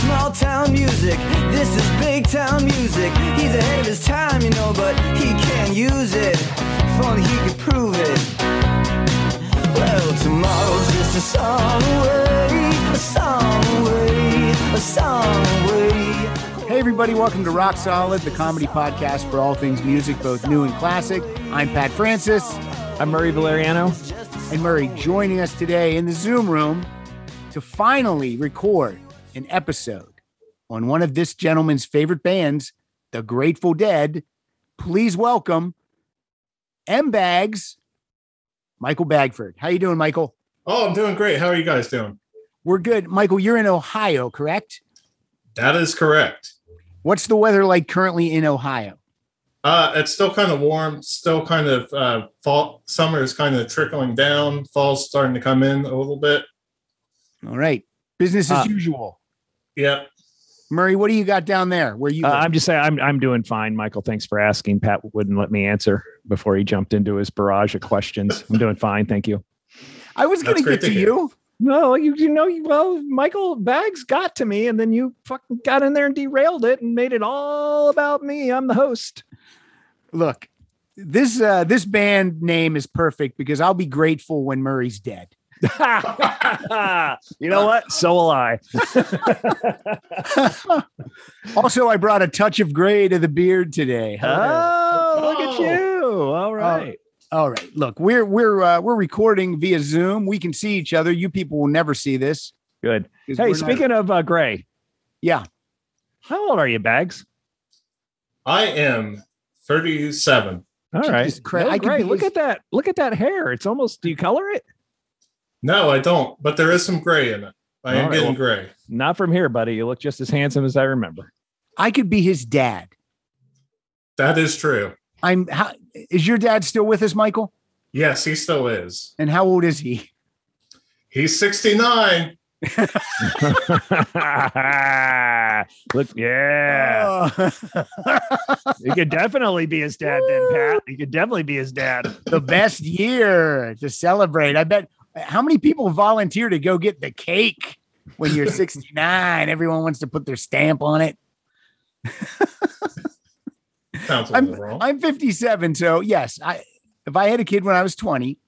small town music. This is big town music. He's ahead of his time, you know, but he can't use it. If only he could prove it. Well, tomorrow's just a song away, a song away, a song away. Hey, everybody, welcome to Rock Solid, the comedy podcast for all things music, both new and classic. I'm Pat Francis. I'm Murray Valeriano. And Murray joining us today in the Zoom room to finally record an episode on one of this gentleman's favorite bands, the Grateful Dead. Please welcome M Bags, Michael Bagford. How you doing, Michael? Oh, I'm doing great. How are you guys doing? We're good. Michael, you're in Ohio, correct? That is correct. What's the weather like currently in Ohio? Uh, it's still kind of warm. Still kind of uh, fall. Summer is kind of trickling down. Fall's starting to come in a little bit. All right. Business as Uh, usual. Yeah. Murray, what do you got down there? Where you Uh. I'm just saying, I'm I'm doing fine, Michael. Thanks for asking. Pat wouldn't let me answer before he jumped into his barrage of questions. I'm doing fine, thank you. I was going to get to to you. No, you you know, you- well, Michael Bags got to me, and then you fucking got in there and derailed it and made it all about me. I'm the host. Look, this uh, this band name is perfect because I'll be grateful when Murray's dead. you know what? So will I. also, I brought a touch of gray to the beard today. Oh, look at Oh. you! All right. All right, look, we're we're uh, we're recording via Zoom. We can see each other. You people will never see this. Good. Hey, we're not- speaking of uh, Gray, yeah, how old are you, Bags? I am 37. All right. Jesus Christ, No, I Gray, be look at that. Look at that hair. It's almost. Do you color it? No, I don't. But there is some gray in it. I am All right, getting well- gray. Not from here, buddy. You look just as handsome as I remember. I could be his dad. That is true. I'm. How, is your dad still with us, Michael? Yes, he still is. And how old is he? He's 69. look, yeah. Oh. You could definitely be his dad then, Pat. You could definitely be his dad. the best year to celebrate. I bet how many people volunteer to go get the cake when you're 69? Everyone wants to put their stamp on it. Sounds I'm wrong. I'm 57, so yes, I if I had a kid when I was 20,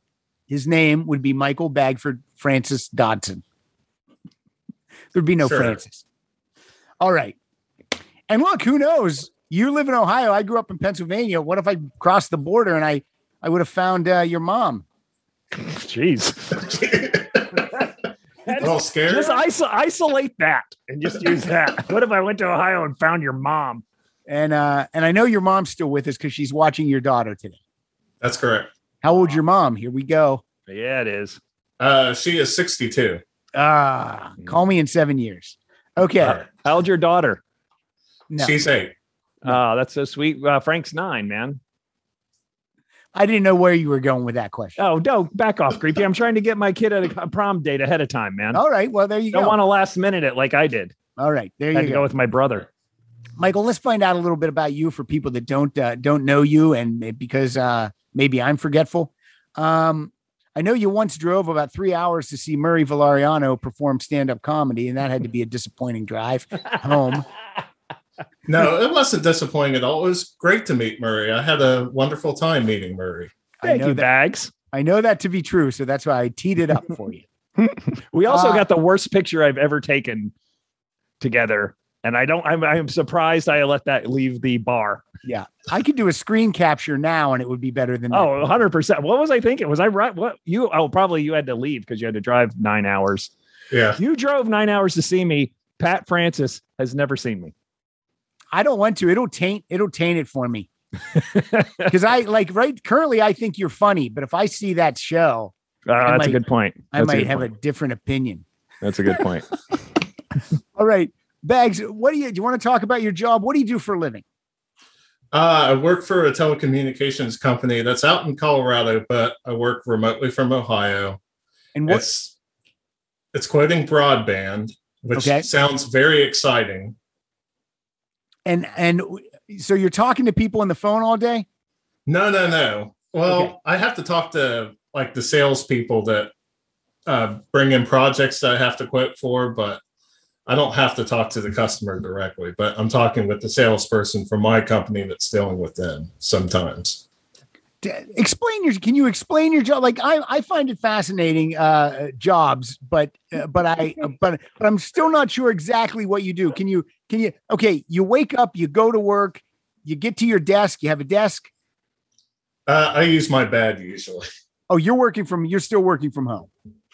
his name would be Michael Bagford Francis Dodson. There'd be no Sure. Francis. All right. And look, who knows? You live in Ohio. I grew up in Pennsylvania. What if I crossed the border and I I would have found uh, your mom? Jeez. a little scared. Just iso- isolate that and just use that. What if I went to Ohio and found your mom? And uh, and I know your mom's still with us because she's watching your daughter today. That's correct. How old's your mom? Here we go. Yeah, it is. Uh, she is 62. Ah, call me in seven years. Okay. Uh, How old's your daughter? No, She's eight. Oh, that's so sweet. Uh, Frank's nine, man. I didn't know where you were going with that question. Oh, no, back off, creepy. I'm trying to get my kid at a prom date ahead of time, man. All right. Well, there you go. Don't want to last minute it like I did. All right. There I had you to go. go with my brother. Michael, let's find out a little bit about you for people that don't uh, don't know you, and because uh, maybe I'm forgetful. Um, I know you once drove about three hours to see Murray Valeriano perform stand up comedy, and that had to be a disappointing drive home. No, it wasn't disappointing at all. It was great to meet Murray. I had a wonderful time meeting Murray. I Thank know you, that. Bags. I know that to be true, so that's why I teed it up for you. We also Uh, got the worst picture I've ever taken together. And I don't, I'm, I'm surprised I let that leave the bar. Yeah, I could do a screen capture now, and it would be better than that. Oh, 100%. What was I thinking? Was I right? What you, oh, probably you had to leave because you had to drive nine hours. Yeah. You drove nine hours to see me. Pat Francis has never seen me. I don't want to. It'll taint. It'll taint it for me. Because I like right currently, I think you're funny, but if I see that show, Uh, that's might- a good point. I That's a might good have point. a different opinion. That's a good point. All right, Bags. What do you do? You want to talk about your job? What do you do for a living? Uh, I work for a telecommunications company that's out in Colorado, but I work remotely from Ohio. And what's It's it's quoting broadband, which Okay. sounds very exciting. And and so you're talking to people on the phone all day? No, no, no. Well, Okay. I have to talk to like the salespeople that uh, bring in projects that I have to quote for, but I don't have to talk to the customer directly, but I'm talking with the salesperson from my company that's dealing with them sometimes. Explain your can you explain your job like i i find it fascinating uh jobs but uh, but i but but i'm still not sure exactly what you do can you can you okay you wake up you go to work you get to your desk you have a desk Uh, I use my bed usually. oh you're working from you're still working from home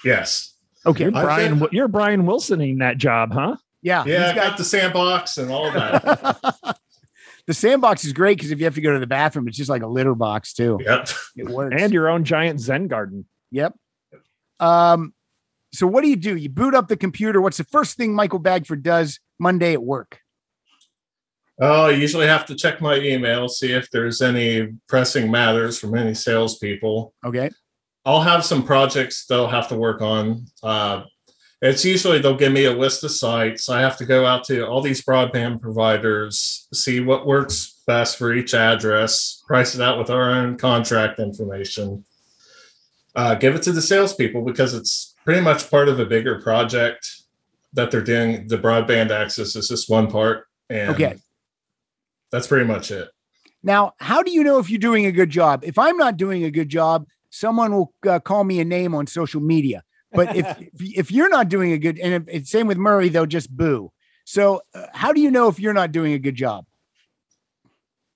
Yes. okay You're Brian. been- You're Brian Wilsoning that job, huh? yeah Yeah, I he's got the sandbox and all that. the sandbox is great because if you have to go to the bathroom it's just like a litter box too yep. it works And your own giant Zen garden. Yep. Um, so what do you do? You boot up the computer. What's the first thing Michael Bagford does Monday at work? Oh, I usually have to check my email, see if there's any pressing matters from any salespeople. Okay. I'll have some projects they'll have to work on. Uh, it's usually they'll give me a list of sites. I have to go out to all these broadband providers, see what works best for each address, price it out with our own contract information, uh, give it to the salespeople because it's pretty much part of a bigger project that they're doing. The broadband access is just one part. And Okay. that's pretty much it. Now, how do you know if you're doing a good job? If I'm not doing a good job, someone will uh, call me a name on social media. But if if you're not doing a good, and if, it's same with Murray, they'll just boo. So, uh, how do you know if you're not doing a good job?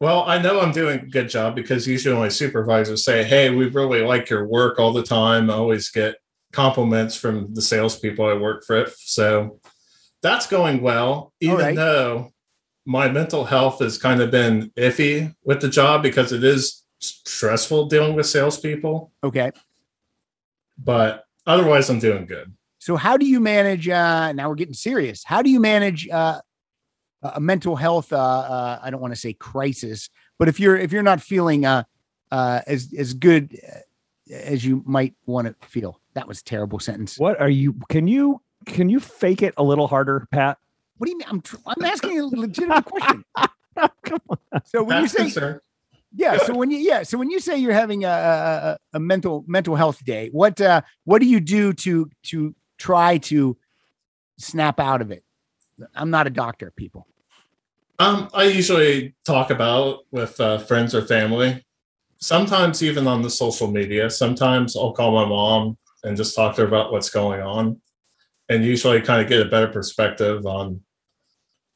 Well, I know I'm doing a good job because usually my supervisors say, Hey, we really like your work all the time. I always get compliments from the salespeople I work for. So that's going well, even right. though my mental health has kind of been iffy with the job because it is stressful dealing with salespeople. Okay. But otherwise, I'm doing good. So, how do you manage? Uh, now we're getting serious. How do you manage uh, a mental health? Uh, uh, I don't want to say crisis, but if you're if you're not feeling uh, uh, as as good as you might want to feel, that was a terrible sentence. What are you? Can you can you fake it a little harder, Pat? What do you mean? I'm tr- I'm asking a legitimate question. Come on. So when you say concerned. yeah, so when you yeah, so when you say you're having a, a, a mental mental health day, what uh, what do you do to to try to snap out of it? I'm not a doctor, people. Um, I usually talk about with uh, friends or family. Sometimes even on the social media. Sometimes I'll call my mom and just talk to her about what's going on, and usually kind of get a better perspective on,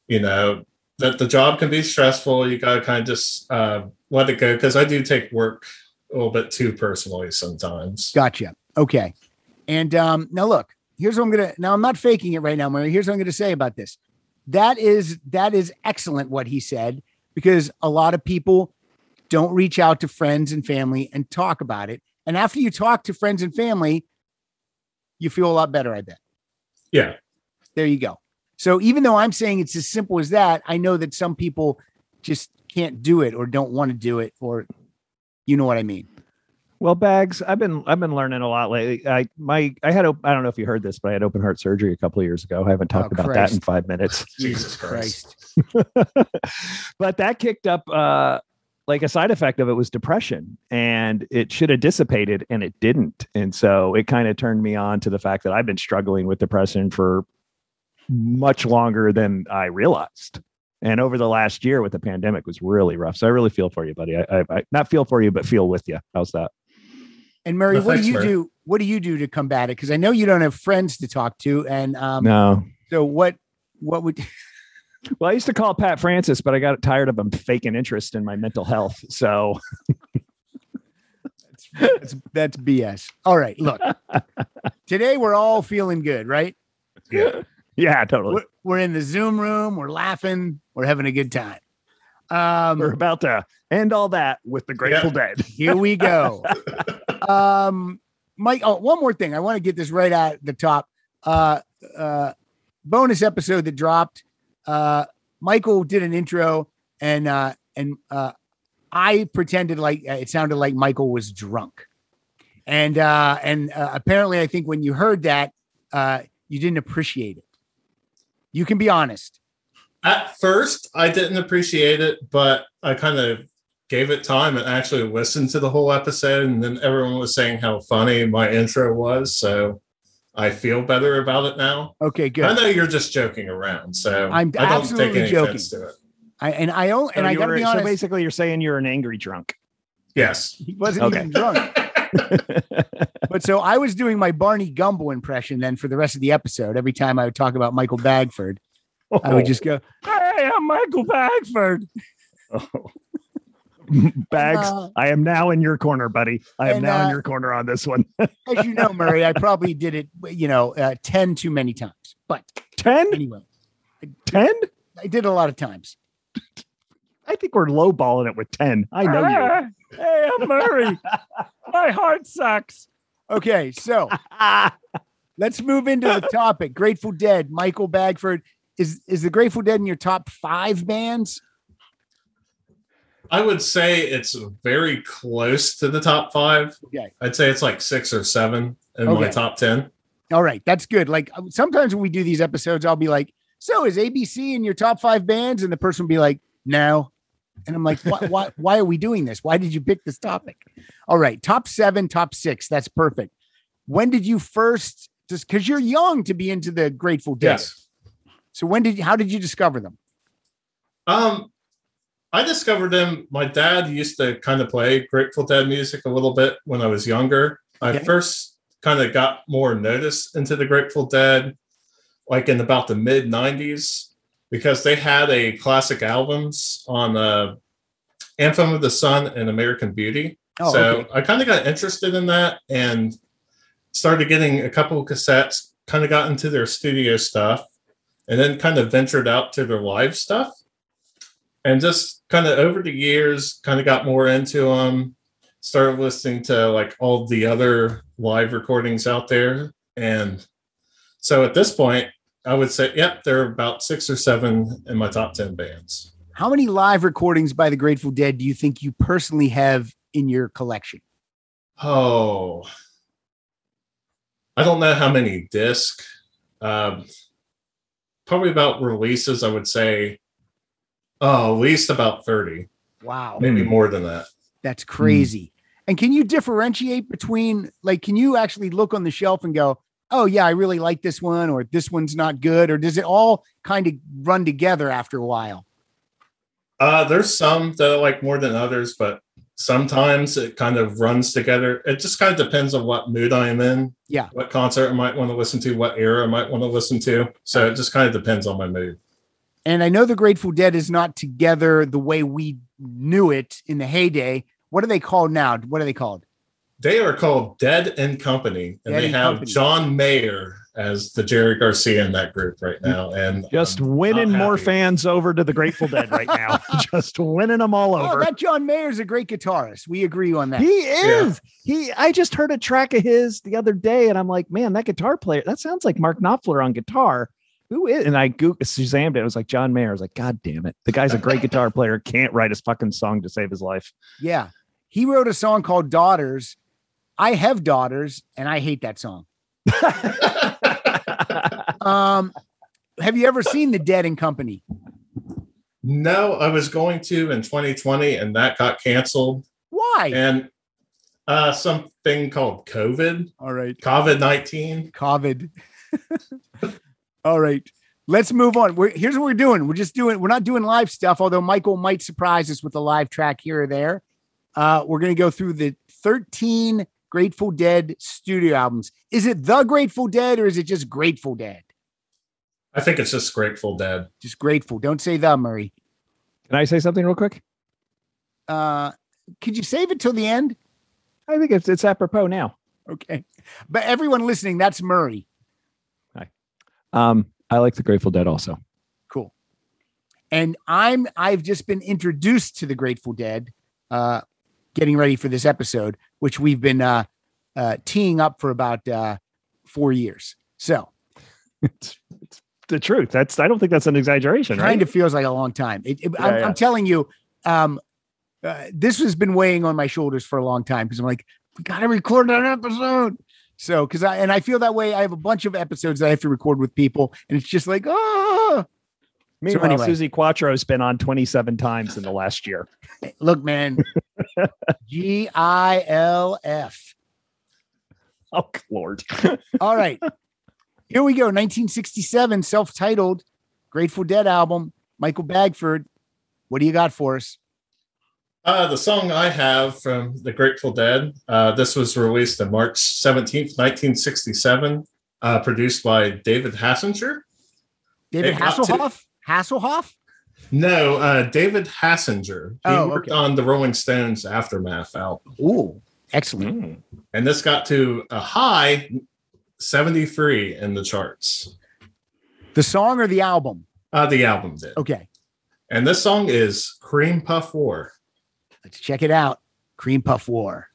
you know, that the job can be stressful. You got to kind of just uh, let it go because I do take work a little bit too personally sometimes. Gotcha. Okay. And um, now look, here's what I'm gonna. Now I'm not faking it right now, Murray. Here's what I'm gonna say about this. That is that is excellent what he said because a lot of people don't reach out to friends and family and talk about it. And after you talk to friends and family, you feel a lot better. I bet. Yeah. There you go. So even though I'm saying it's as simple as that, I know that some people just can't do it or don't want to do it, or you know what I mean. Well, bags. I've been I've been learning a lot lately. I my I had I don't know if you heard this, but I had open heart surgery a couple of years ago. I haven't talked Oh, about that in five minutes. Jesus Christ. but that kicked up uh like a side effect of it was depression and it should have dissipated and it didn't and so it kind of turned me on to the fact that i've been struggling with depression for much longer than i realized and over the last year with the pandemic was really rough so i really feel for you buddy i, I, I not feel for you but feel with you how's that And Murray, Well, what thanks, do you Murray. do? What do you do to combat it? Because I know you don't have friends to talk to, and um, no so what? What would? well i used to call pat francis but i got tired of him faking interest in my mental health so That's, that's BS. All right, look. Today we're all feeling good, right? Yeah. yeah totally We're, we're in the Zoom room. We're laughing. We're having a good time. Um, we're about to end all that with the grateful dead Here we go. um, Mike, oh, one more thing. I want to get this right at the top. Uh, uh, bonus episode that dropped. Uh, Michael did an intro, and uh, and uh, I pretended like uh, it sounded like Michael was drunk, and uh, and uh, apparently, I think when you heard that, uh, you didn't appreciate it. You can be honest. At first, I didn't appreciate it, but I kind of gave it time and actually listened to the whole episode. And then everyone was saying how funny my intro was. So I feel better about it now. Okay, good. I know you're just joking around, so I'm I don't absolutely take any joking. offense to it. I, and I own, and So I got to were- be So honest, basically, you're saying you're an angry drunk. Yes. he wasn't Okay. even drunk. But so I was doing my Barney Gumble impression then for the rest of the episode. Every time I would talk about Michael Bagford, I would oh. just go, "Hey, I'm Michael Bagford." Oh. Bags, Uh, I am now in your corner, buddy. I am and, now uh, in your corner on this one. As you know, Murray, I probably did it, you know, uh, ten too many times. But 10? anyway, 10? I did a lot of times. I think we're lowballing it with 10. I know you. Hey, I'm Murray. My heart sucks. Okay, so let's move into the topic. Grateful Dead, Michael Bagford. Is is the Grateful Dead in your top five bands? I would say it's very close to the top five. Okay. I'd say it's like six or seven in my top 10. All right, that's good. Like sometimes when we do these episodes, I'll be like, "So is ABC in your top five bands?" And the person will be like, "No," and I'm like, "Why? why, why are we doing this? Why did you pick this topic?" All right, top seven, top six. That's perfect. When did you first? Just because you're young to be into the Grateful Dead. Yes. So when did? How did you discover them? Um, I discovered them. My dad used to kind of play Grateful Dead music a little bit when I was younger. I first kind of got more notice into the Grateful Dead like in about the mid 90s because they had a classic albums on uh, Anthem of the Sun and American Beauty. Oh, so okay. I kind of got interested in that and started getting a couple of cassettes, kind of got into their studio stuff, and then kind of ventured out to their live stuff. And just kind of over the years, kind of got more into them, started listening to like all the other live recordings out there. And so at this point, I would say, yep, there are about six or seven in my top 10 bands. How many live recordings by the Grateful Dead do you think you personally have in your collection? Oh, I don't know how many disc. Um, probably about releases. I would say, oh, at least about thirty, Wow, maybe more than that. that's crazy. And can you differentiate between like can you actually look on the shelf and go, "Oh yeah, I really like this one," or "This one's not good," or does it all kind of run together after a while? Uh, there's some that I like more than others, but sometimes it kind of runs together. It just kind of depends on what mood I am in. Yeah. What concert I might want to listen to, what era I might want to listen to. So it just kind of depends on my mood. And I know the Grateful Dead is not together the way we knew it in the heyday. What are they called now? What are they called? They are called Dead and Company, and Dead they and have Company. John Mayer as the Jerry Garcia in that group right now. And Just I'm winning more fans over to the Grateful Dead right now. Just winning them all Oh, over. that John Mayer's a great guitarist. We agree on that. He is. He. I just heard a track of his the other day, and I'm like, man, that guitar player. That sounds like Mark Knopfler on guitar. Who is? And I Googled, Shazammed it. It was like John Mayer. I was like, God damn it, the guy's a great guitar player. Can't write his fucking song to save his life. Yeah. He wrote a song called Daughters. I have daughters and I hate that song. Um, have you ever seen The Dead and Company? no, I was going to in 2020, and that got canceled. Why? And uh, something called COVID, All right. COVID 19. COVID. All right. Let's move on. We're, here's what we're doing. We're just doing, we're not doing live stuff, although Michael might surprise us with a live track here or there. Uh, we're going to go through the 13 Grateful Dead studio albums. Is it The Grateful Dead or is it just Grateful Dead? I think it's just Grateful Dead. Just Grateful. Don't say The, Murray. Can I say something real quick? Uh, could you save it till the end? I think it's it's apropos now. Okay. But everyone listening, that's Murray. Um, I like the Grateful Dead also. Cool. And I'm I've just been introduced to the Grateful Dead, uh, getting ready for this episode, which we've been uh, uh, teeing up for about uh, four years. So It's, it's the truth. That's I don't think that's an exaggeration, kind right? of feels like a long time. It, it- I'm, Yeah, yeah. I'm telling you, um, uh, this has been weighing on my shoulders for a long time because I'm like, we got to record an episode. So, because I and I feel that way. I have a bunch of episodes that I have to record with people, and it's just like, oh, Meanwhile, anyway. Suzi Quatro's been on 27 times in the last year. look, man, G I L F. Oh Lord. All right. Here we go. 1967, self-titled Grateful Dead album. Michael Bagford. What do you got for us? Uh, the song I have from the Grateful Dead. Uh, this was released on March 17th, 1967, uh, produced by David Hassinger. David Hey, got to- Hasselhoff? Hasselhoff? No, uh, David Hassinger. He Oh, worked okay. on the Rolling Stones Aftermath album. Ooh, excellent. Mm. And this got to a high 73 in the charts. The song or the album? Uh, the album did. Okay, And this song is Cream Puff War. Let's check it out. Cream Puff War.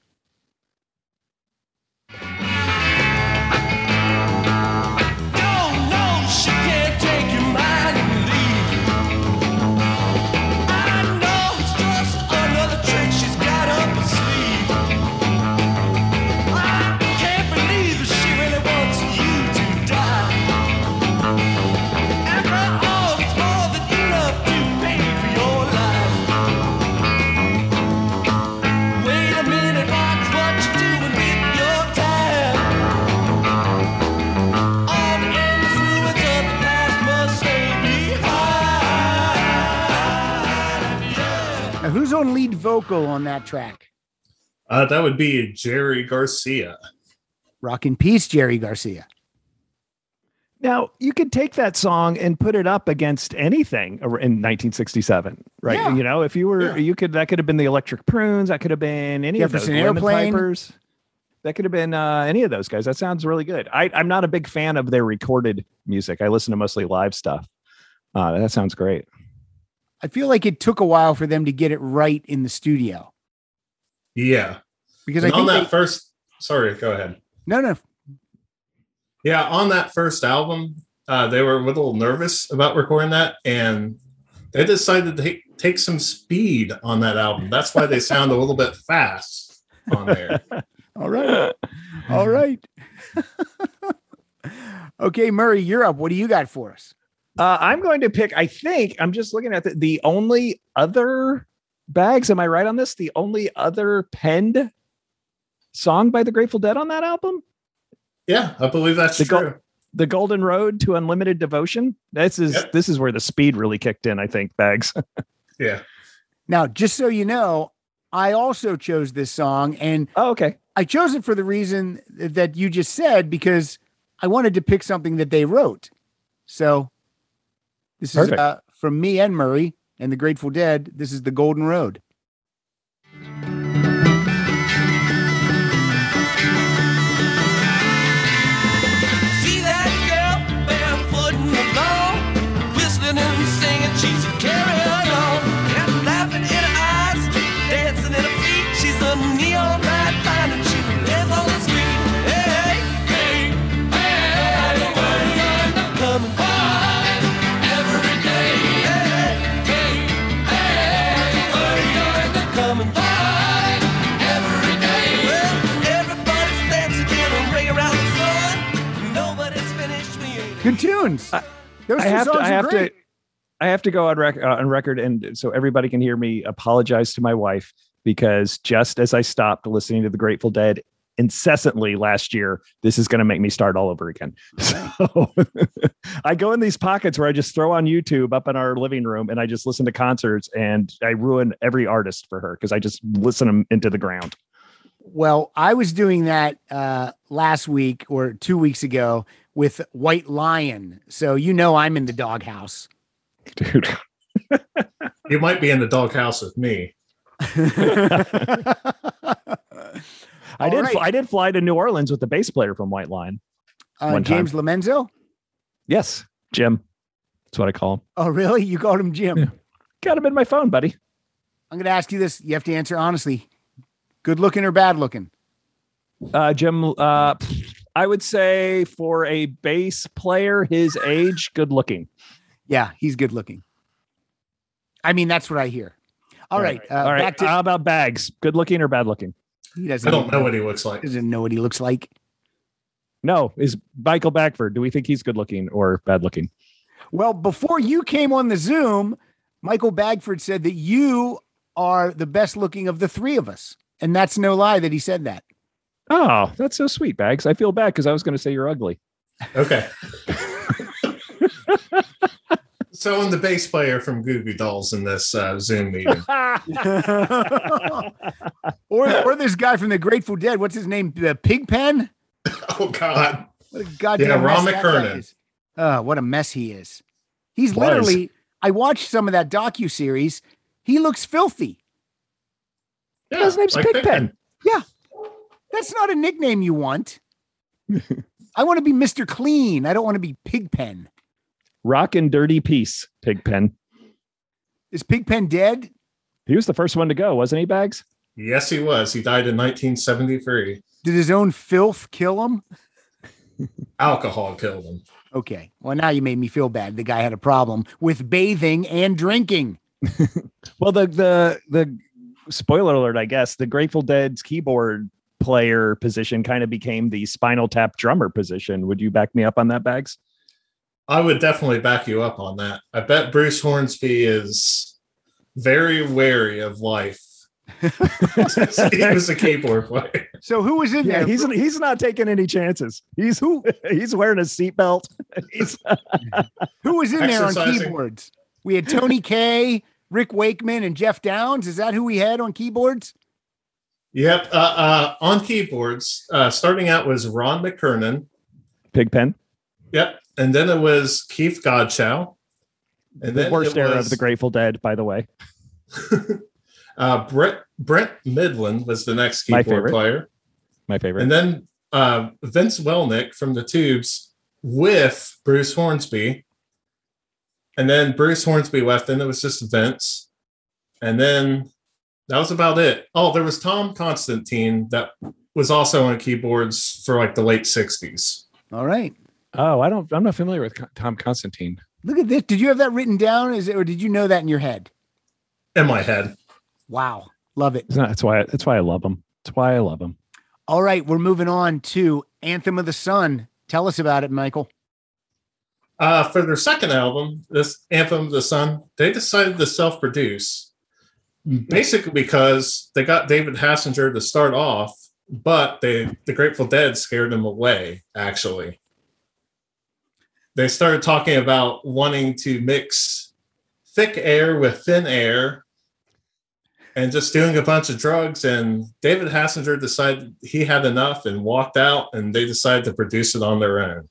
Vocal on that track? Uh, that would be Jerry Garcia. Rock in peace, Jerry Garcia. Now you could take that song and put it up against anything in 1967, right? Yeah. You know, if you were, Yeah. you could that could have been the Electric Prunes, that could have been any Jefferson of those Airplane. Pipers. That could have been uh, any of those guys. That sounds really good. I, I'm not a big fan of their recorded music. I listen to mostly live stuff. Uh, that sounds great. I feel like it took a while for them to get it right in the studio Yeah. because on that they, first, sorry, go ahead. no, no, Yeah, on that first album, uh, they were a little nervous about recording that, and they decided to take, take some speed on that album. That's why they sound a little bit fast on there. all right, all right. okay, Murray, you're up. What do you got for us? Uh, I'm going to pick. I think I'm just looking at the, the only other bags. Am I right on this? The only other penned song by the Grateful Dead on that album, Yeah, I believe that's The true. go- "The Golden Road to Unlimited Devotion." This is Yep. this is where the speed really kicked in. I think bags. yeah. Now, just so you know, I also chose this song, and oh, okay. I chose it for the reason that you just said because I wanted to pick something that they wrote. So this Perfect. is uh, from me and Murray and the Grateful Dead. This is the Golden Road. I- Those I have to. I have great. to. I have to go on, rec- uh, on record, and so everybody can hear me apologize to my wife because just as I stopped listening to the Grateful Dead incessantly last year, this is going to make me start all over again. So I go in these pockets where I just throw on YouTube up in our living room, and I just listen to concerts, and I ruin every artist for her because I just listen them into the ground. Well, I was doing that uh, last week or two weeks ago with White Lion. So you know I'm in the doghouse. Dude, You might be in the doghouse with me. I did. right. I did fly to New Orleans with the bass player from White Lion. Uh, One time. James Lomenzo. Yes, Jim. That's what I call him. Oh, really? You called him Jim? Yeah. Got him in my phone, buddy. I'm going to ask you this. You have to answer honestly. Good looking or bad looking? Uh, Jim, uh, I would say for a bass player his age, good looking. Yeah, he's good looking. I mean, that's what I hear. All right. Uh, All right. Back to, How about bags? Good looking or bad looking? he doesn't I don't know what he looks like. doesn't know what he looks like. No, is Michael Bagford. Do we think he's good looking or bad looking? Well, before you came on the Zoom, Michael Bagford said that you are the best looking of the three of us. And that's no lie that he said that. Oh, that's so sweet, Bags. I feel bad because I was going to say you're ugly. Okay. so I'm the bass player from Goo Goo Dolls in this uh, Zoom meeting. or or this guy from the Grateful Dead. What's his name? The Pigpen. oh God. What a goddamn Yeah, Ron mess that guy McKernan. is. Uh, what a mess he is. He's Was. literally. I watched some of that docu series. He looks filthy. Yeah, His name's like Pigpen. That's not a nickname you want. I want to be Mr. Clean. I don't want to be Pigpen. Rock and dirty piece, Pigpen. Is Pigpen dead? He was the first one to go, wasn't he, Bags? Yes, he was. He died in 1973. Did his own filth kill him? Alcohol killed him. Okay. Well, now you made me feel bad. The guy had a problem with bathing and drinking. Well, the the the spoiler alert, I guess, the Grateful Dead's keyboard player position kind of became the Spinal Tap drummer position. Would you back me up on that, Bags? I would definitely back you up on that. I bet Bruce Hornsby is very wary of life. he was a keyboard player. So who was in Yeah, there? he's he's not taking any chances. He's who he's wearing a seatbelt. Who was in there on keyboards? We had Tony Kaye, Rick Wakeman, and Geoff Downes. Is that who we had on keyboards? Yep. Uh, uh, on keyboards, uh, starting out was Ron McKernan. Pigpen, Yep. And then it was Keith Godchaux. And the then worst era was, of the Grateful Dead, by the way. uh, Brent, Brent Mydland was the next keyboard favorite. player. My favorite. And then uh, Vince Welnick from the Tubes with Bruce Hornsby. And then Bruce Hornsby left, and it was just Vince. And then that was about it. Oh, there was Tom Constanten that was also on keyboards for like the late 60s. All right. Oh, I don't. I'm not familiar with Tom Constanten. Look at this. Did you have that written down? Is it, or did you know that in your head? In my head. Wow. Love it. Not- that's why that's why I love him. That's why I love him. All right. We're moving on to Anthem of the Sun. Tell us about it, Michael. Uh, for their second album, this Anthem of the Sun, they decided to self produce basically because they got David Hassinger to start off, but they the Grateful Dead scared them away, actually. They started talking about wanting to mix thick air with thin air and just doing a bunch of drugs. And David Hassinger decided he had enough and walked out, and they decided to produce it on their own.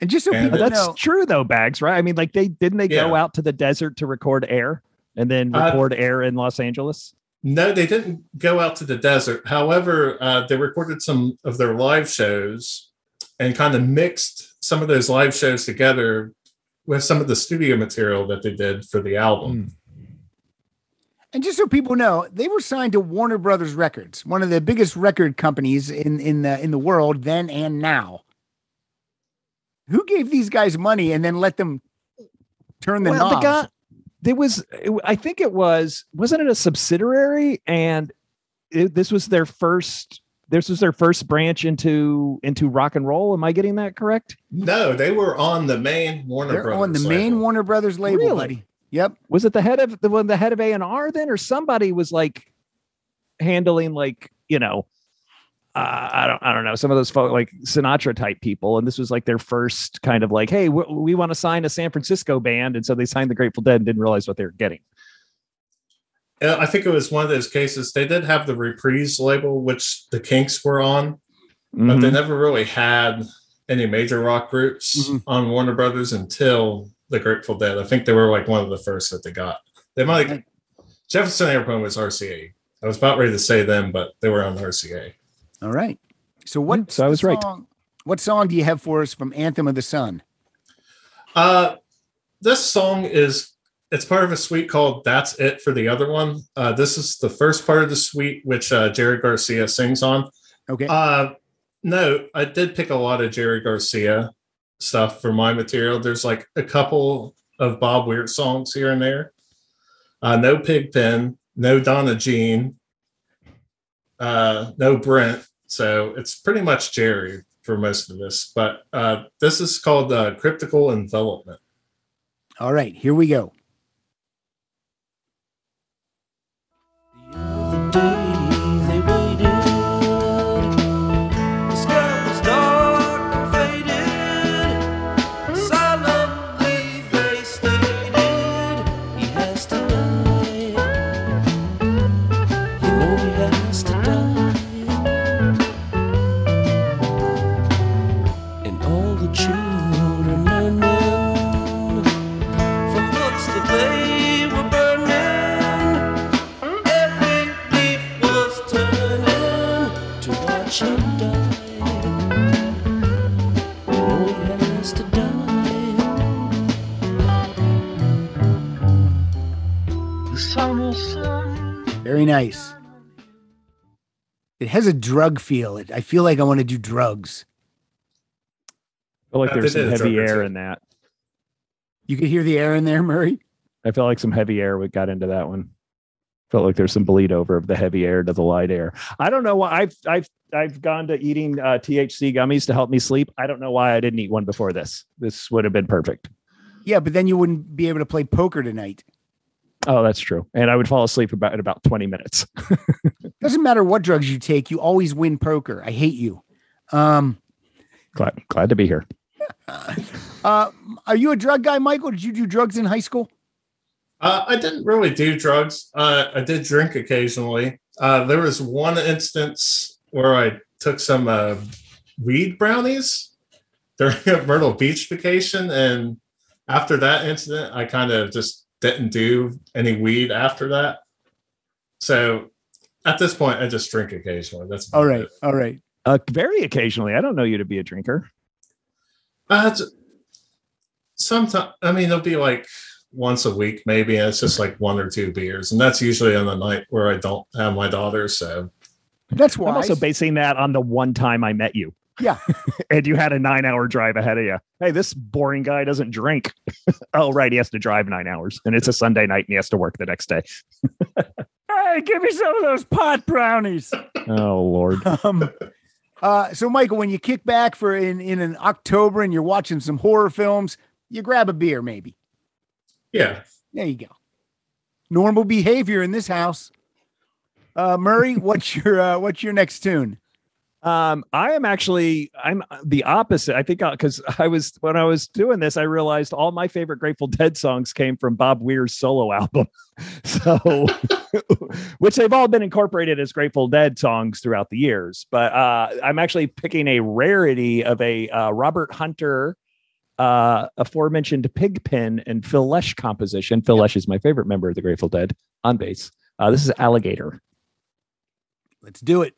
And just so And people that's know, true though, Bags, right? I mean, like they didn't they go out to the desert to record air and then Uh, record air in Los Angeles? No, they didn't go out to the desert. However, uh, they recorded some of their live shows and kind of mixed some of those live shows together with some of the studio material that they did for the album. and just so people know, they were signed to Warner Brothers Records, one of the biggest record companies in in the in the world then and now. Who gave these guys money and then let them turn the well, knobs? the guy there was I think it was wasn't it a subsidiary and it, this was their first this was their first branch into into rock and roll. Am I getting that correct? No, they were on the main Warner They're Brothers. on the main label. Warner Brothers label, Really? buddy. Yep. Was it the head of the one the head of A and R then, or somebody was like handling like you know, uh, I don't I don't know some of those folk like Sinatra type people, and this was like their first kind of like, hey, we, we want to sign a San Francisco band, and so they signed the Grateful Dead and didn't realize what they were getting. I think it was one of those cases. They did have the Reprise label, which the Kinks were on, but Mhm. they never really had any major rock groups Mhm. on Warner Brothers until the Grateful Dead. I think they were like one of the first that they got. They might Okay. Jefferson Airplane was RCA. I was about ready to say them, but they were on RCA. All right. So what? Yeah, so I was right. What song do you have for us from Anthem of the Sun? Uh, this song is it's part of a suite called "That's It" for the other one. Uh, this is the first part of the suite, which uh, Jerry Garcia sings on. Okay. Uh, no, I did pick a lot of Jerry Garcia stuff for my material. There's like a couple of Bob Weir songs here and there. Uh, no Pigpen, no Donna Jean, uh, no Brent. So it's pretty much Jerry for most of this. But uh, this is called uh, Cryptical Envelopment. All right. Here we go. Nice. It has a drug feel. It, I feel like I want to do drugs. I feel like there's some heavy air in that. You could hear the air in there, Murray. I felt like some heavy air we got into that one. Felt like there's some bleed over of the heavy air to the light air. I don't know why I've I've I've gone to eating uh, THC gummies to help me sleep. I don't know why I didn't eat one before this. This would have been perfect. Yeah, but then you wouldn't be able to play poker tonight. Oh, that's true. And I would fall asleep about in about 20 minutes. Doesn't matter what drugs you take, you always win poker. I hate you. Um, glad glad to be here. uh, are you a drug guy, Michael? Did you do drugs in high school? Uh, I didn't really do drugs. Uh, I did drink occasionally. Uh, there was one instance where I took some uh, weed brownies during a Myrtle Beach vacation, and after that incident, I kind of just didn't do any weed after that. So at this point, I just drink occasionally. That's All right, it. all right. Uh, very occasionally. I don't know you to be a drinker. Uh, sometimes, I mean, it'll be like once a week, maybe. And it's just like one or two beers, and that's usually on the night where I don't have my daughter. So That's why. I'm also basing that on the one time I met you. Yeah. and you had a nine hour drive ahead of you. Hey, this boring guy doesn't drink. oh, right. He has to drive nine hours and it's a Sunday night and he has to work the next day. hey, give me some of those pot brownies. Oh, Lord. Um, uh, so, Michael, when you kick back for in in an October and you're watching some horror films, you grab a beer, maybe. yeah, There you go. Normal behavior in this house. Uh, Murray, what's your uh, what's your next tune? Um, I am actually I'm the opposite. I think because I was when I was doing this, I realized all my favorite Grateful Dead songs came from Bob Weir's solo album. So, which they've all been incorporated as Grateful Dead songs throughout the years. But uh, I'm actually picking a rarity of a uh, Robert Hunter, uh, aforementioned Pigpen and Phil Lesh composition. Phil Lesh is my favorite member of the Grateful Dead on bass. Uh, this is Alligator. Let's do it.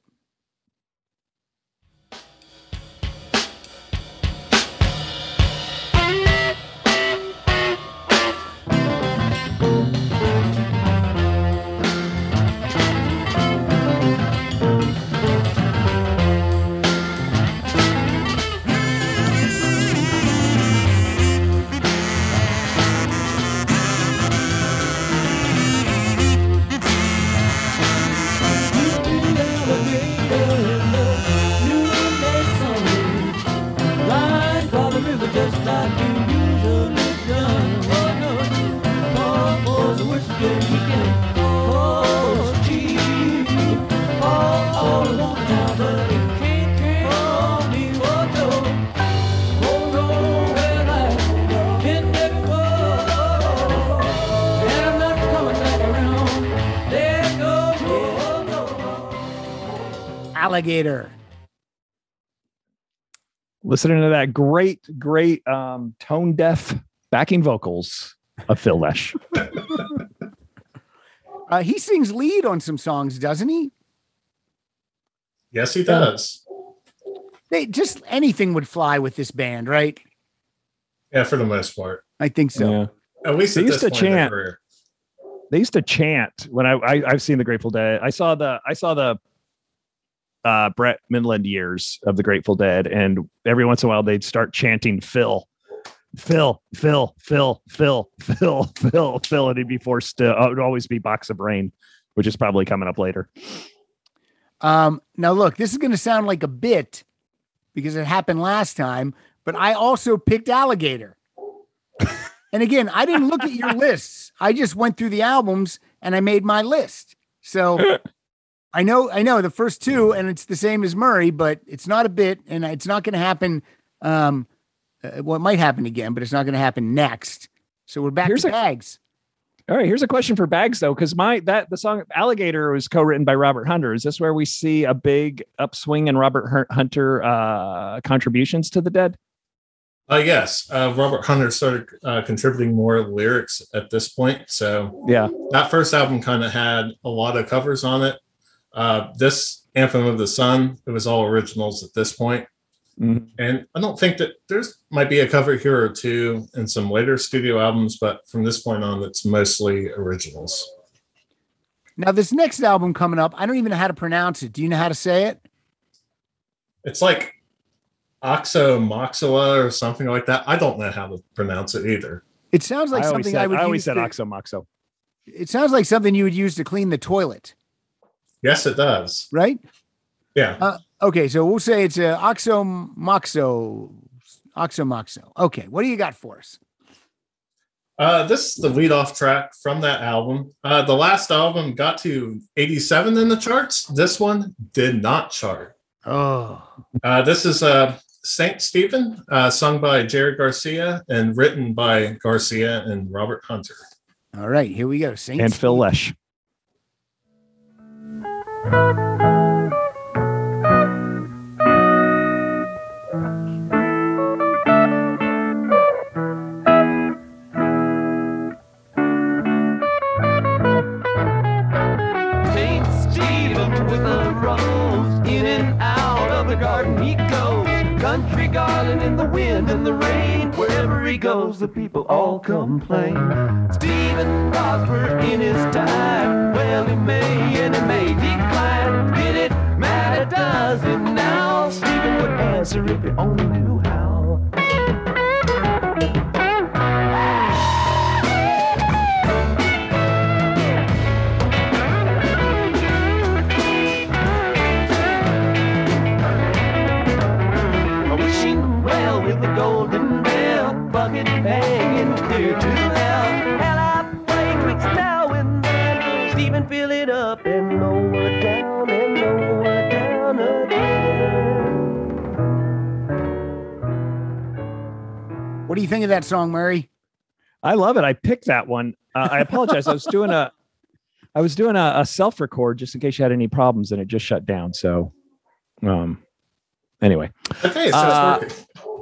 Alligator. listening to that great, great um, tone deaf backing vocals of Phil Lesh. Uh, he sings lead on some songs, doesn't he? yes, he does. They just anything would fly with this band, right? Yeah, for the most part. I think so. Yeah. At least They at used this to point in their chant. They used to chant when I, I I've seen the Grateful Dead. I saw the I saw the uh, Brett Mydland years of the Grateful Dead, and every once in a while they'd start chanting Phil. Phil, Phil, Phil, Phil, Phil, Phil, Phil, and he'd be forced to. Uh, it would always be Box of Rain, which is probably coming up later. Um, now look, this is going to sound like a bit because it happened last time, but I also picked Alligator. and again, I didn't look at your lists. I just went through the albums and I made my list. So I know, I know the first two, and it's the same as Murray, but it's not a bit, and it's not going to happen. Um, uh, well, it might happen again, but it's not going to happen next. So we're back Here's to a- bags. All right, here's a question for Bags though, because my that the song Alligator was co-written by Robert Hunter. Is this where we see a big upswing in Robert Hunter uh, contributions to the Dead? Uh, yes, uh, Robert Hunter started uh, contributing more lyrics at this point. So Yeah, that first album kind of had a lot of covers on it. Uh, this Anthem of the Sun, it was all originals at this point. Mhm. And I don't think that there's might be a cover here or two in some later studio albums, but from this point on, it's mostly originals. Now, this next album coming up, I don't even know how to pronounce it. Do you know how to say it? It's like Oxomoxoa or something like that. I don't know how to pronounce it either. It sounds like I something said, I would I always use said to- oxomoxo. It sounds like something you would use to clean the toilet, Yes, it does. right? Yeah. Uh, Okay, so we'll say it's a oxomoxo, oxomoxo. Okay, what do you got for us? Uh, this is the lead off track from that album. Uh, the last album got to 87 in the charts. This one did not chart. Oh, Uh, this is uh, Saint Stephen, uh, sung by Jerry Garcia and written by Garcia and Robert Hunter. all right, here we go. Saint And Phil Lesh. Saint Stephen with a rose, in and out of the garden he goes. Country garden in the wind and the rain, wherever he goes, the people all complain. Stephen prospered in his time, well he may and he may decline. Did it matter? Does it now? Stephen would answer if he only knew how. What do you think of that song, Murray? I love it. I picked that one. Uh, I apologize. I was doing a, I was doing a, a self record just in case you had any problems, and it just shut down. So, um, anyway, Okay, so Uh.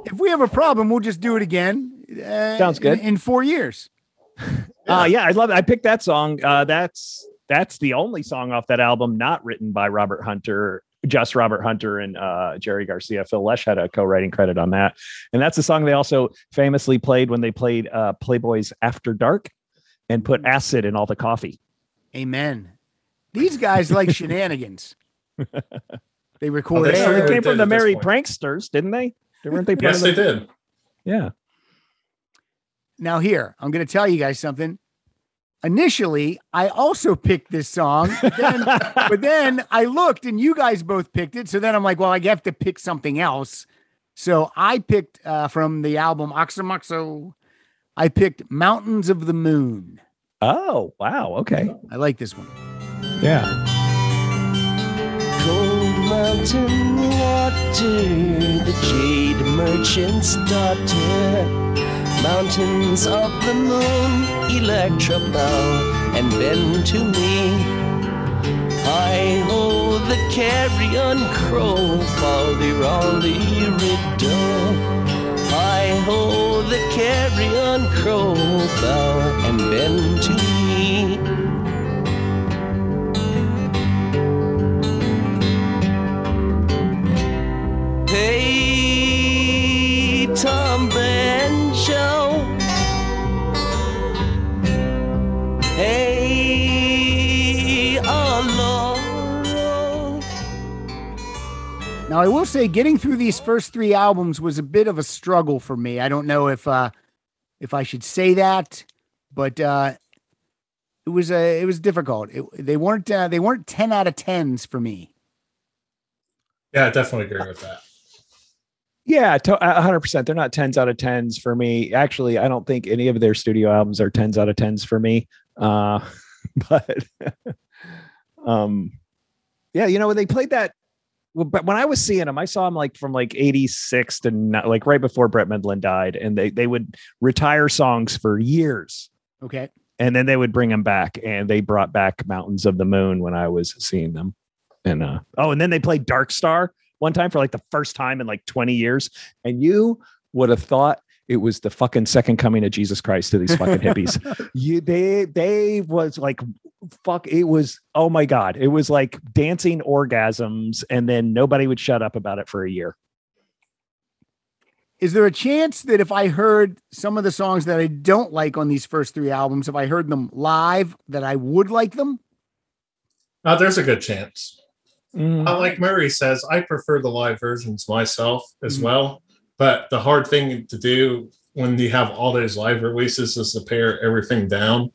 If we have a problem, we'll just do it again. Uh, Sounds good. In, in four years. uh, yeah, I love it. I picked that song. Uh, that's that's the only song off that album not written by Robert Hunter. Just Robert Hunter and uh, Jerry Garcia. Phil Lesh had a co-writing credit on that, and that's the song they also famously played when they played uh, Playboy's After Dark, and put acid in all the coffee. Amen. These guys like shenanigans. They record they they came from the Merry. Pranksters, didn't they? They weren't they? Yes, they the- did. Yeah. Now, here, I'm going to tell you guys something. Initially, I also picked this song, but then, but then I looked and you guys both picked it. So then I'm like, well, I have to pick something else. So I picked uh, from the album Oxomoxo, I picked Mountains of the Moon. Oh wow. Okay. I like this one. Yeah. Cold mountain water, the jade merchant's daughter. Mountains of the moon, Electra bow and bend to me. I ho the carrion crow, folly rolly riddle. I ho the carrion crow, bow and bend to me. Hey, Tom Banjo. Hey, Aloro. Now, I will say, getting through these first three albums was a bit of a struggle for me. I don't know if uh, if I should say that, but uh, it was uh, it was difficult. It, they weren't uh, they weren't ten out of tens for me. Yeah, I definitely agree with that. Yeah, hundred percent. They're not tens out of tens for me. Actually, I don't think any of their studio albums are tens out of tens for me. Uh, but um, yeah, you know when they played that. Well, but when I was seeing them, I saw them like from like '86 to not, like right before Brett Midland died, and they they would retire songs for years, Okay, and then they would bring them back, and they brought back Mountains of the Moon when I was seeing them, and uh oh, and then they played Dark Star one time for like the first time in like 20 years, and you would have thought it was the fucking second coming of Jesus Christ to these fucking hippies. you they they was like fuck it was oh my god. It was like dancing orgasms and then nobody would shut up about it for a year. Is there a chance that if I heard some of the songs that I don't like on these first three albums, if I heard them live, that I would like them? Uh, there's a good chance. Mm. Like Murray says, I prefer the live versions myself as Mhm. well. But the hard thing to do when you have all those live releases is to pare everything down.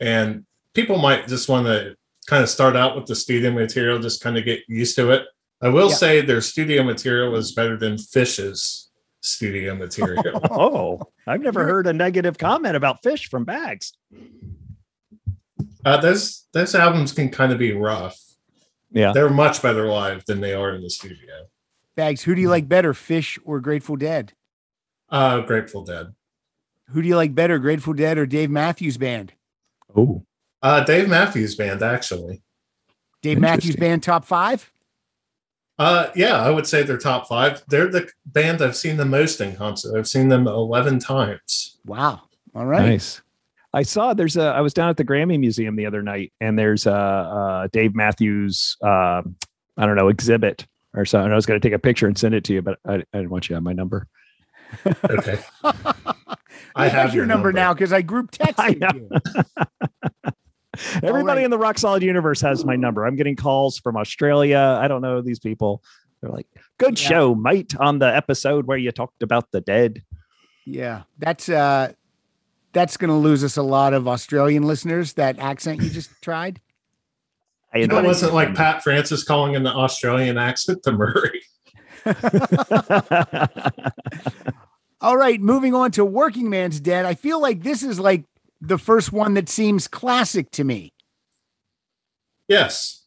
And people might just want to kind of start out with the studio material, just kind of get used to it. I will Yeah. say their studio material is better than Fish's studio material. Oh, I've never heard a negative comment about fish from bags. uh, those those albums can kind of be rough. Yeah. They're much better live than they are in the studio. Bags, who do you like better, Fish or Grateful Dead? Uh, Grateful Dead. Who do you like better, Grateful Dead or Dave Matthews Band? Oh, Uh, Dave Matthews Band, actually. Dave Matthews Band top five? Uh, yeah, I would say they're top five. They're the band I've seen the most in concert. I've seen them 11 times. Wow. All right. nice. I saw there's a. I was down at the Grammy Museum the other night, and there's a, a Dave Matthews. Um, I don't know exhibit or something. I was going to take a picture and send it to you, but I, I didn't want you to have my number. Okay. I I have have your your number, number. now because I group I texted know. you. Everybody right. in the Rock Solid universe has my number. I'm getting calls from Australia. I don't know these people. They're like, "Good Yeah. show, mate." On the episode where you talked about the dead. Yeah. That's uh that's gonna lose us a lot of Australian listeners, that accent you just tried. I know. It wasn't like. Pat Francis calling in the Australian accent to Murray. All right, moving on to Working Man's Dead. I feel like this is like the first one that seems classic to me. Yes.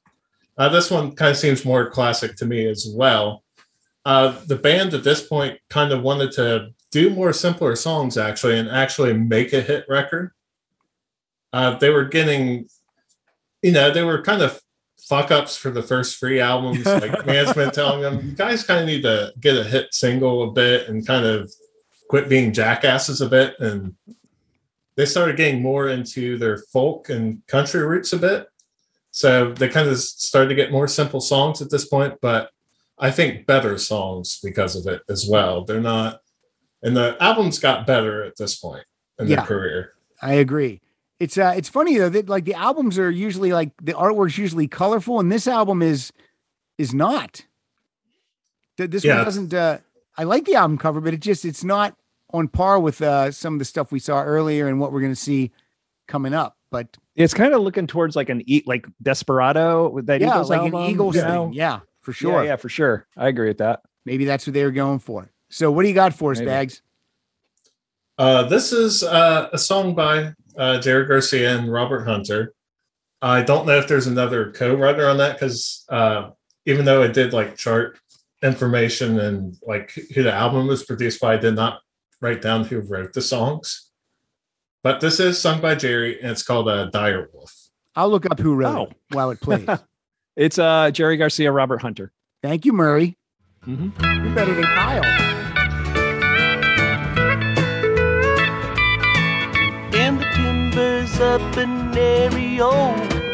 Uh, this one kind of seems more classic to me as well. Uh, the band at this point kind of wanted to do more simpler songs, actually, and actually make a hit record. Uh, they were getting, you know, they were kind of fuck ups for the first three albums. Like management telling them, you guys kind of need to get a hit single a bit and kind of quit being jackasses a bit. And they started getting more into their folk and country roots a bit. So they kind of started to get more simple songs at this point, but I think better songs because of it as well. They're not, and the albums got better at this point in Yeah. their career. I agree. It's uh it's funny though that like the albums are usually like the artwork's usually colorful and this album is is not. Th- This Yeah. one doesn't uh I like the album cover, but it just it's not on par with uh some of the stuff we saw earlier and what we're gonna see coming up. But it's kind of looking towards like an eat like Desperado with that yeah, Eagles like album, an Eagles you thing. Yeah, for sure. Yeah, yeah, for sure. I agree with that. Maybe that's what they were going for. So what do you got for us, Maybe. Bags? Uh, this is uh, a song by uh, Jerry Garcia and Robert Hunter. I don't know if there's another co-writer on that because uh, even though I did like chart information and like who the album was produced by, I did not write down who wrote the songs. But this is sung by Jerry and it's called uh, Dire Wolf. I'll look up who wrote Oh. it while it plays. It's uh Jerry Garcia, Robert Hunter. Thank you, Murray. Mhm. You're better than Kyle. Timbers up in Ario,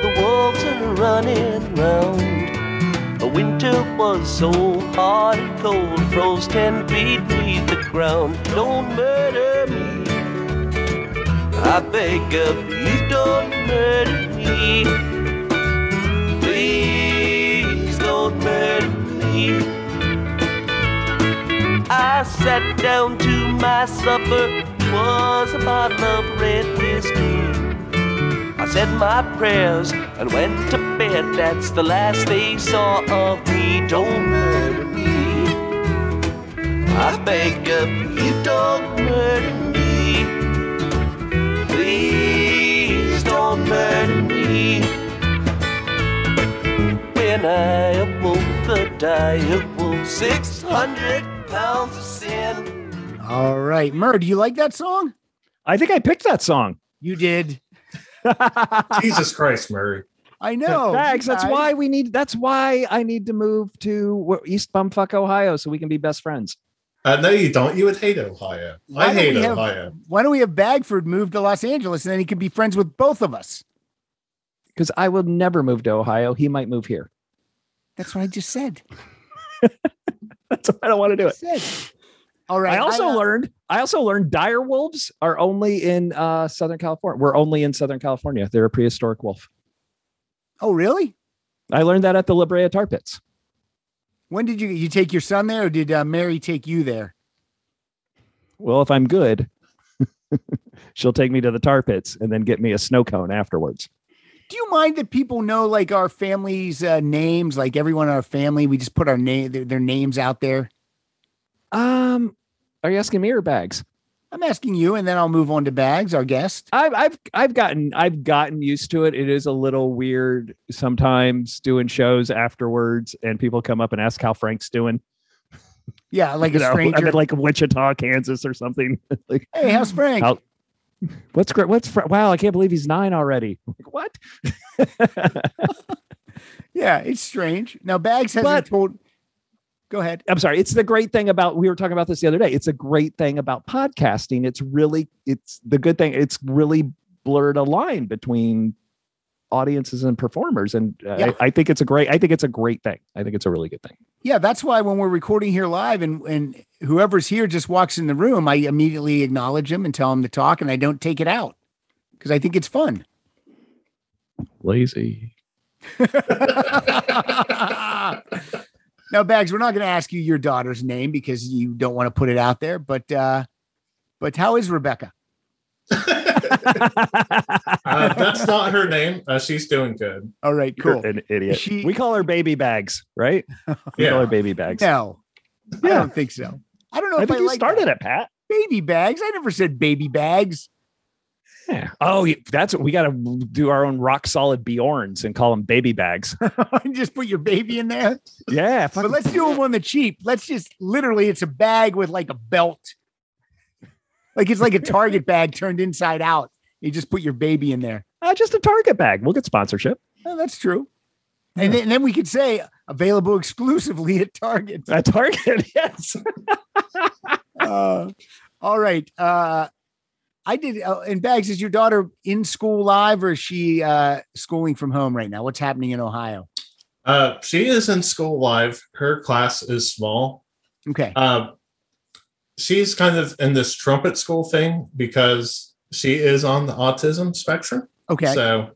the wolves are running round. The winter was so hard and cold, froze ten feet beneath the ground. Don't murder me. I beg of you, don't murder me. Please don't murder me. I sat down to my supper, was a bottle of red whiskey. I said my prayers and went to bed. That's the last they saw of me. Don't murder me. I beg of you, don't murder me. Please don't murder me. When I awoke, the dire wolf, 600 pounds of sin. All right. Mur, do you like that song? I think I picked that song. You did. Jesus Christ, Murray. I know. Bags, you that's guys. why we need that's why I need to move to East Bumfuck, Ohio so we can be best friends. Uh, no, you don't. You would hate Ohio. Why I hate we have- Ohio. Why don't we have Bagford move to Los Angeles and then he can be friends with both of us? Because I will never move to Ohio. He might move here. That's what I just said. That's why I don't want to do it. All right. I also uh, learned. I also learned dire wolves are only in uh, Southern California. We're only in Southern California. They're a prehistoric wolf. Oh, really? I learned that at the La Brea Tar Pits. When did you you take your son there, or did uh, Mary take you there? Well, if I'm good, she'll take me to the tar pits and then get me a snow cone afterwards. Do you mind that people know like our family's uh, names? Like everyone in our family, we just put our name, their, their names out there. Um, are you asking me or bags? I'm asking you, and then I'll move on to Bags, our guest. I've I've I've gotten I've gotten used to it. It is a little weird sometimes doing shows afterwards, and people come up and ask how Frank's doing. Yeah, like You a know, stranger. I'm in like Wichita, Kansas, or something. like, hey, how's Frank? How- what's great? What's Fra- wow? I can't believe he's nine already. Like, what? yeah, it's strange. Now, Bags hasn't But- told. Go ahead. I'm sorry. It's the great thing about we were talking about this the other day. It's a great thing about podcasting. It's really it's the good thing. It's really blurred a line between audiences and performers, and uh, Yeah. I, I think it's a great. I think it's a great thing. I think it's a really good thing. Yeah, that's why when we're recording here live and and whoever's here just walks in the room, I immediately acknowledge them and tell them to talk, and I don't take it out because I think it's fun. Lazy. now, Bags, we're not going to ask you your daughter's name because you don't want to put it out there. But uh, but how is Rebecca? Uh, that's not her name. Uh, she's doing good. All right, You're cool. an idiot. She- we call her baby bags, right? We call Yeah. her baby bags. No, I don't think so. I don't know I if I, think you like started that. it, Pat. baby bags. I never said baby bags. Yeah. Oh, that's what we got to do our own rock solid Bjorns and call them baby bags. just put your baby in there. Yeah. But let's do them on the cheap. Let's just literally, it's a bag with like a belt. Like it's like a Target bag turned inside out. You just put your baby in there. uh, just a Target bag. We'll get sponsorship. Oh, that's true. And then, and then we could say available exclusively at Target. At Target, yes. Uh, all right. Uh, I did. Uh, and Bags, is your daughter in school live or is she uh, schooling from home right now? What's happening in Ohio? Uh, she is in school live. Her class is small. Okay. Uh, she's kind of in this trumpet school thing because she is on the autism spectrum. Okay. So,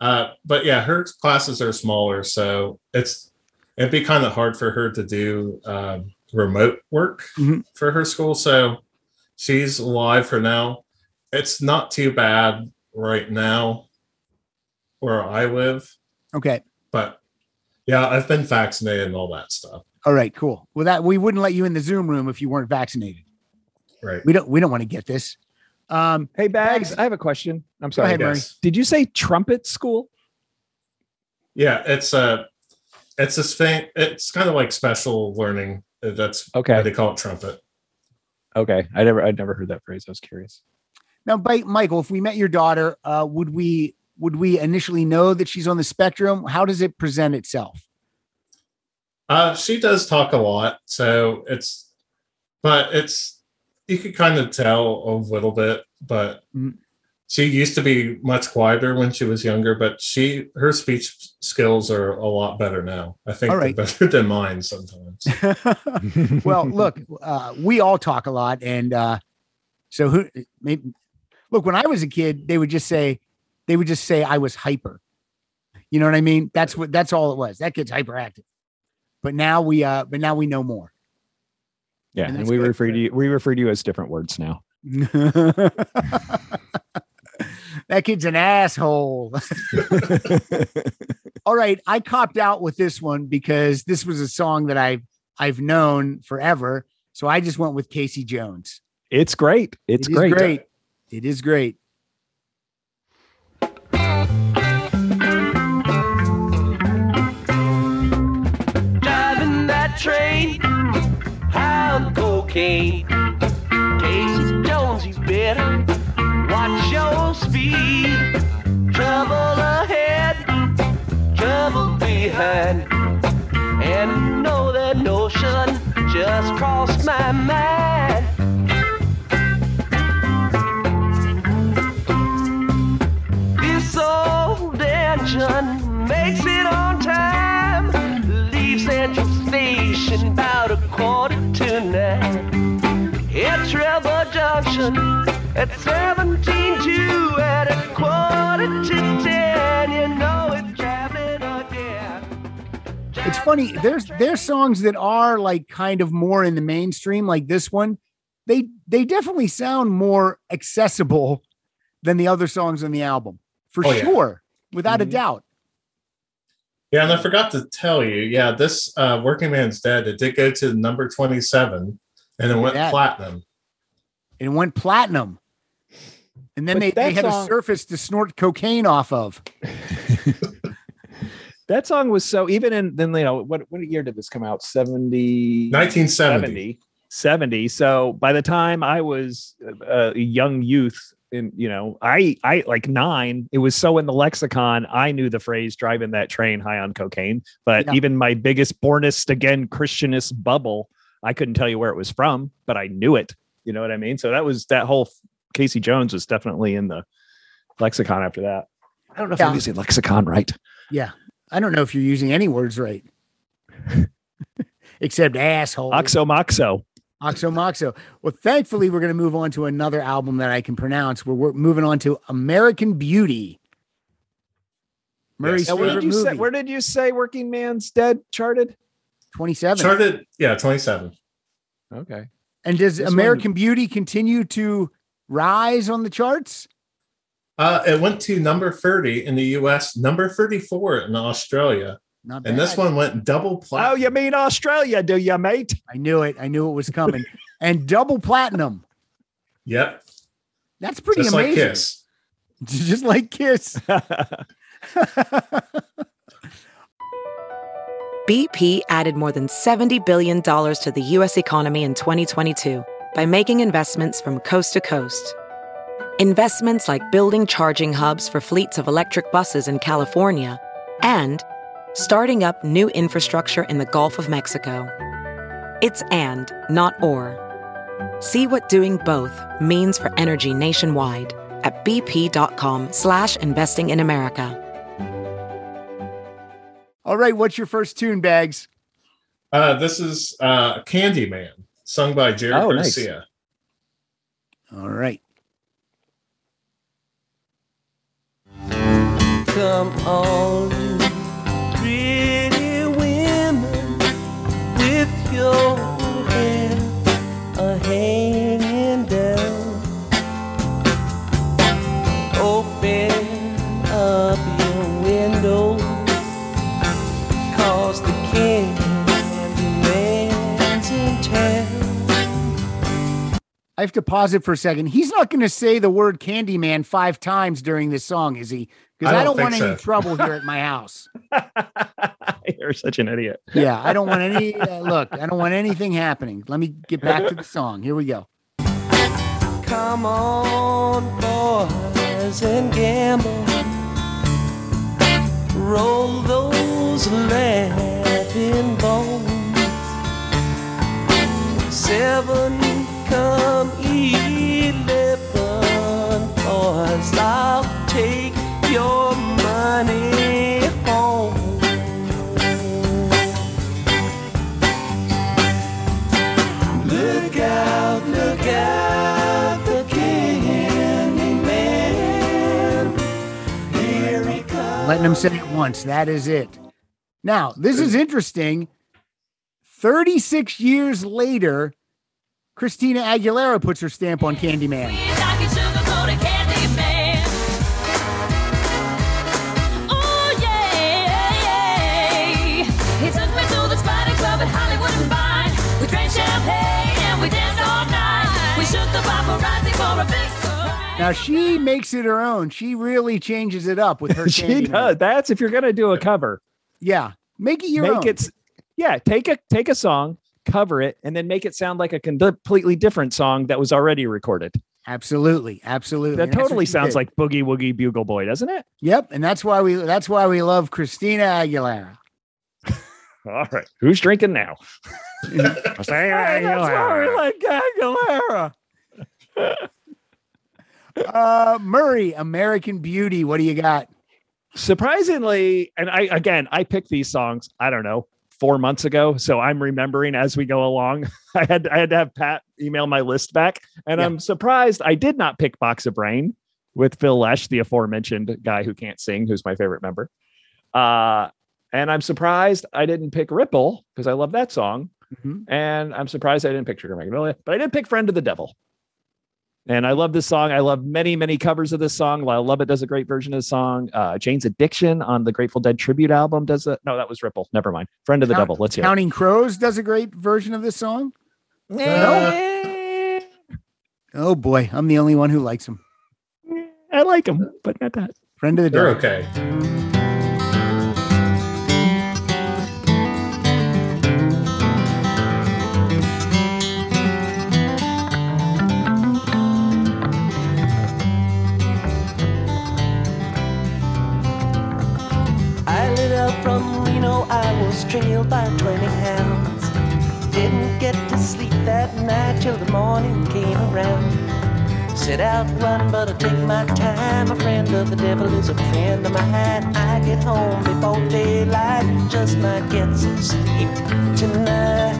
uh, but yeah, her classes are smaller, so it's it'd be kind of hard for her to do um, remote work Mhm. for her school. So she's live for now. It's not too bad right now where I live, Okay. but yeah, I've been vaccinated and all that stuff. All right. Cool. Well, that we wouldn't let you in the Zoom room if you weren't vaccinated. Right. We don't. We don't want to get this. Um, Hey, Bags, Bags. I have a question. I'm sorry. ahead, Murray. Yes. Did you say trumpet school? Yeah, it's a it's this thing. It's kind of like special learning. That's Okay. they call it trumpet. Okay. I never I'd never heard that phrase. I was curious. Now, by, Michael, if we met your daughter, uh, would we would we initially know that she's on the spectrum? How does it present itself? Uh, she does talk a lot, so it's, but it's you could kind of tell a little bit. But Mhm. She used to be much quieter when she was younger, but she her speech skills are a lot better now. I think All they're right. better than mine sometimes. well, look, uh, we all talk a lot, and uh, so who? Maybe, look, when I was a kid, they would just say, they would just say I was hyper. You know what I mean? That's what. That's all it was. That kid's hyperactive. But now we, uh, but now we know more. Yeah, And and, we good. refer to you we refer to you as different words now. that kid's an asshole. All right, I copped out with this one because this was a song that I've I've known forever. So I just went with Casey Jones. It's great. It's It is great. great. It is great. driving that train, high on cocaine. Casey Jones, you better watch your speed. Trouble ahead, trouble behind, and know that notion just just crossed my mind. This old engine makes it on time. Leaves Central Station about a quarter to nine. At Trevor Junction at 17 to It's funny. There's there's songs that are like kind of more in the mainstream, like this one. They they definitely sound more accessible than the other songs on the album, for Oh, yeah. sure, without a Mhm. doubt. Yeah, and I forgot to tell you, yeah, this uh, Working Man's Dead, it did go to number 27 and it went that. platinum. It went platinum. And then But they, they that had a surface to snort cocaine off of. That song was so even in then you know what what year did this come out? 70 1970. 70 70 so by the time i was a young youth and you know i i like nine it was so in the lexicon i knew the phrase driving that train high on cocaine but Yeah. even my biggest bornist again christianist bubble i couldn't tell you where it was from but i knew it you know what i mean so that was that whole casey jones was definitely in the lexicon after that i don't know if Yeah. i'm using lexicon right Yeah. I don't know if you're using any words right. Except asshole. oxo moxo Oxo Moxo. Well, thankfully, we're going to move on to another album that I can pronounce. We're, we're moving on to American Beauty. Murray's Yes. now, where did you movie. say where did you say working man's dead charted 27. Charted, yeah, 27. okay and does This one- American Beauty continue to rise on the charts? Uh, it went to number 30 in the US, number 34 in Australia. Not And this one went double platinum. Oh, you mean Australia, do you, mate? I knew it. I knew it was coming. and double platinum. Yep. That's pretty Just amazing. like Kiss. Just like Kiss. BP added more than $70 billion to the U.S. economy in 2022 by making investments from coast to coast. Investments like building charging hubs for fleets of electric buses in California and starting up new infrastructure in the Gulf of Mexico. It's and, not or. See what doing both means for energy nationwide at bp.com slash investing in America. All right. What's your first tune, Bags? Uh, this is uh, Candyman, sung by Jerry Oh, nice. All right. Come on, pretty women, with your hair a hanging down. Open up your window, cause the town. I have to pause it for a second. He's not going to say the word Candyman five times during this song, is he? Because I I don't don't want think any trouble here at my house. You're such an idiot. Yeah, I don't want any. Uh, look, I don't want anything happening. Let me get back to the song. Here we go. Come on, boys, and gamble. Roll those laughing bones. Seven come eleven, boys. I'll take money. Look out, look out. Letting him say it once. That is it. Now, this is interesting. 36 years later, Christina Aguilera puts her stamp on Candyman. Now, she makes it her own. She really changes it up with her she Candyman. does. That's if you're gonna do a cover. Yeah. Make it your make own. it. Yeah, take a take a song, cover it, and then make it sound like a completely different song that was already recorded. Absolutely. Absolutely. That And totally sounds did. like Boogie Woogie Bugle Boy, doesn't it? Yep, and that's why we that's why we love Christina Aguilera. All right. Who's drinking now? Hey, that's why we like Aguilera. Uh, Murray, American Beauty. What do you got? Surprisingly, and I again, I picked these songs, I don't know, four months ago. So I'm remembering as we go along. I had I had to have Pat email my list back. And Yeah. I'm surprised I did not pick Box of Rain with Phil Lesh, the aforementioned guy who can't sing, who's my favorite member. Uh and I'm surprised I didn't pick Ripple because I love that song. Mhm. And I'm surprised I didn't pick Sugar Magnolia, but I did pick Friend of the Devil. And I love this song. I love many, many covers of this song. I love it does a great version of the song. Uh, Jane's Addiction on the Grateful Dead tribute album does it. No, that was Ripple. Never mind. Friend of the Count- Devil. Let's hear it. Counting Crows does a great version of this song. it. Oh boy, I'm the only one who likes him. I like them, but not that. Friend of the Devil. They're devil. okay. Trailed by 20 hounds. Didn't get to sleep that night till the morning came around. Set out running, but I take my time. A friend of the devil is a friend of mine. I get home before daylight, just might get some sleep tonight.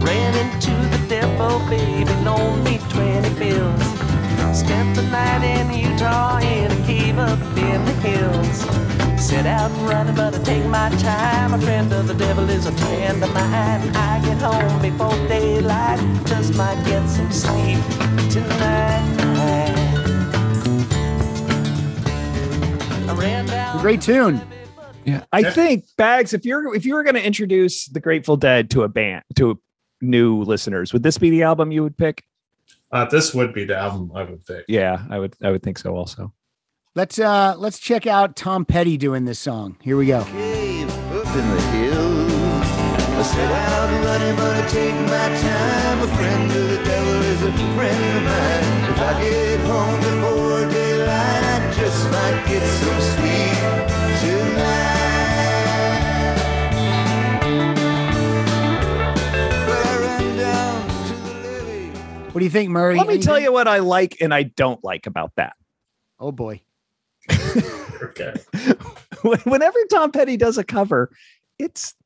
Ran into the devil, baby, loaned me 20 bills. Spent the night in Utah in a cave up in the hills. Set out running, but I take my time. A friend of the devil is a friend of mine. I get home before daylight, just might get some sleep tonight. I ran down Great tune. Yeah, I think Bags. If you're if you were going to introduce the Grateful Dead to a band to new listeners, would this be the album you would pick? Uh, this would be the album I would pick. Yeah, I would. I would think so. Also, Let's uh let's check out Tom Petty doing this song. Here we go. cave up in the hills. I set out running, but I take my time. A friend of the devil is a friend of mine. If I get home before daylight, I just might get some sleep tonight. What do you think, Murray? let me tell you what I like and I don't like about that. Oh boy. Okay. Whenever Tom Petty does a cover, it's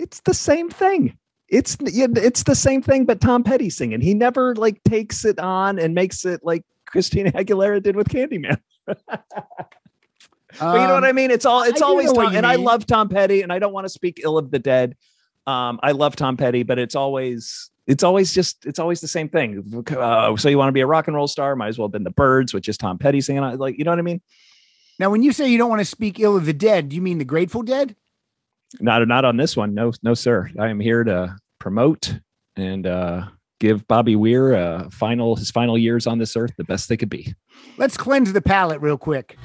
it's the same thing. It's it's the same thing, but Tom Petty singing. He never like takes it on and makes it like Christina Aguilera did with Candyman. But you know what I mean? It's all it's Um, I always Tom, and I love Tom Petty, and I don't want to speak ill of the dead. Um, I love Tom Petty, but it's always it's always just it's always the same thing. Uh, so you want to be a rock and roll star? Might as well have been the Birds which is Tom Petty singing. on- Like you know what I mean? Now, when you say you don't want to speak ill of the dead, do you mean the Grateful Dead? Not not on this one. No, no, sir. I am here to promote and uh, give Bobby Weir uh, final his final years on this earth the best they could be. Let's cleanse the palate real quick.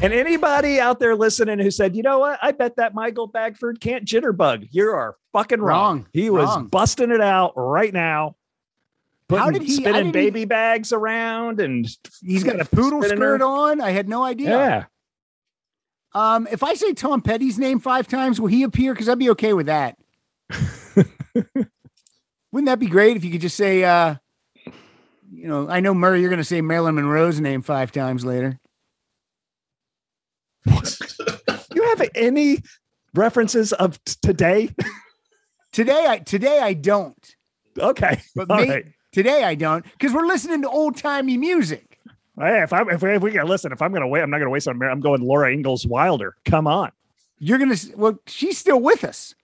And anybody out there listening who said, you know what, I bet that Michael Bagford can't jitterbug. You are fucking wrong. Wrong. He was Wrong. busting it out right now. How did he- spinning did he- baby bags around and He's got a poodle skirt her- on. I had no idea. Yeah. Um, if I say Tom Petty's name five times, will he appear? Because I'd be okay with that. Wouldn't that be great if you could just say, uh, you know, I know Murray, you're going to say Marilyn Monroe's name five times later. You have any references of t- today? Today, I today I don't, okay. but may- right. today I don't because we're listening to old timey music. Hey, if I'm if we, if we gotta listen, if I'm gonna wait, I'm not gonna waste on. I'm going Laura Ingalls Wilder. Come on, You're gonna well, she's still with us.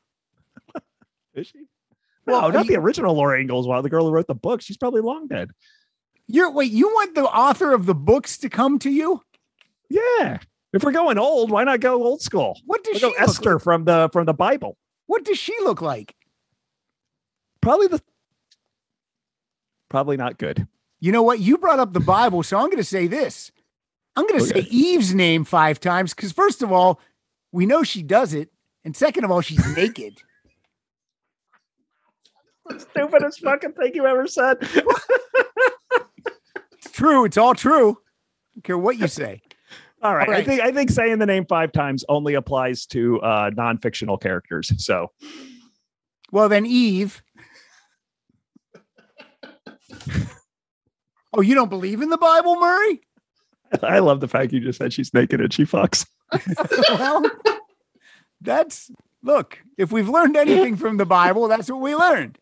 is she? Well, no, not you- the original Laura Ingalls Wilder, the girl who wrote the book. She's probably long dead. You're wait, you want the author of the books to come to you? Yeah. If we're going old, why not go old school? What does We'll she go look Esther like? from the from the Bible. What does she look like? Probably the probably not good. You know what? You brought up the Bible, so I'm going to say this. I'm going to Okay. say Eve's name five times because, first of all, we know she does it. And second of all, she's naked. Stupidest fucking thing you ever said. It's true. It's all true. I don't care what you say. All right. All right. I think I think saying the name five times only applies to uh non-fictional characters. So Well, then Eve. oh, you don't believe in the Bible, Murray? I love the fact you just said she's naked and she fucks. well, that's look. If we've learned anything from the Bible, that's what we learned.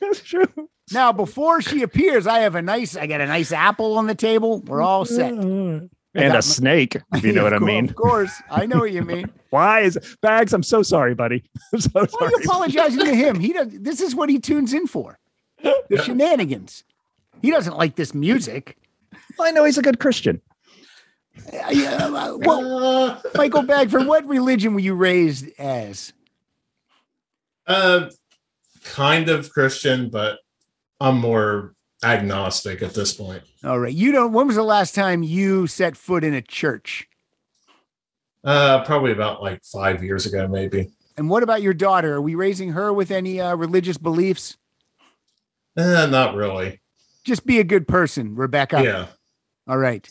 That's true. Now, before she appears, I have a nice. I got a nice apple on the table. We're all set. And got my- a snake, if you know what I mean. Of course, I know what you mean. Why is Bags? I'm so sorry, buddy. I'm so Why are you apologizing to him? He does. This is what he tunes in for. The shenanigans. He doesn't like this music. I know he's a good Christian. Uh, yeah, uh, well, Michael Bagford, what religion were you raised as? uh, kind of Christian, but I'm more agnostic at this point. All right. You don't. When was the last time you set foot in a church? Uh, probably about like five years ago, maybe. And what about your daughter? Are we raising her with any uh, religious beliefs? Uh, not really. Just be a good person, Rebecca. Yeah, All right.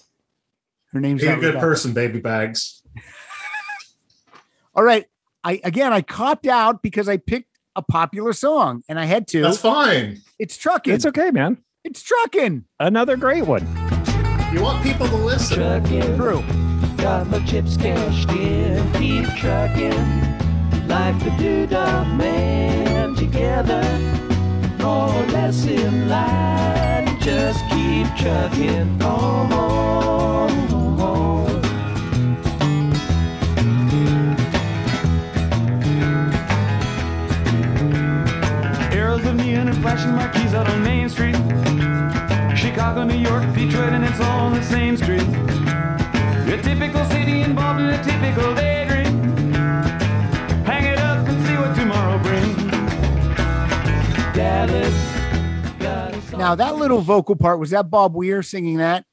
Her name's be a good Rebecca. person, baby bags. All right. I again I copped out because I picked a popular song and I had to. That's fine. it's trucking. It's okay, man. It's trucking. Another great one. You want people to listen. Trucking, True. got my chips cashed in. Keep trucking, like the doodah man. Together, more or less in line. Just keep trucking on. on, on. Arrows of neon and flashing marquees out on Main Street. Chicago, New York, Detroit, and it's all on the same street. A typical city involved in a typical daydream. Hang it up and see what tomorrow brings. Dallas, Now that little vocal part was that Bob Weir singing that?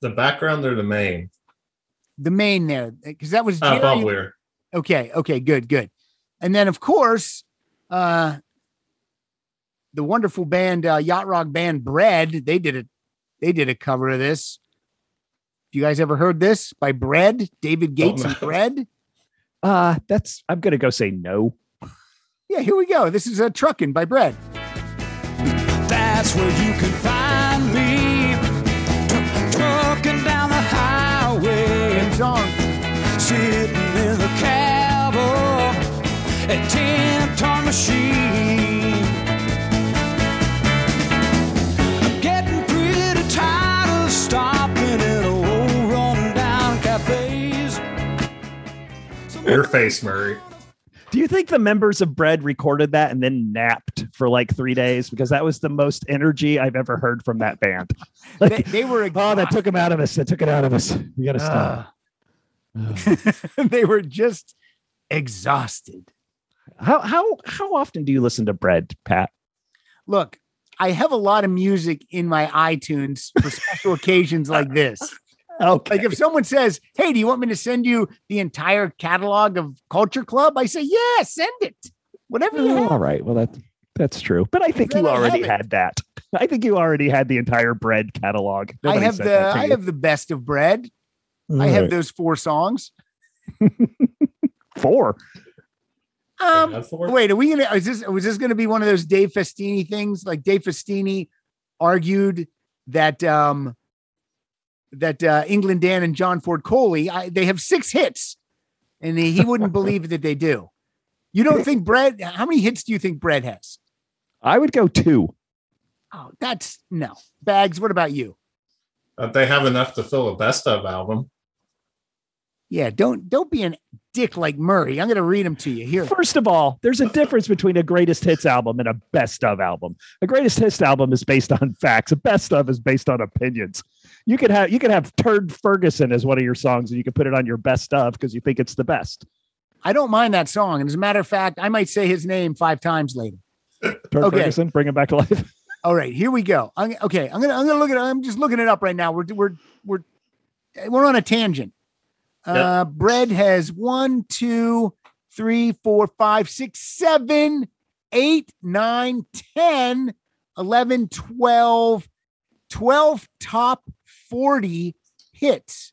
The background or the main? The main there because that was Uh, Bob Weir. Okay. Okay. Good. Good. And then of course, uh, the wonderful band uh, yacht rock band Bread. They did a they did a cover of this. You guys ever heard this by Bread? David Gates and. Bread. Uh, that's I'm gonna go say no. Yeah. Here we go. This is a trucking by Bread. That's where you can find me. Tr- trucking down the highway. and song. Sitting in the cab of a 10 ton machine. Your face, Murray. Do you think the members of Bread recorded that and then napped for like three days? Because that was the most energy I've ever heard from that band. They, Like, they were oh, that took him out of us. That took it out of us. We gotta stop. Ah. they were just exhausted. How how how often do you listen to Bread, Pat? Look, I have a lot of music in my iTunes for special occasions like this. Okay. Like if someone says, "Hey, do you want me to send you the entire catalog of Culture Club?" I say, "Yeah, send it. Whatever you have." all right. Well, that that's true. But I think Then you already had that. I think you already had the entire Bread catalog. I have the I have the best of bread. All I have right. those four songs. four. Um, Yeah, four. wait, are we gonna? Is this was this gonna be one of those Dave Festini things? Like Dave Festini argued that um that uh, England Dan and John Ford Coley I, they have six hits, and he, he wouldn't believe that they do. You don't think Brad? How many hits do you think Brad has? I would go two. Oh, that's no bags. What about you? Uh, they have enough to fill a best of album. Yeah, don't don't be an dick like Murray. I'm gonna read them to you here. First of all, there's a difference between a greatest hits album and a best of album. A greatest hits album is based on facts. A best of is based on opinions. You could have you could have Turd Ferguson as one of your songs, and you could put it on your best of because you think it's the best. I don't mind that song, and as a matter of fact, I might say his name five times later. Turd Okay. Ferguson, bring him back to life. All right, here we go. I'm, okay, I'm gonna I'm gonna look at. I'm just looking it up right now. We're we're we're we're on a tangent. Uh, Bread has one, two, three, four, five, six, seven, eight, nine, 10, 11, 12, 12 top 40 hits.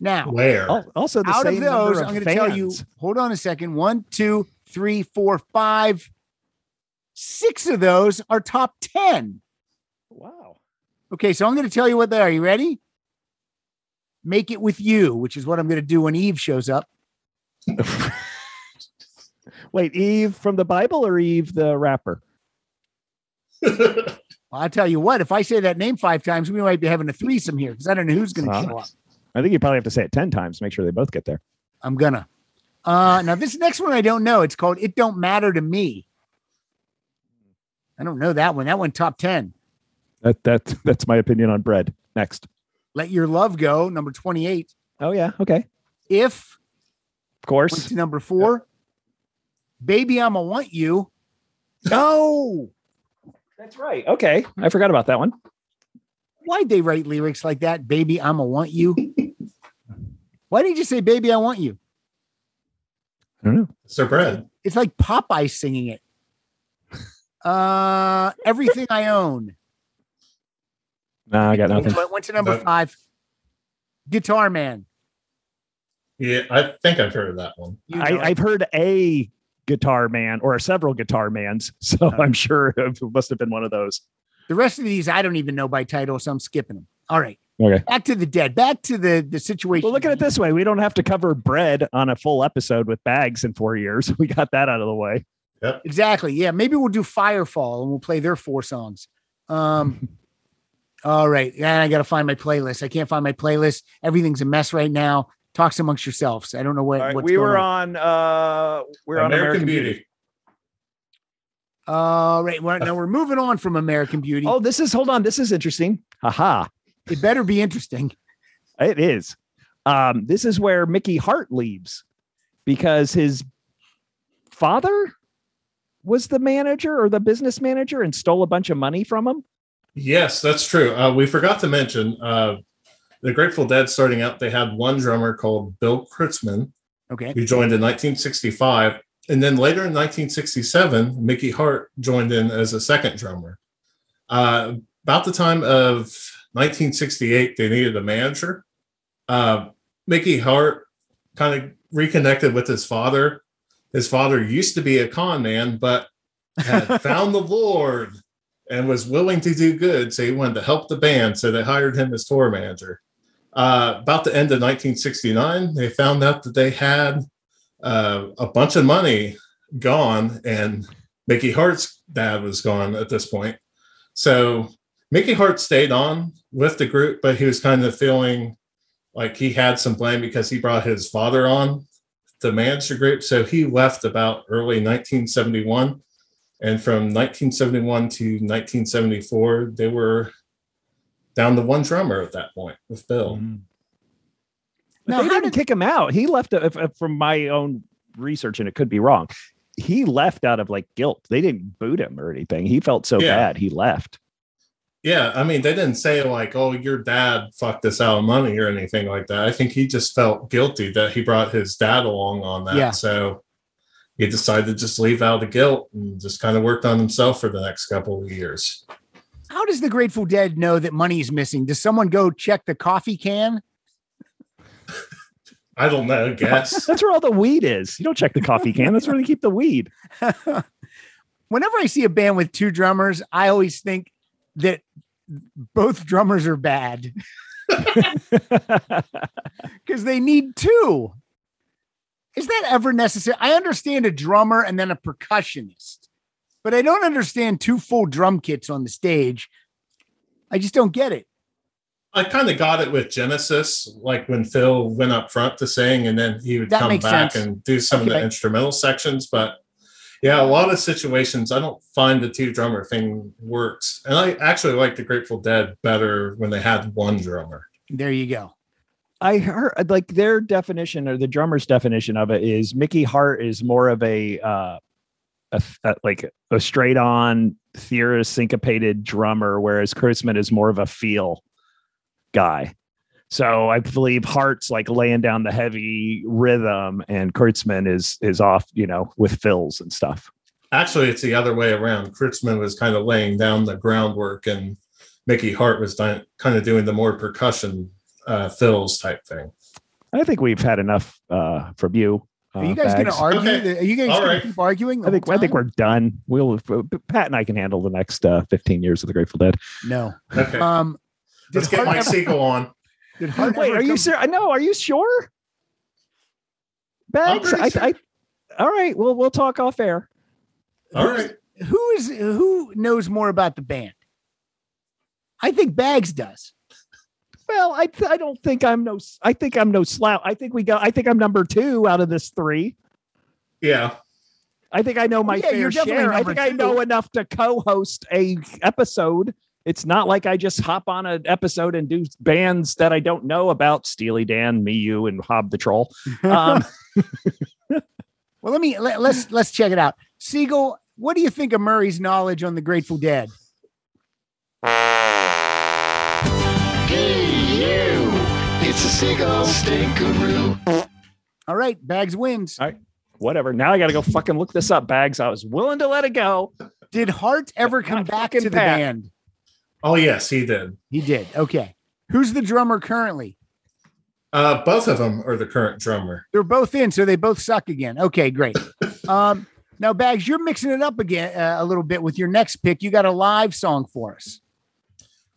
Now, Where? Also, the out of same number those, I'm going to tell you, hold on a second. One, two, three, four, five, six of those are top 10. Wow. Okay, so I'm going to tell you what they are. You ready? Make it with you, which is what I'm going to do when Eve shows up. Wait, Eve from the Bible or Eve the rapper? Well, I'll tell you what, if I say that name five times, we might be having a threesome here because I don't know who's going to Wow. show up. I think you probably have to say it 10 times to make sure they both get there. I'm gonna. Uh, now this next one I don't know. It's called "It Don't Matter to Me." I don't know that one. That one top ten. That, that, that's my opinion on bread. Next. "Let Your Love Go" number twenty-eight. Oh, yeah. Okay. If Of course. number four. "Baby, I'ma Want You." Oh, that's right. Okay. I forgot about that one. Why'd they write lyrics like that? "Baby, I'ma Want You." Why did you say "Baby, I Want You"? I don't know. so bread. It's like Popeye singing it. Uh, everything I own. Nah, I got nothing. Went went to number Okay. five. Guitar Man. Yeah, I think I've heard of that one. You know I. I've heard a guitar man or several guitar mans, so I'm sure it must have been one of those. The rest of these I don't even know by title, so I'm skipping them. All right. Okay. Back to the dead. Back to the the situation. Well, look at it this way: we don't have to cover bread on a full episode with bags in four years. We got that out of the way. Yep. Exactly. Yeah. Maybe we'll do Firefall and we'll play their four songs. Um. all right. Yeah, I got to find my playlist. I can't find my playlist. Everything's a mess right now. Talks amongst yourselves. I don't know what. All right, what's we going were on. on. uh We're on American, American Beauty. Beauty. All right. Well, now we're moving on from American Beauty. Oh, this is hold on. This is interesting. Haha. It better be interesting. It is. Um, this is where Mickey Hart leaves because his father was the manager or the business manager and stole a bunch of money from him. Yes, that's true. Uh, we forgot to mention uh, the Grateful Dead starting out, they had one drummer called Bill Kreutzmann, Okay. who joined in 1965. And then later in 1967, Mickey Hart joined in as a second drummer. Uh, about the time of 1968, they needed a manager. Uh, Mickey Hart kind of reconnected with his father. His father used to be a con man, but had found the Lord and was willing to do good. So he wanted to help the band. So they hired him as tour manager. Uh, about the end of 1969, they found out that they had uh, a bunch of money gone, and Mickey Hart's dad was gone at this point. So Mickey Hart stayed on with the group, but he was kind of feeling like he had some blame because he brought his father on to manage the group. So he left about early 1971. And from 1971 to 1974, they were down to one drummer at that point with Bill. Mm-hmm. But Now, they didn't kick him out. He left if, if- from my own research, and it could be wrong. He left out of like guilt. They didn't boot him or anything. He felt so Yeah. bad. He left. Yeah, I mean, they didn't say like, "Oh, your dad fucked us out of money" or anything like that. I think he just felt guilty that he brought his dad along on that. Yeah. So he decided to just leave out the guilt and just kind of worked on himself for the next couple of years. How does the Grateful Dead know that money is missing? Does someone go check the coffee can? I don't know. Guess That's where all the weed is. You don't check the coffee can. That's where they keep the weed. Whenever I see a band with two drummers, I always think that both drummers are bad because they need two. Is that ever necessary? I understand a drummer and then a percussionist, but I don't understand two full drum kits on the stage. I just don't get it. I kind of got it with Genesis, like when Phil went up front to sing, and then he would That come back sense. and do some of the instrumental sections. But yeah, a lot of situations, I don't find the two drummer thing works. And I actually like the Grateful Dead better when they had one drummer. There you go. I heard like their definition or the drummer's definition of it is Mickey Hart is more of a uh a, a- like a straight on theorist syncopated drummer, whereas Kreutzmann is more of a feel guy. So I believe Hart's like laying down the heavy rhythm, and Kreutzmann is is off, you know, with fills and stuff. Actually, it's the other way around. Kreutzmann was kind of laying down the groundwork, and Mickey Hart was di- kind of doing the more percussion uh, fills type thing. I think we've had enough uh, from you. Are you uh, guys going to argue? Okay. Are you guys All going right. to keep arguing? I think whole I think we're done. We'll Pat and I can handle the next uh, 15 years of the Grateful Dead. no. Okay, Um, let's get my ever- sequel on. Did Hart Wait, ever are you sure? I know. are you sure? Bags, I, sure. I, all right. Well, we'll talk off air. All right. Who is who knows more about the band? I think Bags does. Well, I th- I don't think I'm no. I think I'm no slouch. I think we got. I think I'm number two out of this three. Yeah. I think I know my Yeah, fair share. I number think I know enough to co-host a episode. It's not like I just hop on an episode and do bands that I don't know about. Steely Dan, Me, You, and Hob the Troll. Um, Well, let me let, let's let's check it out. Siegel, what do you think of Murray's knowledge on the Grateful Dead? It's a seagull stinkeroo. All right, Bags wins. All right, whatever. Now I got to go fucking look this up. Bags. I was willing to let it go. Did Hart ever come back fucking to the Pat. band? Oh yes, he did. He did. Okay. Who's the drummer currently? Uh, both of them are the current drummer. They're both in, so they both suck again. Okay, great. Um, now, Bags, you're mixing it up again uh, a little bit with your next pick. You got a live song for us.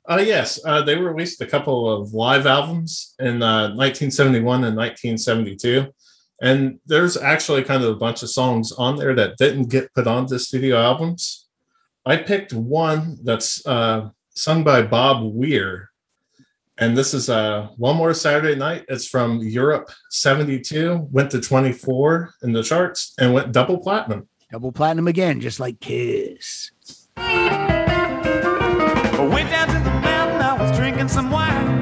Uh, yes, uh, they released a couple of live albums in uh, 1971 and 1972. And there's actually kind of a bunch of songs on there that didn't get put onto studio albums. I picked one that's uh, sung by Bob Weir. And this is uh, One More Saturday Night. It's from Europe 72, went to 24 in the charts and went double platinum. Double platinum again, just like Kiss. Went down to the mountain, Some wine.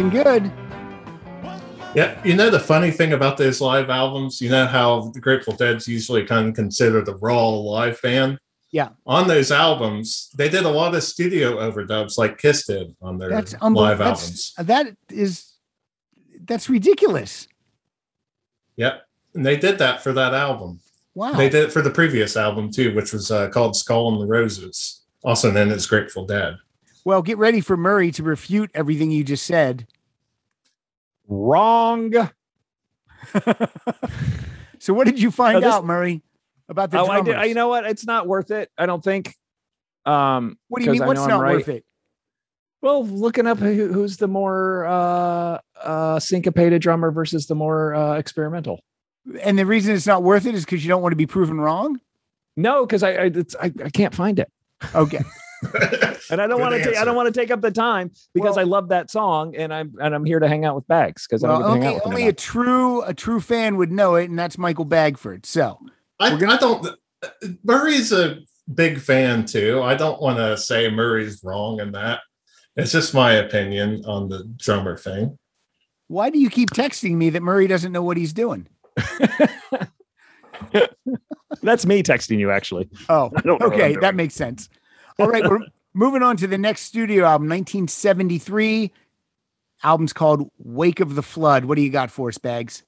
Sounding good. Yeah, you know the funny thing about those live albums, you know how the Grateful Dead's usually kind of considered a raw live band. Yeah. On those albums, they did a lot of studio overdubs, like Kiss did on their That's live unbelievable. albums. That is, that's ridiculous. Yep, and they did that for that album. Wow. They did it for the previous album too, which was uh, called "Skull and the Roses," also known as Grateful Dead. Well, get ready for Murray to refute everything you just said. Wrong. So, what did you find Oh, this- out, Murray, about the oh, I did. I, you know what? It's not worth it. I don't think. Um, what do you mean? What's not right. worth it? Well, looking up who, who's the more uh, uh, syncopated drummer versus the more uh, experimental. And the reason it's not worth it is because you don't want to be proven wrong. No, because I I, it's, I I can't find it, Okay. and I don't want to take I don't want to take up the time because Well- I love that song, and I'm and I'm here to hang out with Bags because I Well, don't get to hang only, him only a enough. true a true fan would know it, and that's Michael Bagford. So, I, gonna- I don't. Murray's a big fan too. I don't want to say Murray's wrong in that. It's just my opinion on the drummer thing. why do you keep texting me that Murray doesn't know what he's doing? That's me texting you actually. Oh, I don't know what I'm okay, that makes sense. All right, we're moving on to the next studio album, 1973. Album's called "Wake of the Flood." What do you got for us, Bags?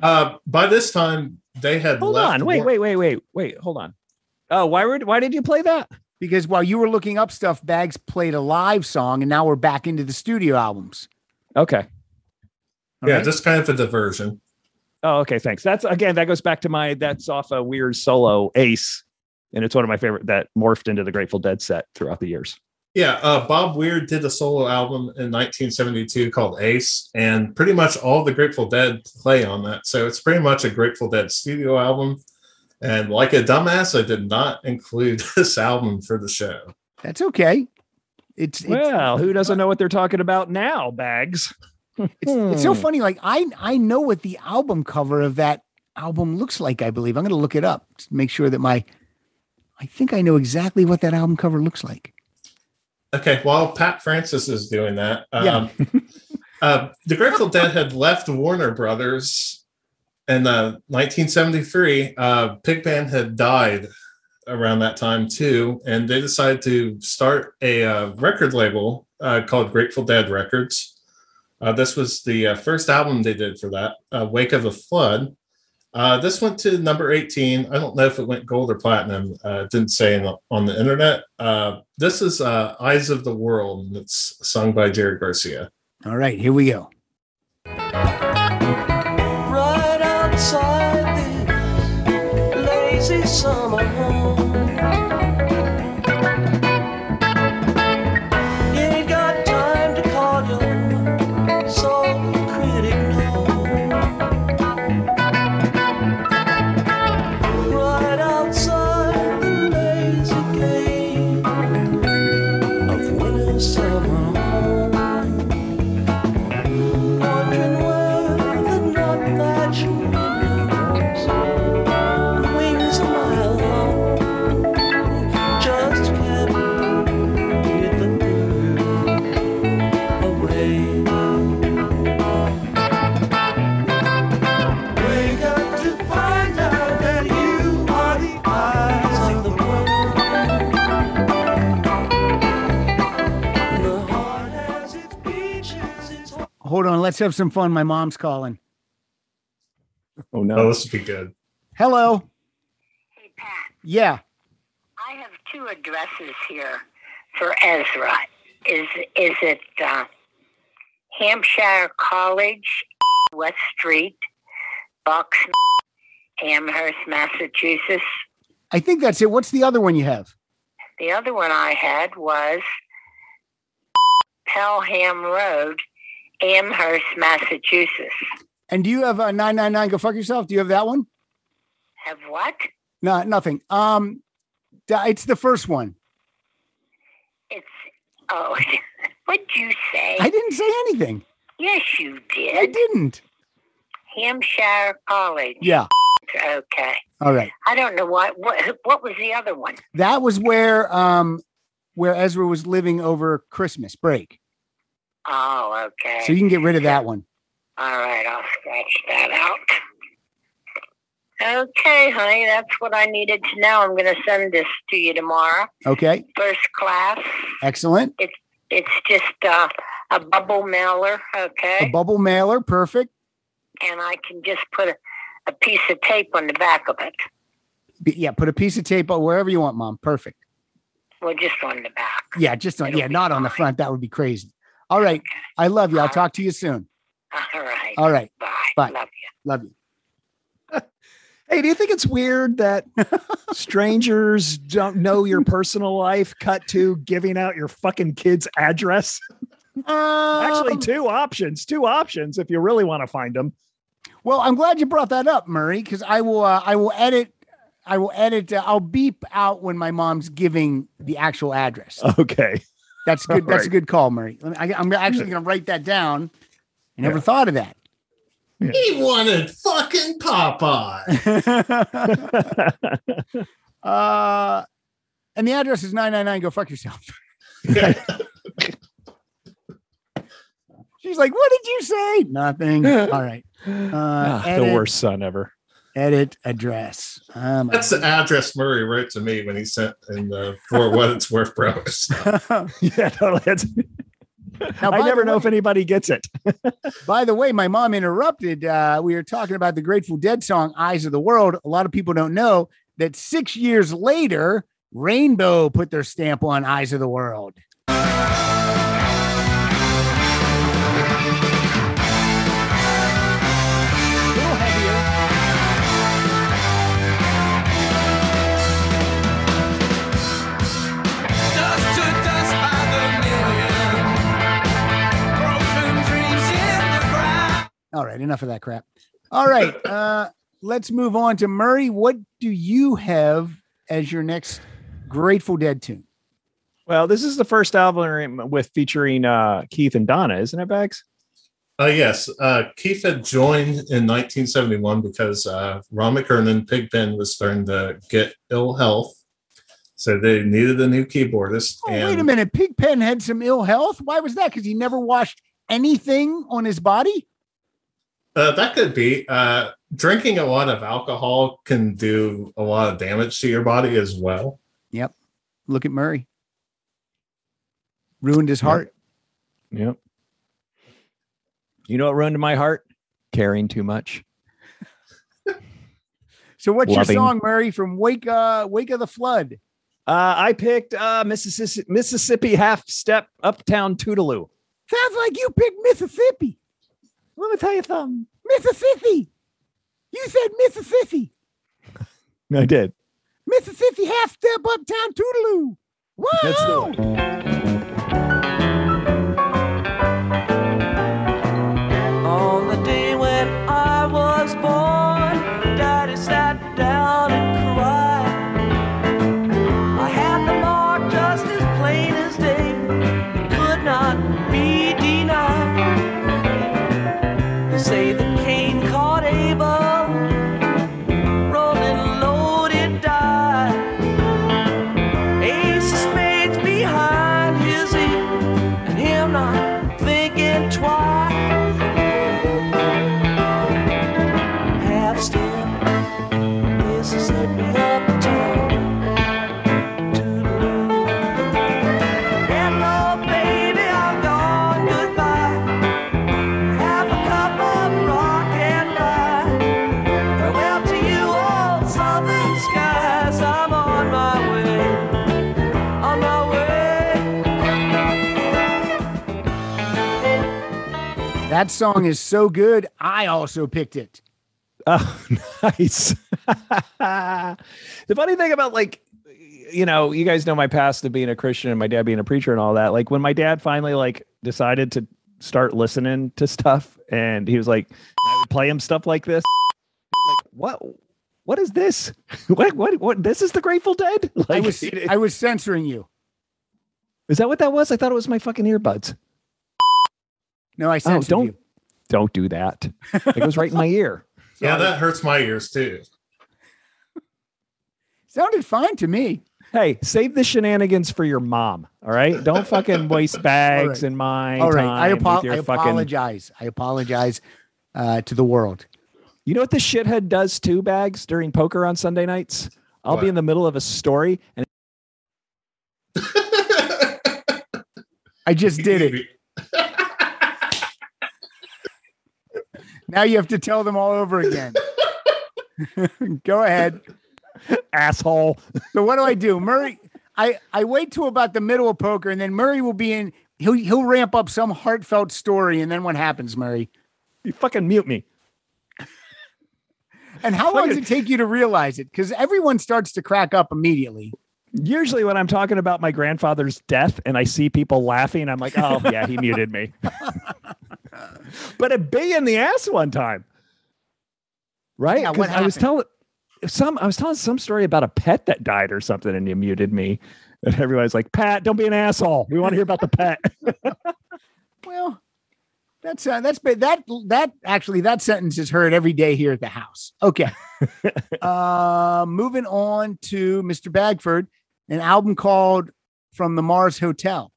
Uh, by this time, they had Hold left on, wait, work- wait, wait, wait, wait. Hold on. Oh, why would why did you play that? Because while you were looking up stuff, Bags played a live song, and now we're back into the studio albums. Okay. All Yeah, right? just kind of a diversion. Oh, okay. Thanks. That's again. That goes back to my. That's off a weird solo Ace, and it's one of my favorite that morphed into the Grateful Dead set throughout the years. Yeah, uh, Bob Weir did a solo album in 1972 called Ace, and pretty much all the Grateful Dead play on that. So it's pretty much a Grateful Dead studio album. And like a dumbass, I did not include this album for the show. That's okay. It's it's, Well, who doesn't know what they're talking about now, Bags? it's, it's so funny. Like I I know what the album cover of that album looks like. I believe I'm going to look it up to make sure that my I think I know exactly what that album cover looks like. Okay, while Pat Francis is doing that, Yeah. um, uh, the Grateful Dead had left Warner Brothers in uh, 1973. Uh, Pigpen had died around that time too, and they decided to start a uh, record label uh, called Grateful Dead Records. Uh, this was the uh, first album they did for that, uh, Wake of the Flood. Uh, this went to number 18. I don't know if it went gold or platinum. Uh, didn't say the, on the internet. Uh, this is uh, Eyes of the World, and it's sung by Jerry Garcia. All right, here we go. Let's have some fun. My mom's calling. Oh Oh, no. this would be good. Hello. Hey, Pat, Yeah. I have two addresses here for Ezra. Is is it uh, Hampshire College, West Street, Bucks, Amherst, Massachusetts? I think that's it. What's the other one you have? The other one I had was Pelham Road, Amherst, Massachusetts. And do you have a 999 go fuck yourself? Do you have that one? Have what? No, nothing. Um it's the first one. It's oh, what'd you say? I didn't say anything. yes, you did. I didn't. Hampshire College. Yeah. Okay. All right. I don't know what what what was the other one. That was where um where Ezra was living over Christmas break. Oh, okay. So you can get rid of that one. All right, I'll scratch that out. Okay, honey, that's what I needed to know. I'm going to send this to you tomorrow. Okay. First class. Excellent. It's it's just uh, a bubble mailer, Okay. A bubble mailer, perfect. and I can just put a, a piece of tape on the back of it. B- Yeah, put a piece of tape on wherever you want, mom. Perfect. Well, just on the back. Yeah, just on It'll yeah, be not on the front. That would be crazy. All right. I love you. I'll talk to you soon. All right. All right. Bye. Bye. Love you. Love you. Hey, do you think it's weird that strangers don't know your personal life? Cut to giving out your fucking kid's address. Actually, Um, two options. Two options if you really want to find them. Well, I'm glad you brought that up, Murray, because I will. Uh, I will edit. I will edit. Uh, I'll beep out when my mom's giving the actual address. Okay. That's good. all That's a good call, Murray. Let me- I, am actually going to write that down. I never Yeah. thought of that. He wanted fucking Popeye. uh, and the address is 999. Go fuck yourself. She's like, "What did you say?" Nothing. All right. Uh, Ah, the worst son ever. Edit address. Um, That's the address Murray wrote to me when he sent in the For What It's Worth promos. Yeah, totally. Now, I never know way- if anybody gets it. By the way, my mom interrupted. Uh, we were talking about the Grateful Dead song "Eyes of the World." A lot of people don't know that six years later, Rainbow put their stamp on "Eyes of the World." Enough of that crap. All right, uh, let's move on to Murray. What do you have as your next Grateful Dead tune? Well, this is the first album with featuring uh, Keith and Donna, isn't it, Bags? Uh, yes, uh, Keith had joined in 1971 because uh, Ron McKernan, Pigpen, was starting to get ill health. So they needed a new keyboardist. Oh, and wait a minute. Pigpen had some ill health. Why was that? Because he never washed anything on his body. Uh, that could be. Uh, drinking a lot of alcohol can do a lot of damage to your body as well. Yep. Look at Murray. Ruined his heart. Yep. You know what ruined my heart? Caring too much. So what's Loving. your song, Murray, from Wake uh Wake of the Flood? Uh, I picked uh, Mississippi, Mississippi Half Step Uptown Toodeloo. Sounds like you picked Mississippi. Let me tell you something. Mississippi. You said Mississippi. I did. Mississippi half step uptown Toodeloo. Wow. That song is so good. I also picked it. Oh, nice. the funny thing about like, you know, you guys know my past of being a Christian and my dad being a preacher and all that. Like when my dad finally like decided to start listening to stuff and he was like, I would play him stuff like this. Like, what? What is this? What? What? What? This is the Grateful Dead? Like, I was I was censoring you. is that what that was? I thought it was my fucking earbuds. No, I Oh, don't you. don't do that. It goes right in my ear. Yeah, that hurts my ears too. Sounded fine to me. Hey, save the shenanigans for your mom. All right, don't fucking waste bags right. and my All right. time I, apo- with your I fucking. apologize. I apologize uh, to the world. You know what this shithead does too, bags during poker on Sunday nights? I'll be in the middle of a story and I just did it. Now you have to tell them all over again. Go ahead. asshole. So what do I do? Murray, I, I wait till about the middle of poker and then Murray will be in he'll he'll ramp up some heartfelt story and then what happens, Murray? You fucking mute me. And how long does it take you to realize it? Because everyone starts to crack up immediately. Usually, when I'm talking about my grandfather's death and I see people laughing, I'm like, oh, yeah, he muted me. but a bee in the ass one time. Right? Yeah, I was telling some I was telling some story about a pet that died or something, and you muted me. And everybody's like, Pat, don't be an asshole. We want to hear about the pet. Well, that's uh, that's that that actually that sentence is heard every day here at the house. Okay. uh moving on to Mr. Bagford, an album called From the Mars Hotel.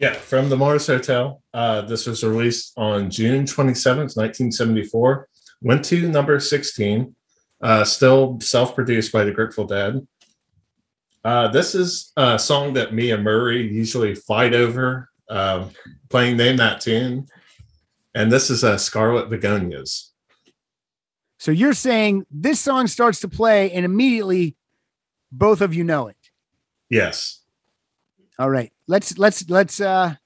Yeah, from the Mars Hotel. Uh, this was released on June 27th, 1974. Went to number 16. Uh, still self produced by the Grateful Dead. Uh, this is a song that me and Murray usually fight over, uh, playing Name That Tune. And this is uh, Scarlet Begonias. So you're saying this song starts to play and immediately both of you know it. Yes. All right. Let's let's let's uh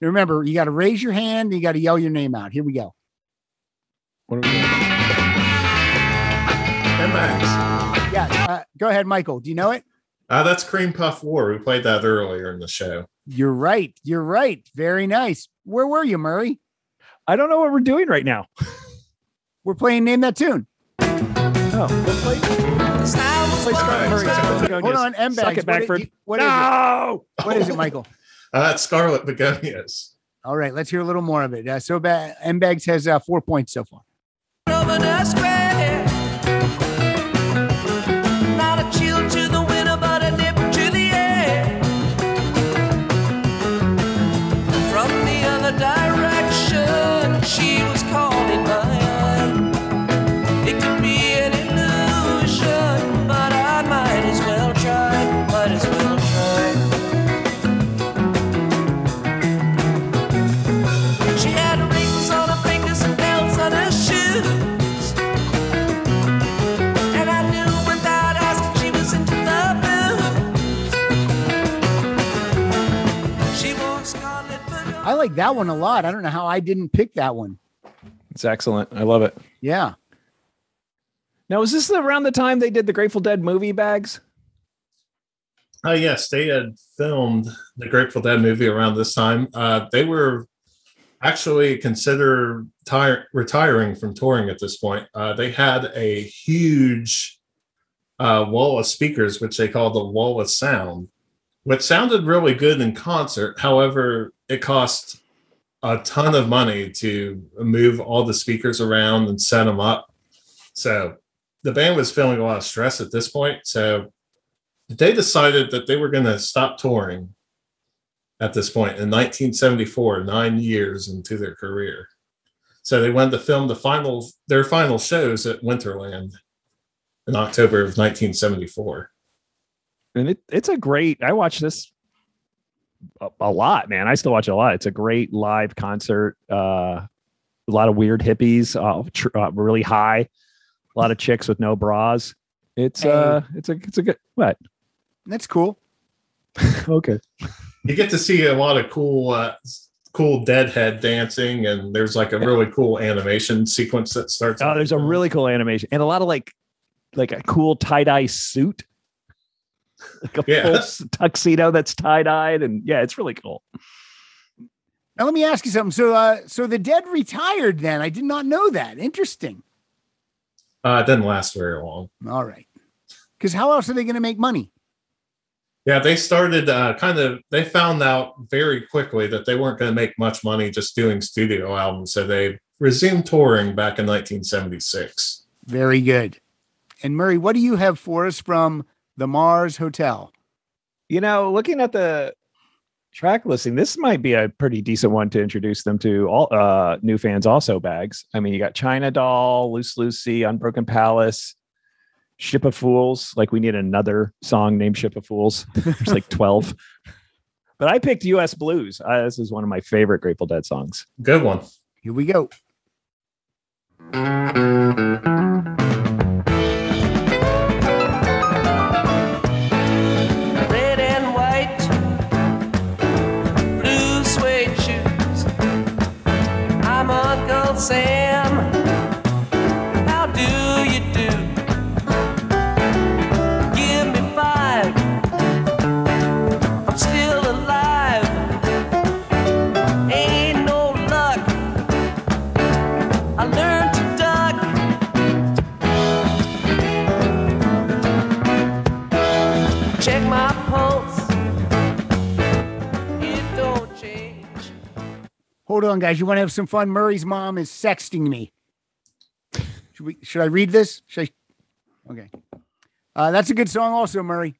remember you got to raise your hand, you got to yell your name out. Here we go. What are we doing? And Max. Yeah, uh, go ahead, Michael. Do you know it? Uh, that's Cream Puff War. We played that earlier in the show. You're right. You're right. Very nice. Where were you, Murray? I don't know what we're doing right now. We're playing Name That Tune. Oh, let's play. play Scarlet Murray. Scarlet Hold on, M Suck bags. it, Bagford. What is no! it? What is it, Michael? Uh, it's Scarlet Begonias. All right, let's hear a little more of it. Uh, so ba- M bags has uh, four points so far. Like that one a lot. I don't know how I didn't pick that one. It's excellent. I love it. Yeah. Now, was this around the time they did the Grateful Dead movie bags? Oh yes, they had filmed the Grateful Dead movie around this time. Uh, they were actually consider tire- retiring from touring at this point. Uh, they had a huge uh, wall of speakers, which they called the Wall of Sound, which sounded really good in concert. However, it cost a ton of money to move all the speakers around and set them up. So the band was feeling a lot of stress at this point. So they decided that they were going to stop touring at this point in 1974, nine years into their career. So they went to film the final their final shows at Winterland in October of 1974. And it, it's a great. I watch this a, a lot, man. I still watch it a lot. It's a great live concert. Uh, a lot of weird hippies, uh, tr- uh, really high. A lot of chicks with no bras. It's uh, it's a it's a good what? That's cool. okay. You get to see a lot of cool uh, cool deadhead dancing and there's like a really cool animation sequence that starts Oh, there's a really cool animation and a lot of like like a cool tie dye suit, like a Yeah. full tuxedo that's tie dyed, and yeah, it's really cool. Now let me ask you something. So, uh, so the dead retired. Then I did not know that. Interesting. uh, it didn't last very long. All right. Because how else are they going to make money? Yeah, they started uh, kind of. They found out very quickly that they weren't going to make much money just doing studio albums, so they resumed touring back in 1976. Very good. And Murray, what do you have for us from the Mars Hotel? You know, looking at the track listing, this might be a pretty decent one to introduce them to all uh, new fans. Also, bags. I mean, you got China Doll, Loose Lucy, Unbroken Palace, Ship of Fools. Like, we need another song named Ship of Fools. There's like twelve. But I picked U.S. Blues. Uh, this is one of my favorite Grateful Dead songs. Good one. Here we go. Hold on, guys. You want to have some fun? Murray's mom is sexting me. Should, we, should I read this? Should I? Okay. Uh, that's a good song, also, Murray.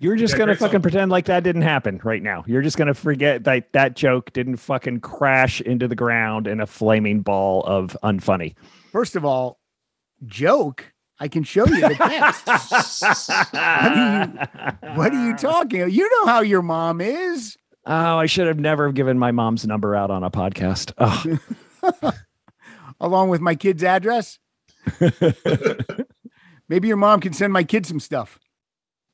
You're just Yeah, gonna fucking song. pretend like that didn't happen right now. You're just gonna forget that that joke didn't fucking crash into the ground in a flaming ball of unfunny. First of all, joke. I can show you the text. what, are you, what are you talking? You know how your mom is. Oh, I should have never given my mom's number out on a podcast. Oh, along with my kid's address. Maybe your mom can send my kid some stuff,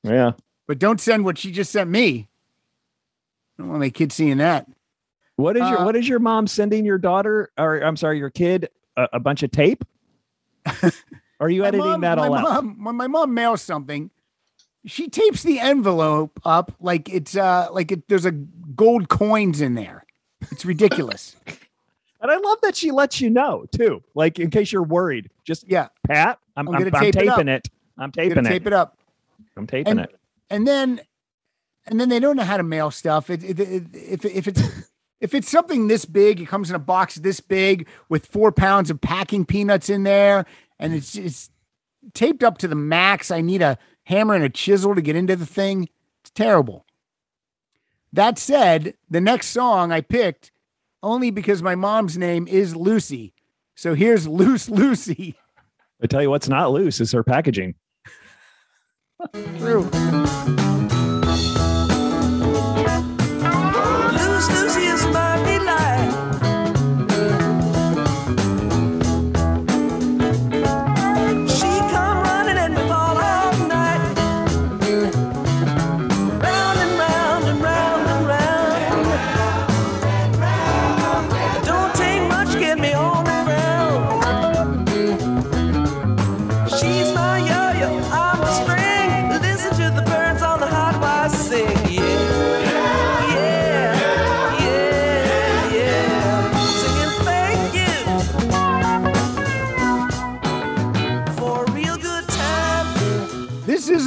yeah. but don't send what she just sent me. I don't want my kid seeing that. What is your Uh, What is your mom sending your daughter, or I'm sorry, your kid, a, a bunch of tape? Are you editing mom- that my all out? mom, When my mom mails something, she tapes the envelope up like it's uh like it, there's a gold coins in there. It's ridiculous. And I love that she lets you know too. Like in case you're worried, just yeah, Pat, I'm, I'm I'm, gonna I'm tape it taping it. I'm I'm taping gonna it. tape it up. I'm taping and, it. And then, and then they don't know how to mail stuff. It, it, it, if if it's if it's something this big, it comes in a box this big with four pounds of packing peanuts in there, and it's it's taped up to the max. I need a hammer and a chisel to get into the thing. It's terrible. That said, the next song I picked only because my mom's name is Lucy. So here's Loose Lucy. I tell you what's not loose is her packaging. True.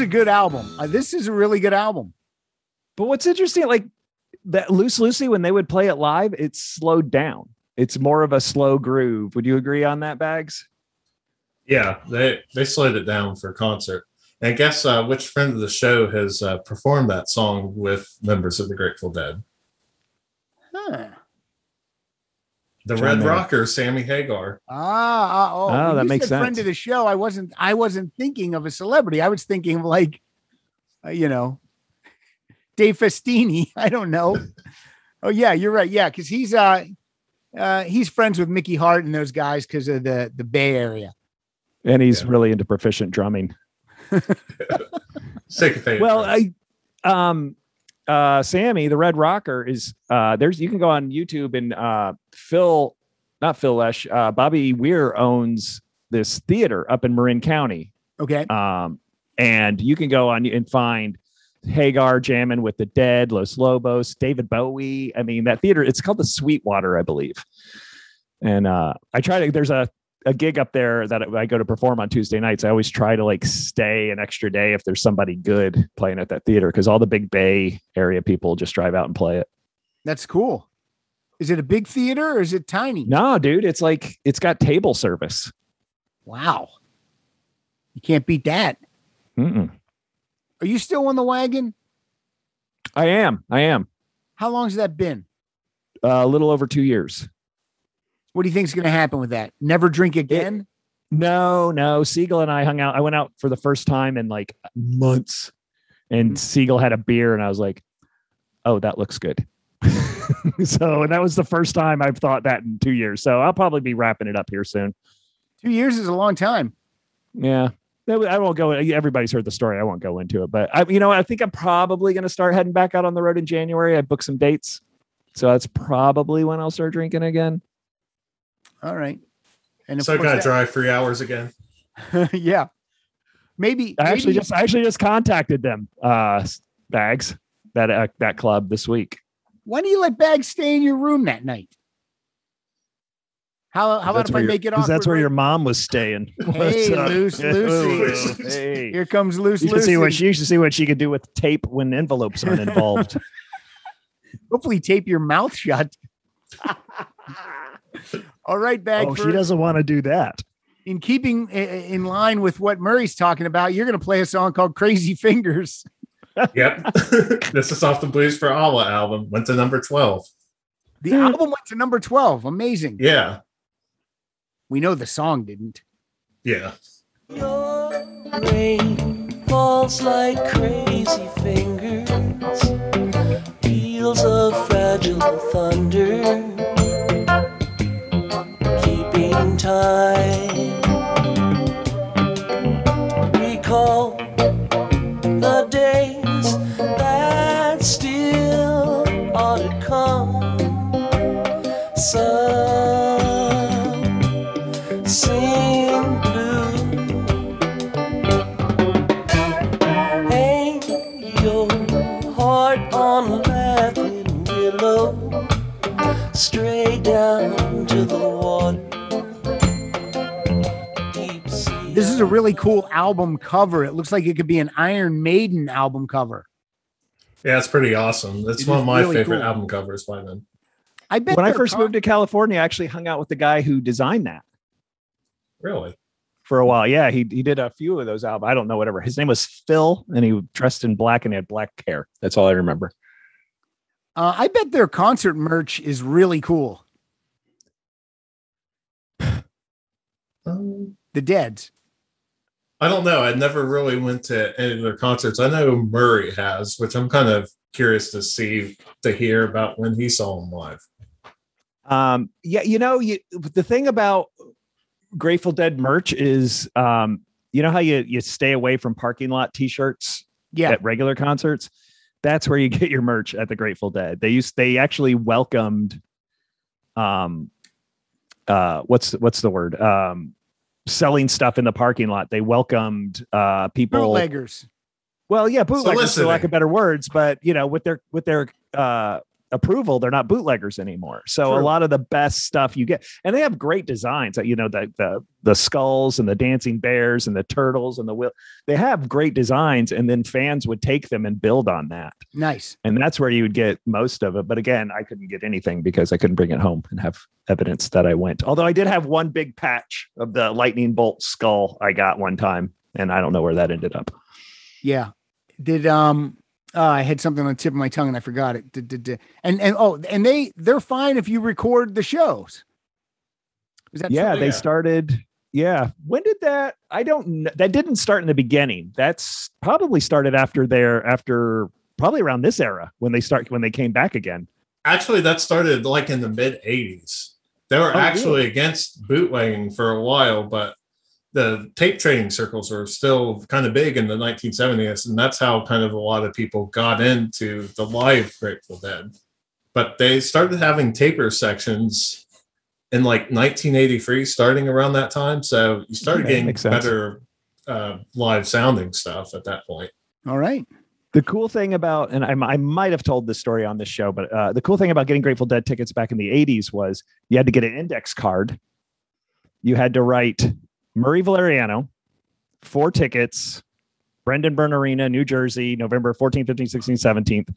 A good album. Uh, this is a really good album. But what's interesting, like that Loose Lucy, when they would play it live, it's slowed down. It's more of a slow groove. Would you agree on that, Bags? Yeah, they they slowed it down for concert. And guess uh, which friend of the show has uh, performed that song with members of the Grateful Dead? Huh. The John Red Mayer. Rocker, Sammy Hagar. Ah, ah, oh, Oh, when that you makes said Friend of the show. I wasn't. I wasn't thinking of a celebrity. I was thinking of like, uh, you know, Dave Festini. I don't know. oh yeah, you're right. Yeah, because he's uh, uh, he's friends with Mickey Hart and those guys because of the the Bay Area. And he's really into proficient drumming. Sycophant. Well, I um uh Sammy, the Red Rocker, is uh there's you can go on YouTube and uh Phil, not Phil Lesh, uh Bobby Weir owns this theater up in Marin County. Okay. Um and you can go on and find Hagar jamming with the Dead, Los Lobos, David Bowie. I mean, that theater, it's called the Sweetwater, I believe. And uh I try to there's a a gig up there that I go to perform on Tuesday nights. I always try to like stay an extra day if there's somebody good playing at that theater because all the big Bay area people just drive out and play it. That's cool. Is it a big theater or is it tiny? No, dude, it's like it's got table service. Wow. You can't beat that. Mm-mm. Are you still on the wagon? I am. I am. How long's that been? Uh, a little over two years. What do you think is going to happen with that? Never drink again? No, no. Siegel and I hung out. I went out for the first time in like months, and mm. Siegel had a beer, and I was like, "Oh, that looks good." so, and that was the first time I've thought that in two years. So, I'll probably be wrapping it up here soon. Two years is a long time. Yeah. I won't go. Everybody's heard the story. I won't go into it, but I, you know, I think I'm probably going to start heading back out on the road in January. I booked some dates, so that's probably when I'll start drinking again. All right. And so I course got to that- drive three hours again. yeah. Maybe I actually maybe- just, I actually just contacted them, uh, bags that uh, that club this week. Why do you let bags stay in your room that night? How, how about if I your- make it 'cause off? That's where your mom was staying. Hey, What's loose Lucy. Hey. Here comes loose You should see what Lucy. she you should see what she could do with tape when envelopes aren't involved. Hopefully, tape your mouth shut. All right, bag. oh, she doesn't want to do that. In keeping in line with what Murray's talking about, you're going to play a song called "Crazy Fingers." Yep. this is off the Blues for Allah album. Went to number 12. The hmm. album went to number twelve. Amazing. Yeah. We know the song didn't. Yeah. Rain falls like crazy fingers, peals of fragile thunder, time. Recall the days that still ought to come. Some sing blue. Hang your heart on a laughing willow. this is a really cool album cover. It looks like it could be an Iron Maiden album cover. Yeah, it's pretty awesome. That's It one of my really favorite cool. album covers by them. I bet when I first con- moved to California, I actually hung out with the guy who designed that Really? for a while. Yeah, he he did a few of those albums. I don't know whatever. His name was Phil, and he dressed in black and he had black hair. That's all I remember. uh, I bet their concert merch is really cool. Um, The Dead's. I don't know. I never really went to any of their concerts. I know Murray has, which I'm kind of curious to see to hear about when he saw them live. Um, yeah, you know, you the thing about Grateful Dead merch is, um, you know how you you stay away from parking lot T-shirts Yeah. at regular concerts. That's where you get your merch at the Grateful Dead. They used they actually welcomed, um, uh, what's what's the word? Um, selling stuff in the parking lot. They welcomed uh people Bootleggers. well, yeah, bootleggers for lack of better words, but you know, with their with their uh approval, they're not bootleggers anymore. So a lot of the best stuff you get, and they have great designs. You know, the the the skulls and the dancing bears and the turtles and the will. They have great designs, and then fans would take them and build on that, Nice. and that's where you would get most of it. But again, I couldn't get anything because I couldn't bring it home and have evidence that I went. Although I did have one big patch of the lightning bolt skull I got one time, and I don't know where that ended up. Yeah. Did um uh, I had something on the tip of my tongue and I forgot it. And and oh, and they they're fine if you record the shows. Is that yeah true? they Yeah. started yeah when did that i don't know that didn't start in the beginning that's probably started after their after probably around this era when they start when they came back again Actually, that started like in the mid 80s. They were Oh, actually against bootlegging for a while, but the tape trading circles were still kind of big in the 1970s. And that's how kind of a lot of people got into the live Grateful Dead. But they started having taper sections in like 1983, starting around that time. So you started Okay, getting better uh, live sounding stuff at that point. All right. the cool thing about and I, I might have told this story on this show but uh, the cool thing about getting grateful dead tickets back in the 80s was you had to get an index card you had to write murray valeriano four tickets brendan byrne arena new jersey november 14th, 15th, 16th, 17th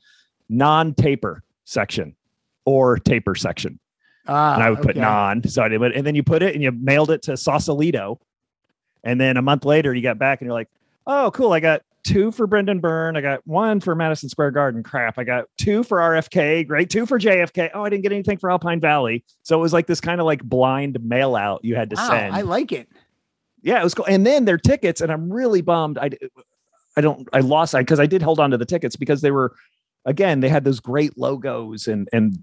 non-taper section or taper section Ah, and I would put okay. non. So I did, but- and then you put it and you mailed it to Sausalito. And then a month later, you got back and you're like, oh, cool. I got two for Brendan Byrne. I got one for Madison Square Garden. Crap. I got two for RFK. Great. Two for JFK. Oh, I didn't get anything for Alpine Valley. So it was like this kind of like blind mail out you had to Wow, send. I like it. Yeah, it was cool. And then their tickets, and I'm really bummed. I, I don't, I lost, I, cause I did hold on to the tickets because they were, again, they had those great logos and, and,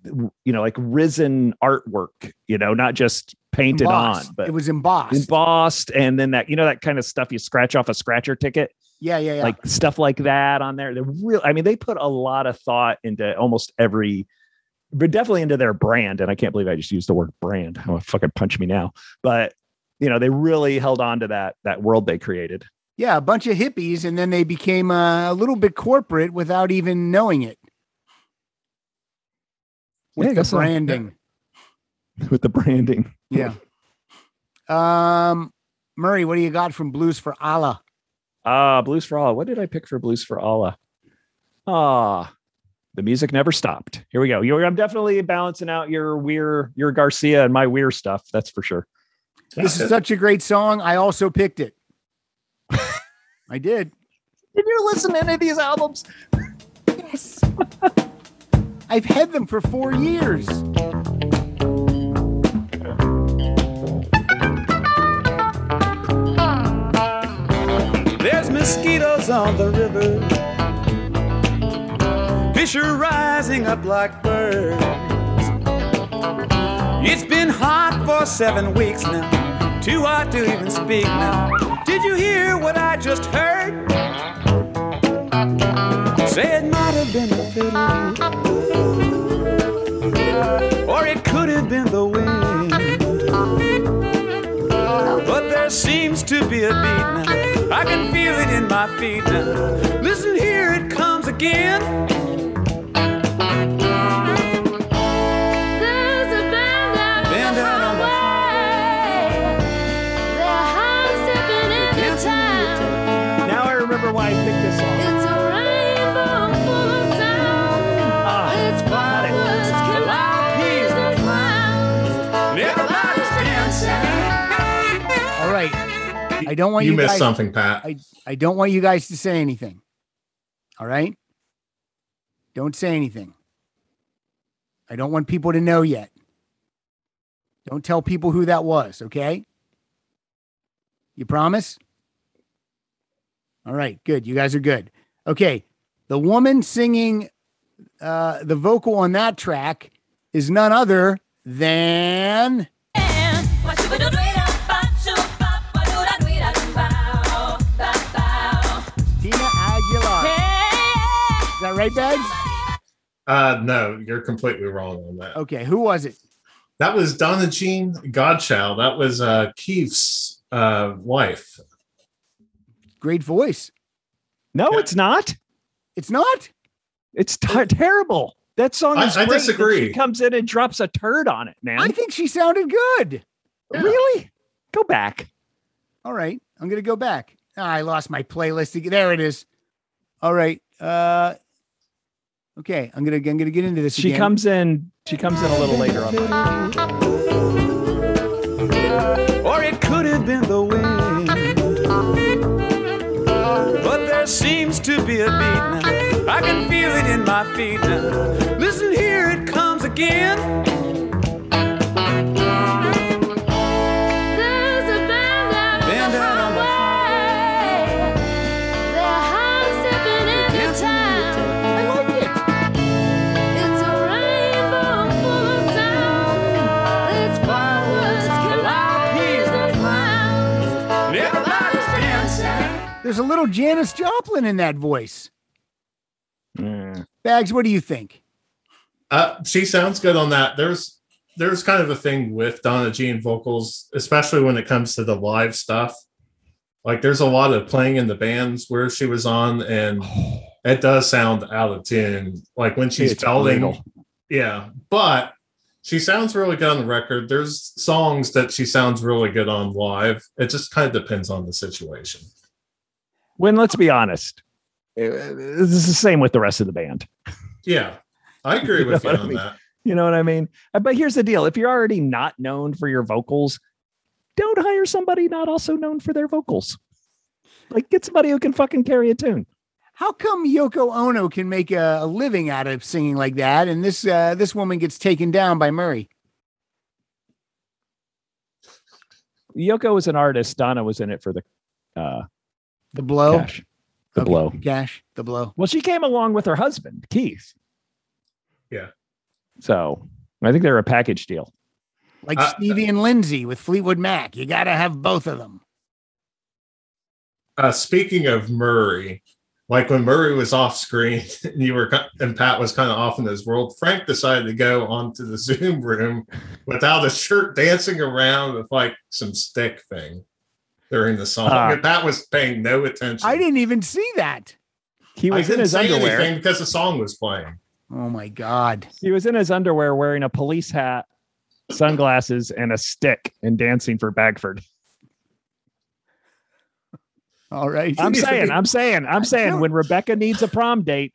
you know, like risen artwork, you know, not just painted Embossed. on, but it was embossed. embossed. And then that, you know, that kind of stuff you scratch off a scratcher ticket, yeah, yeah, yeah. like stuff like that on there. They're real. I mean, they put a lot of thought into almost every, but definitely into their brand. And I can't believe I just used the word brand. Oh, fucking punch me now. But, you know, they really held on to that, that world they created. yeah, a bunch of hippies, and then they became uh, a little bit corporate without even knowing it. Yeah, With the guess so. branding. with the branding. Yeah. Um, Murray, what do you got from Blues for Allah? Ah, Blues for Allah. What did I pick for Blues for Allah? Ah, the music never stopped. Here we go. You're, I'm definitely balancing out your weir, your Garcia and my weir stuff. That's for sure. This is such a great song. I also picked it. I did. Did you listen to any of these albums? Yes. I've had them for four years. There's mosquitoes on the river. Fish are rising up like birds. It's been hot for seven weeks now. Too hot to even speak now. Did you hear what I just heard? Say it might have been the fiddle. Or it could have been the wind. But there seems to be a beat now. I can feel it in my feet now. Listen here, it comes again. All right. I don't want you you, missed guys, something, Pat. I, I don't want you guys to say anything. All right? Don't say anything. I don't want people to know yet. Don't tell people who that was, okay? You promise? All right, good. You guys are good. Okay. The woman singing uh, the vocal on that track is none other than right, Bags? Uh, no, you're completely wrong on that. Okay, who was it? That was Donna Jean Godchaux. That was uh, Keith's uh, wife. Great voice. No, it's not. It's not. It's t- terrible. That song I- is I great. disagree. She comes in and drops a turd on it, man. I think she sounded good. Really? Go back. All right, I'm gonna go back. Ah, I lost my playlist. There it is. All right. Uh, okay, I'm gonna I'm gonna get into this. She again. comes in. She comes in a little later on. Or it could have been the wind. But there seems to be a beat now. I can feel it in my feet now. Listen, here it comes again. Little Janis Joplin in that voice. Mm. Bags, what do you think? Uh, she sounds good on that. There's there's kind of a thing with Donna Jean vocals, especially when it comes to the live stuff. Like there's a lot of playing in the bands where she was on, and it does sound out of tune. Like when she's It's belting, brutal. yeah. But she sounds really good on the record. There's songs that she sounds really good on live. It just kind of depends on the situation. When let's be honest, uh, this is the same with the rest of the band. Yeah, I agree You with know you what I mean? that. You know what I mean? Uh, But here's the deal: if you're already not known for your vocals, don't hire somebody not also known for their vocals. Like, get somebody who can fucking carry a tune. How come Yoko Ono can make a, a living out of singing like that, and this uh, this woman gets taken down by Murray? Yoko was an artist. Donna was in it for the uh, The blow, cash. The Okay, blow. cash, the blow. Well, she came along with her husband, Keith. Yeah. So I think they're a package deal. Like Uh, Stevie and Lindsay with Fleetwood Mac. You got to have both of them. Uh, speaking of Murray, like when Murray was off screen and you were and Pat was kind of off in his world, Frank decided to go onto the Zoom room without a shirt, dancing around with like some stick thing during the song. Uh, and Pat was paying no attention. I didn't even see that. He was in didn't his say underwear. anything because the song was playing. Oh my God. He was in his underwear wearing a police hat, sunglasses, and a stick and dancing for Bagford. All right. I'm saying, I'm saying, I'm saying when Rebecca needs a prom date,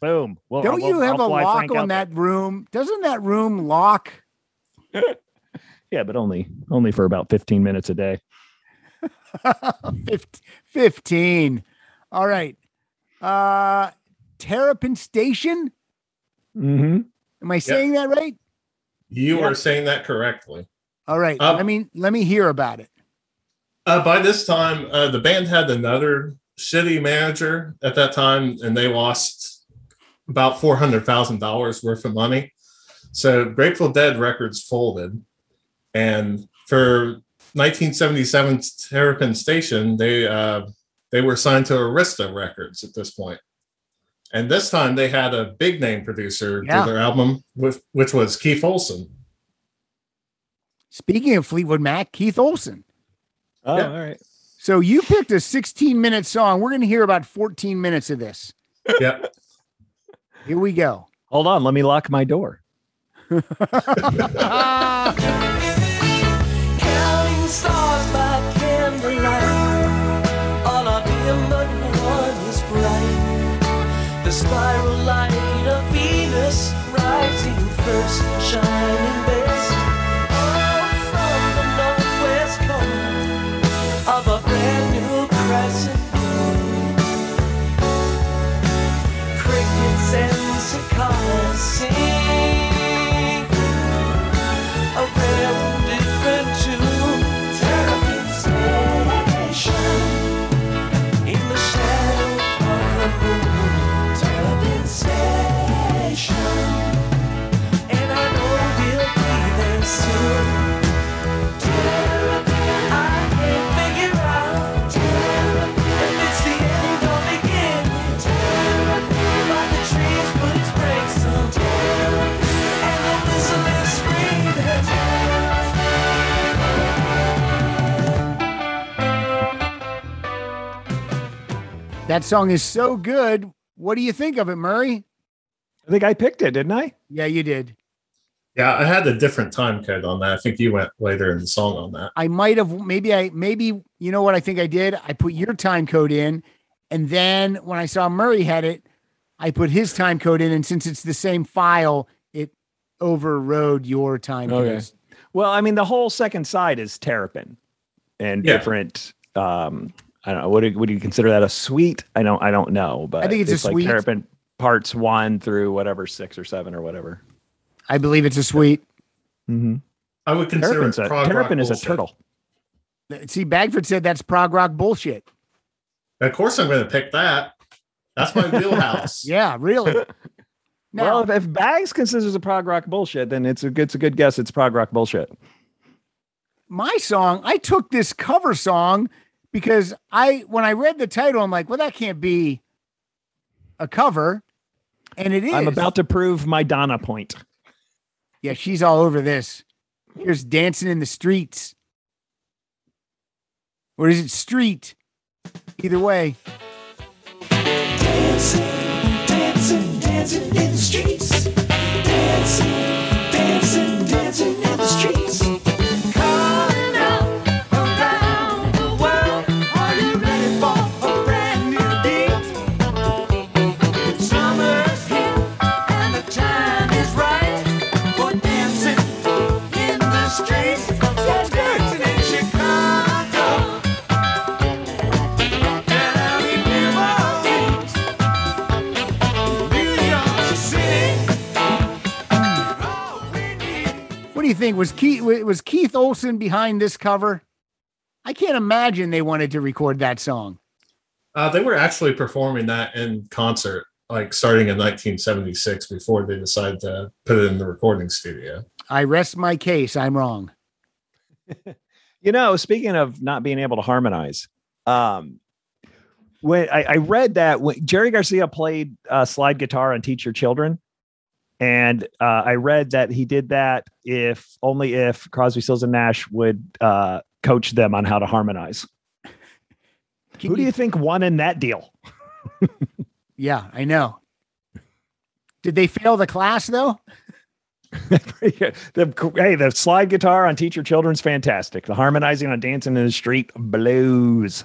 boom. Well, Don't we'll- you have a lock Frank on out there. that room? Doesn't that room lock? Yeah, but only only for about 15 minutes a day. Fif- 15. All right. Uh Terrapin Station. Mm-hmm. Am I saying that right? You Yeah. are saying that correctly. All right. Um, let me let me hear about it. Uh, by this time, uh, the band had another shitty manager at that time, and they lost about four hundred thousand dollars worth of money. So Grateful Dead Records folded, and for 1977 Terrapin Station, they uh, they were signed to Arista Records at this point. And this time, they had a big name producer Yeah. do their album, with, which was Keith Olsen. Speaking of Fleetwood Mac, Keith Olsen. Oh, Yeah. all right. So you picked a 16 minute song. We're going to hear about 14 minutes of this. Yeah. Here we go. Hold on, let me lock my door. spiral light of Venus rising first shine. That song is so good. What do you think of it, Murray? I think I picked it, didn't I? Yeah, you did. Yeah, I had a different time code on that. I think you went later in the song on that. I might have maybe I maybe you know what I think I did? I put your time code in and then when I saw Murray had it, I put his time code in and since it's the same file, it overrode your time Okay. codes. Well, I mean, the whole second side is terrapin and Yeah. different. Um, I don't know. What do, would you consider that a suite? I don't. I don't know. But I think it's a like suite. terrapin parts one through whatever six or seven or whatever. I believe it's a suite. Mm-hmm. I would consider Terrapin's it a, prog terrapin rock is a turtle. See, Bagford said that's prog rock bullshit. Of course, I'm going to pick that. That's my wheelhouse. Yeah, really. Now, well, if, if Bags considers a prog rock bullshit, then it's a good, it's a good guess. It's prog rock bullshit. my song, I took this cover song because I when I read the title, I'm like, well, that can't be a cover. And it is. I'm about to prove my Donna point. Yeah, she's all over this. Here's dancing in the streets. Or is it street? Either way. Dancing, dancing, dancing in the streets. Dancing, dancing, think? Was Keith was Keith Olsen behind this cover? I can't imagine they wanted to record that song. Uh, they were actually performing that in concert, like starting in 1976, before they decided to put it in the recording studio. I rest my case. I'm wrong. You know, speaking of not being able to harmonize, um, when I, I read that when Jerry Garcia played uh, slide guitar on Teach Your Children, and uh, I read that he did that if only if Crosby, Stills, and Nash would uh, coach them on how to harmonize. Can Who do you think won in that deal? Yeah, I know. Did they fail the class though? the, hey, the slide guitar on Teacher Children's fantastic. The harmonizing on Dancing in the Street blues.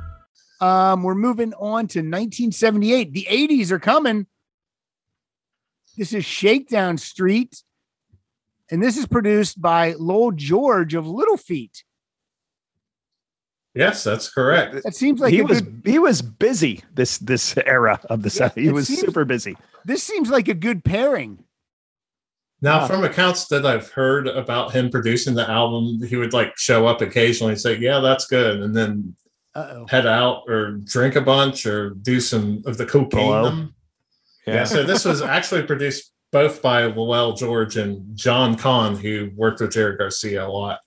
Um, we're moving on to 1978. The 80s are coming. This is Shakedown Street, and this is produced by Lowell George of Little Feat. Yes, that's correct. That seems like he was good, he was busy this this era of the set. He was seems- super busy. this seems like a good pairing. Now, Yeah. from accounts that I've heard about him producing the album, he would like show up occasionally and say, "Yeah, that's good," and then Uh-oh. head out or drink a bunch or do some of the cocaine. Blow. them. Yeah. so this was actually produced both by Lowell George and John Kahn, who worked with Jerry Garcia a lot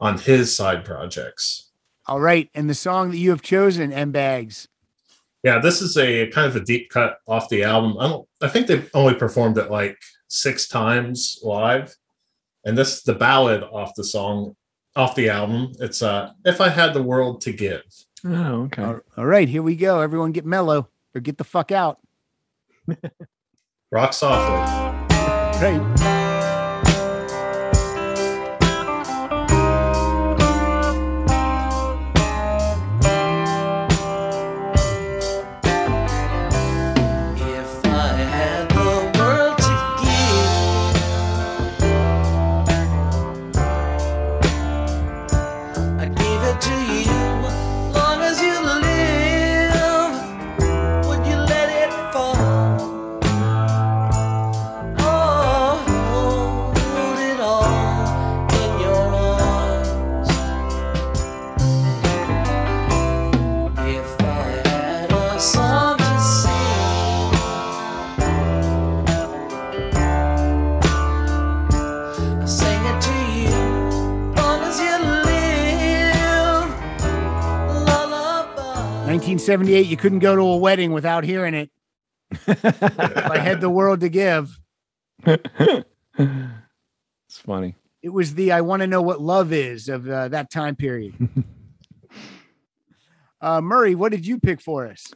on his side projects. All right, and the song that you have chosen, M Bags. Yeah, this is a kind of a deep cut off the album. I don't. I think they've only performed it like six times live, and this is the ballad off the song off the album. It's uh, "If I Had the World to Give." Oh, okay. All- all right, here we go. Everyone get mellow or get the fuck out. Rock softly. Right. 78, you couldn't go to a wedding without hearing it. I had the world to give. it's funny. It was the I want to know what love is of uh, that time period. uh, Murray, what did you pick for us?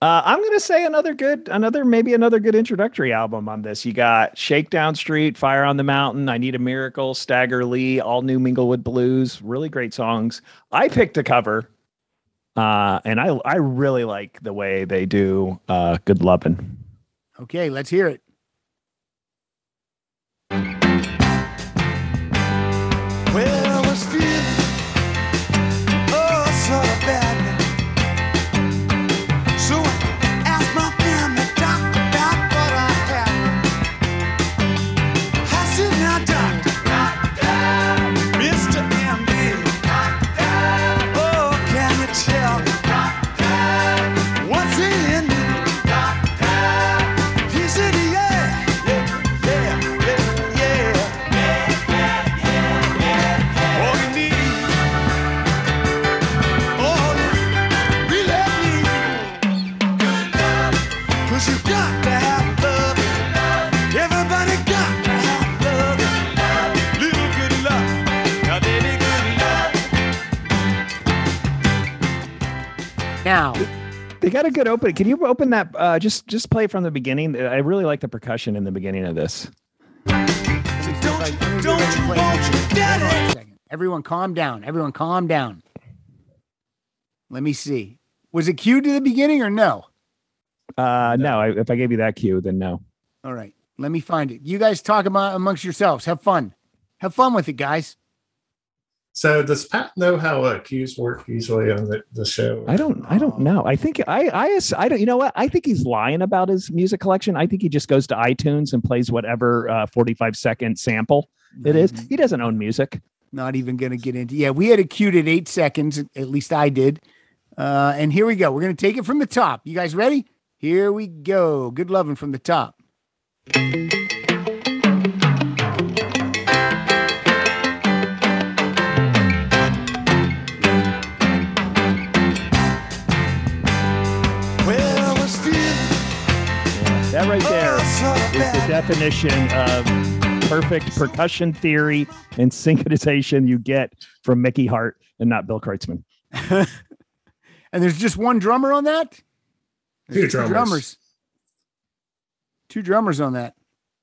Uh, I'm gonna say another good, another maybe another good introductory album on this. You got Shakedown Street, Fire on the Mountain, I Need a Miracle, Stagger Lee, All New Minglewood Blues. Really great songs. I picked a cover uh, and I I really like the way they do uh, Good Lovin'. Okay, let's hear it. Now, They got a good open. Can you open that? Uh, just just play it from the beginning. I really like the percussion in the beginning of this. Don't you want your daddy? everyone calm down. Everyone calm down. Let me see. Was it cued to the beginning or no? Uh, no, I, if I gave you that cue, then no. All right. Let me find it. You guys talk about amongst yourselves. Have fun. Have fun with it, guys. So does Pat know how uh, cues work usually on the, the show? I don't. I don't know. I think I. I. I don't. You know what? I think he's lying about his music collection. I think he just goes to iTunes and plays whatever uh, forty-five second sample it is. He doesn't own music. Not even going to get into. Yeah, we had it queued at eight seconds. At least I did. Uh, and here we go. We're going to take it from the top. You guys ready? Here we go. Good loving from the top. That right there oh, sort of is the definition of perfect percussion theory and synchronization you get from Mickey Hart and not Bill Kreutzmann. And there's just one drummer on that? Two There's drummers. Two drummers on that.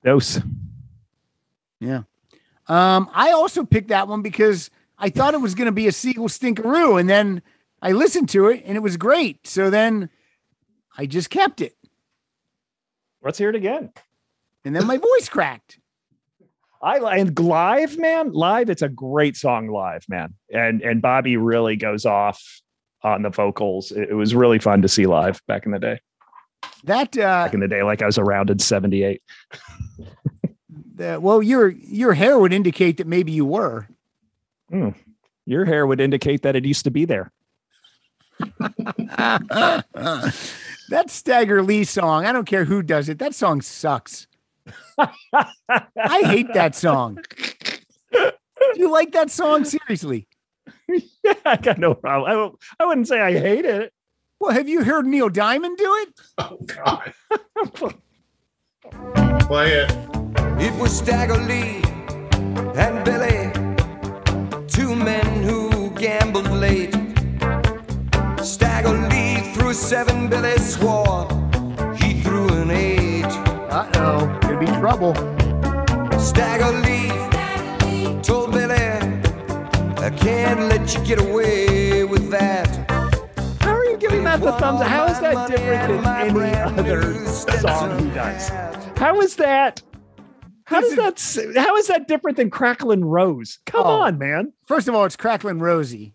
Dose. Yeah. Um, I also picked that one because I thought it was going to be a seagull stinkeroo, and then I listened to it and it was great. So then I just kept it, Let's hear it again. and then my voice cracked. I and live, man, live. It's a great song live, man. And and Bobby really goes off on the vocals. It, it was really fun to see live back in the day. That uh, Back in the day, like I was around in '78. the, well, your your hair would indicate that maybe you were. Hmm. Your hair would indicate that it used to be there. that Stagger Lee song, I don't care who does it. That song sucks. I hate that song. Do you like that song? Seriously. yeah, I got no problem. I, I wouldn't say I hate it. Well, have you heard Neil Diamond do it? Oh God. Play it. It was Stagger Lee and Billy, two men who gambled late. Stagger Lee threw a seven, Billy swore he threw an eight. Uh oh, could be trouble. Stagger Lee told Billy, I can't let you get away with that. How are you giving that the thumbs up? How is that different than any other song he does? How is that? How does that? How is that different than Cracklin' Rose? Come Oh. on, man. First of all, it's Cracklin' Rosie.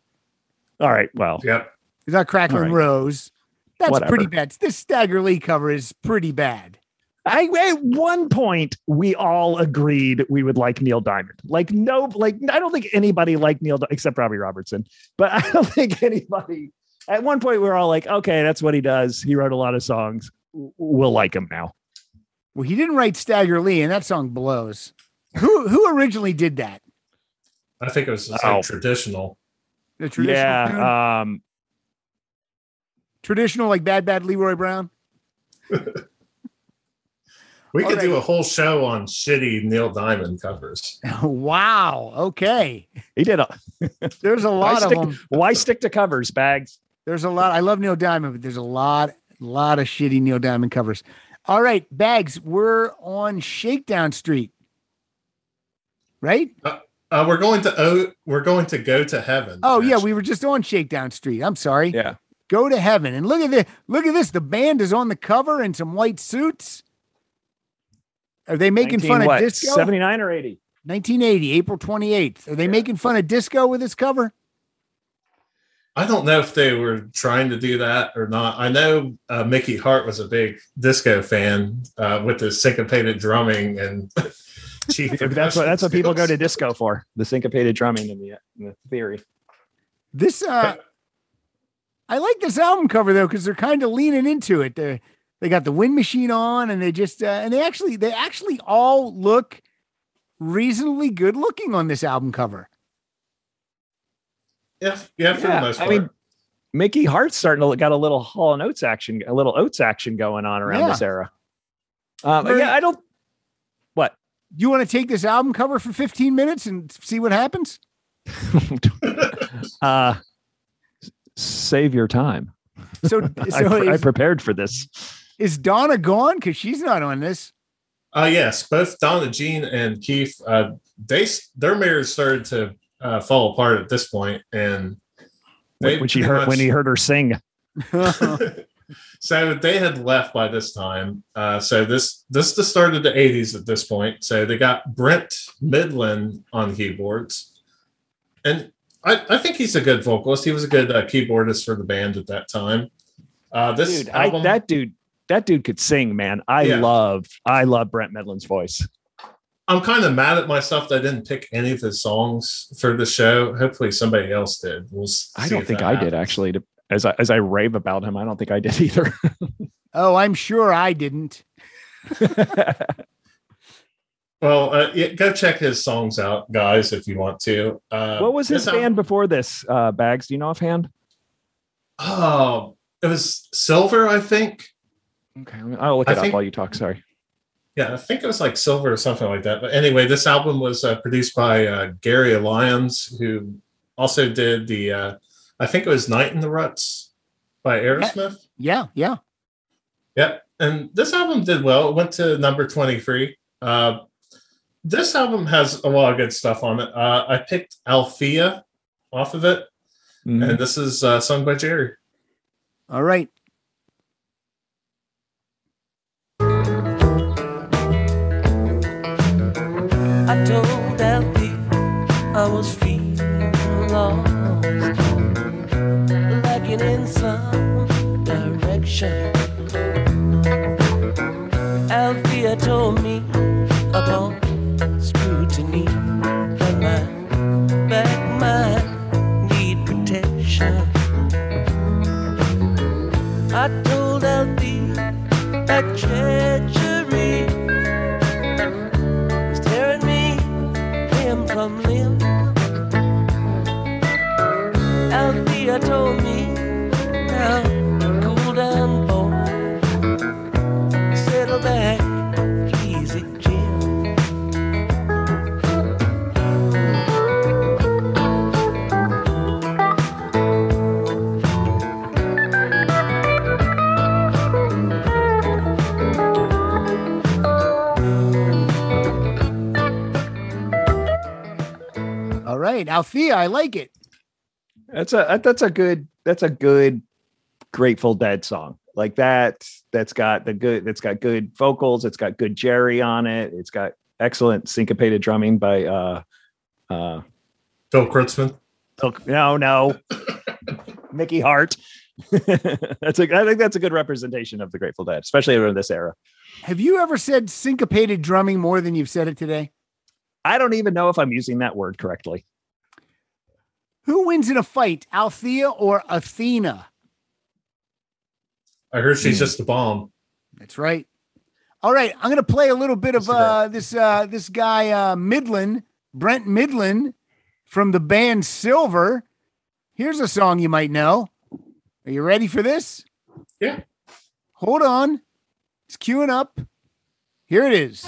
All right. Well, Yep. It's not Cracklin' All right. Rose. That's Whatever. pretty bad. This Stagger Lee cover is pretty bad. I at one point we all agreed we would like Neil Diamond. Like no, like I don't think anybody liked Neil except Robbie Robertson. But I don't think anybody. At one point we were all like, okay, that's what he does. He wrote a lot of songs. We'll like him now. Well, he didn't write Stagger Lee, and that song blows. Who who originally did that? I think it was just Oh. traditional. The traditional, tune? yeah. Um, traditional like Bad Bad Leroy Brown. We All could do a whole show on shitty Neil Diamond covers. wow. Okay. he did a There's a why lot of stick, them. Why stick to covers, bags? There's a lot. I love Neil Diamond, but there's a lot, a lot of shitty Neil Diamond covers. All right, bags. We're on Shakedown Street, right? Uh, we're going to oh, we're going to go to heaven. Oh yeah, we were just on Shakedown Street. I'm sorry. Yeah. Go to heaven and look at this. Look at this. The band is on the cover in some white suits. Are they making 19 fun what, of disco? 79 or 80? 1980, April 28th. Are they making fun of disco with this cover? I don't know if they were trying to do that or not. I know uh, Mickey Hart was a big disco fan uh, with the syncopated drumming and chief. That's what that's what people go to disco for. The syncopated drumming in the, in the theory. This uh I like this album cover though because they're kind of leaning into it. They they got the wind machine on and they just uh, and they actually they actually all look reasonably good looking on this album cover. Yeah, yeah, for the Yeah, most I mean, Mickey Hart's starting to got a little Hall and Oates action, a little Oates action going on around Yeah. this era. Um, Very- yeah, I don't. What? Do you want to take this album cover for 15 minutes and see what happens? Uh, s- save your time. So, I, so pre- I is, prepared for this. is Donna gone? Because she's not on this. Uh, yes, both Donna Jean and Keith, uh, they their marriage started to uh, fall apart at this point, and they When she heard much- when he heard her sing. so they had left by this time. Uh, so this this is the start of the '80s at this point. So they got Brent Mydland on keyboards, and I, I think he's a good vocalist. He was a good uh, keyboardist for the band at that time. Uh, this Dude, I, that dude, that dude could sing, man. I Yeah. love, I love Brent Mydland's voice. I'm kind of mad at myself that I didn't pick any of his songs for the show. Hopefully, somebody else did. We'll s- I see don't think that I did actually. To, as I as I rave about him, I don't think I did either. Oh, I'm sure I didn't. Well, uh, yeah, go check his songs out, guys, if you want to. Uh, what was his this al- band before this? Uh, Bags, do you know offhand? Oh, it was Silver, I think. Okay, I'll look I it up think- while you talk. Sorry. Yeah, I think it was like Silver or something like that. But anyway, this album was uh, produced by uh, Gary Lyons, who also did the, uh, I think it was Night in the Ruts by Aerosmith. Yeah, yeah. Yep. And this album did well. It went to number 23. Uh, this album has a lot of good stuff on it. Uh, I picked Althea off of it, Mhm. and this is uh, sung by Jerry. All right. I told Althea I was feeling lost, lacking in some direction. Right, Althea, I like it. That's a that's a good that's a good Grateful Dead song. Like that that's got the good that's got good vocals, it's got good Jerry on it. It's got excellent syncopated drumming by uh uh Phil Kreutzmann. Phil- no, no. Mickey Hart. that's a I think that's a good representation of the Grateful Dead, especially around this era. Have you ever said syncopated drumming more than you've said it today? I don't even know if I'm using that word correctly. Who wins in a fight, Althea or Athena? I heard she's just a bomb. That's right. All right, I'm going to play a little bit of uh, this uh, this guy uh, Mydland, Brent Mydland, from the band Silver. Here's a song you might know. Are you ready for this? Yeah. Hold on, it's queuing up. Here it is.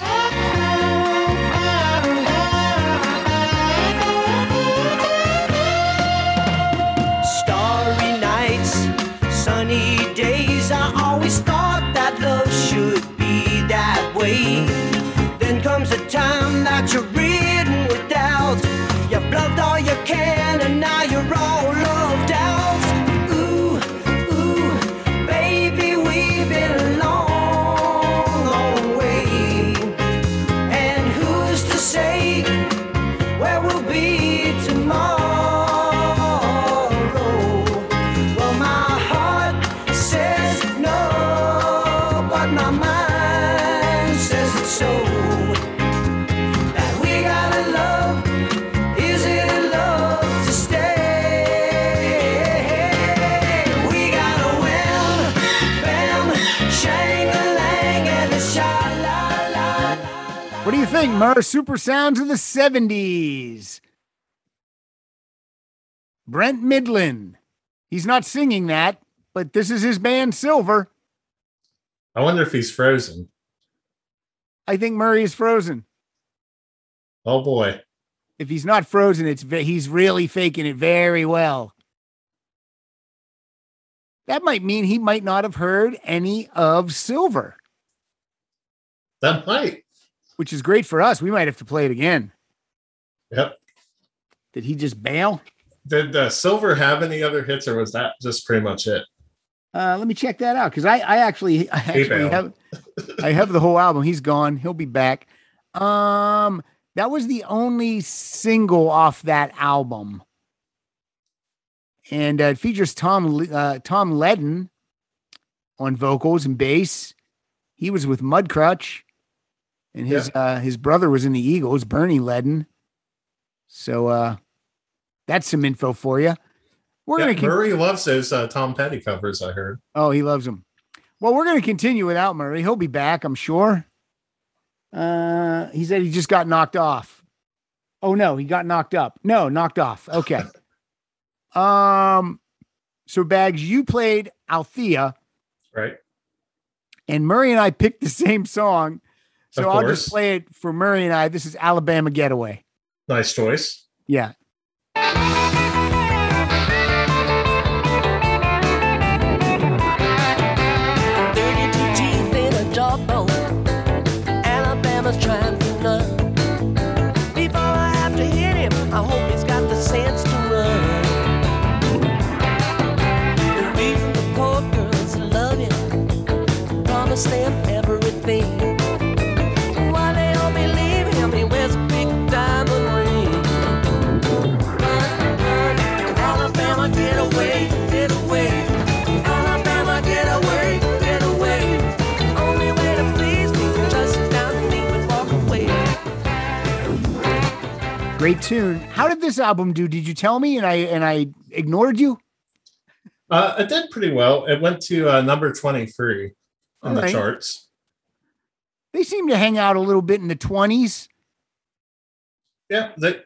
What do you think, Mur? Super sounds of the 70s. Brent Mydland. He's not singing that, but this is his band Silver. I wonder if he's frozen. I think Murray is frozen. Oh boy. If he's not frozen, it's he's really faking it very well. That might mean he might not have heard any of Silver, That might. Which is great for us. We might have to play it again. Yep. Did he just bail? Did uh, Silver have any other hits, or was that just pretty much it? Uh, let me check that out because I, I actually, I actually have, I have the whole album. He's gone. He'll be back. Um, that was the only single off that album, and uh, it features Tom uh, Tom Leadon on vocals and bass. He was with Mudcrutch, and his uh, his brother was in the Eagles, Bernie Leadon. So uh, that's some info for you. We're Yeah, gonna keep. Murray loves those uh, Tom Petty covers. I heard. Oh, he loves them. Well, we're going to continue without Murray. He'll be back, I'm sure. Uh, he said he just got knocked off. Oh no, he got knocked up. No, knocked off. Okay. um, so Bags, you played Althea, Right. and Murray and I picked the same song. So I'll just play it for Murray and I. This is Alabama Getaway. Nice choice. Yeah. Great tune. How did this album do? Did you tell me and I and I ignored you? Uh, it did pretty well. It went to uh, number twenty-three on All the charts. They seem to hang out a little bit in the 20s. Yeah, they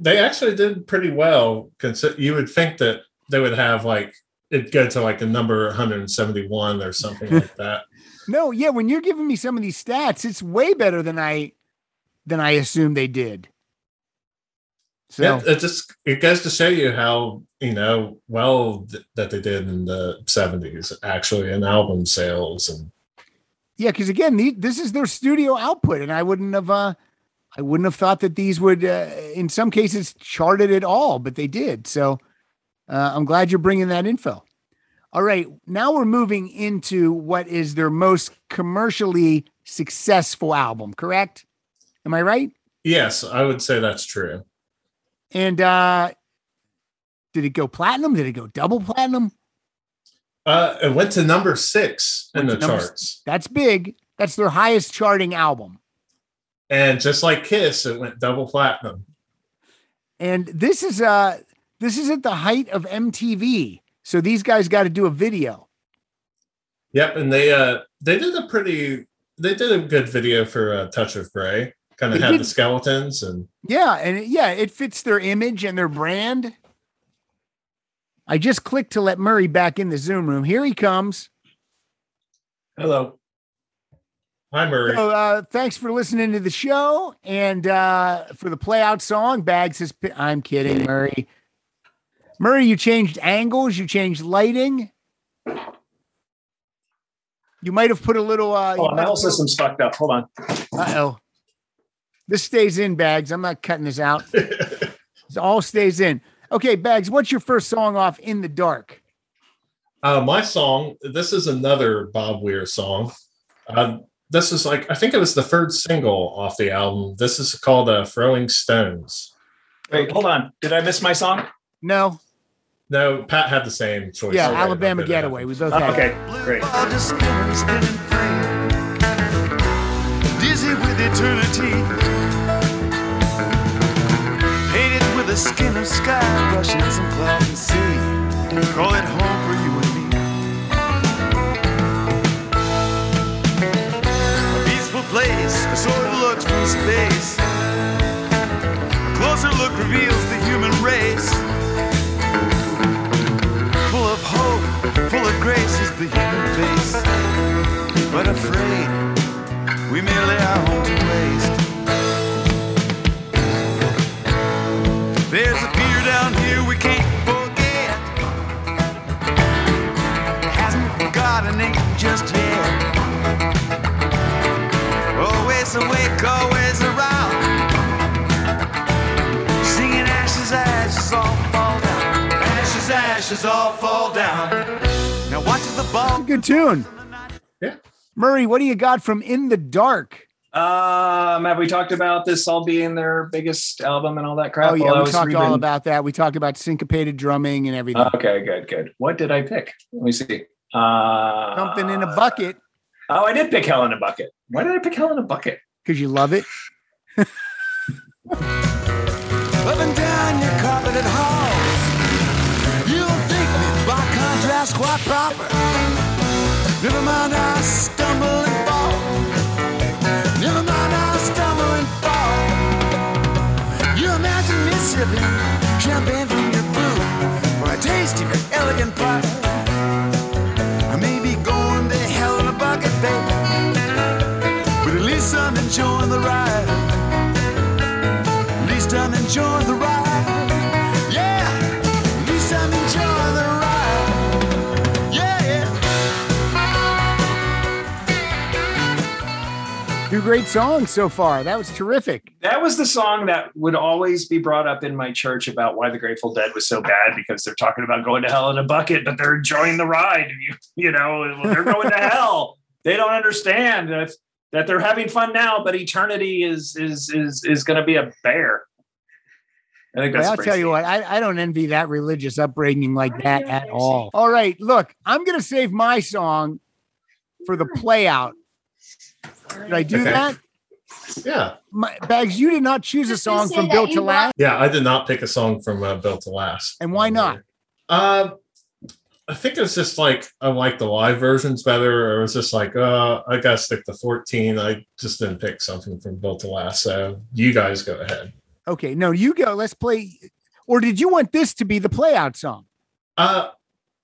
they actually did pretty well. Consi- you would think that they would have like it go to like a number 171 or something like that. No, yeah, when you're giving me some of these stats, it's way better than I than I assumed they did. So Yeah, it just it goes to show you how you know well th- that they did in the 70s actually in album sales and yeah, because again, the, this is their studio output, and I wouldn't have uh I wouldn't have thought that these would, uh, in some cases, charted at all, but they did. So uh, I'm glad you're bringing that info. All right, now we're moving into what is their most commercially successful album, correct? Am I right? Yes, I would say that's true. And uh did it go platinum? Did it go double platinum? Uh, it went to number six in the charts. That's big. That's their highest charting album. And just like Kiss, it went double platinum. And this is uh this is at the height of MTV. So these guys got to do a video. Yep, and they uh they did a pretty they did a good video for uh, Touch of Grey. Kind of They had did. the skeletons and Yeah, and yeah, it fits their image and their brand. I just clicked to let Murray back in the Zoom room. Here he comes. Hello. Hi Murray. So, uh, thanks for listening to the show and uh, for the play out song. Bags has. pi- I'm kidding, Murray. Murray, you changed angles. You changed lighting. You might have put a little. Uh, Hold on, my whole system's fucked up. Hold on. Uh oh. This stays in, Bags. I'm not cutting this out. it all stays in. Okay, Bags. What's your first song off in the dark? Uh, my song. This is another Bob Weir song. Uh, this is like I think it was the third single off the album. This is called uh, "Throwing Stones." Wait, hold on. Did I miss my song? No. No, Pat had the same choice. Yeah, Okay, Alabama Getaway. We both had. okay, great. Ball just spinning, spinning free. Dizzy with eternity. The sky, brushing some clouds and sea. Call it home for you and me. A peaceful place, a sort of looks from space. A closer look reveals the human race. Full of hope, full of grace is the human face. But afraid, we may lay our home Ashes, ashes all fall down. Now watch the ball. Good tune. Yeah. Murray, what do you got from In the Dark? Um, have we talked about this all being their biggest album and all that crap? Oh yeah, While I we was talked all about that. We talked about syncopated drumming and everything. Okay, good, good. What did I pick? Let me see. Uh, Something in a bucket Oh, I did pick Hell in a Bucket. Why did I pick Hell in a Bucket? because you love it. Up and down your carpeted halls. Contrast quite proper. Never mind, I stumble and fall. Never mind, I stumble and fall. You imagine me sipping champagne from your boot for a taste of your elegant pie. I may be going to hell in a bucket, baby, but at least I'm enjoying the ride. At least I'm enjoying the ride. Two great songs so far. That was terrific. That was the song that would always be brought up in my church about why the Grateful Dead was so bad because they're talking about going to hell in a bucket, but they're enjoying the ride. You, you know, they're going to hell. They don't understand that, that they're having fun now, but eternity is is is is going to be a bear. I think Well, I'll tell you what, I, I don't envy that religious upbringing like that at all. All right, look, I'm going to save my song for the play out. Did I do Okay. that? Yeah. My, Bags, you did not choose a song from Built to Last. Yeah, I did not pick a song from uh, Built to Last. And why not? Uh, I think it's just like I like the live versions better, or it was just like, uh, I gotta stick to 14. I just didn't pick something from Built to Last. So you guys go ahead. Okay, no, you go. Let's play. Or did you want this to be the play out song? Uh,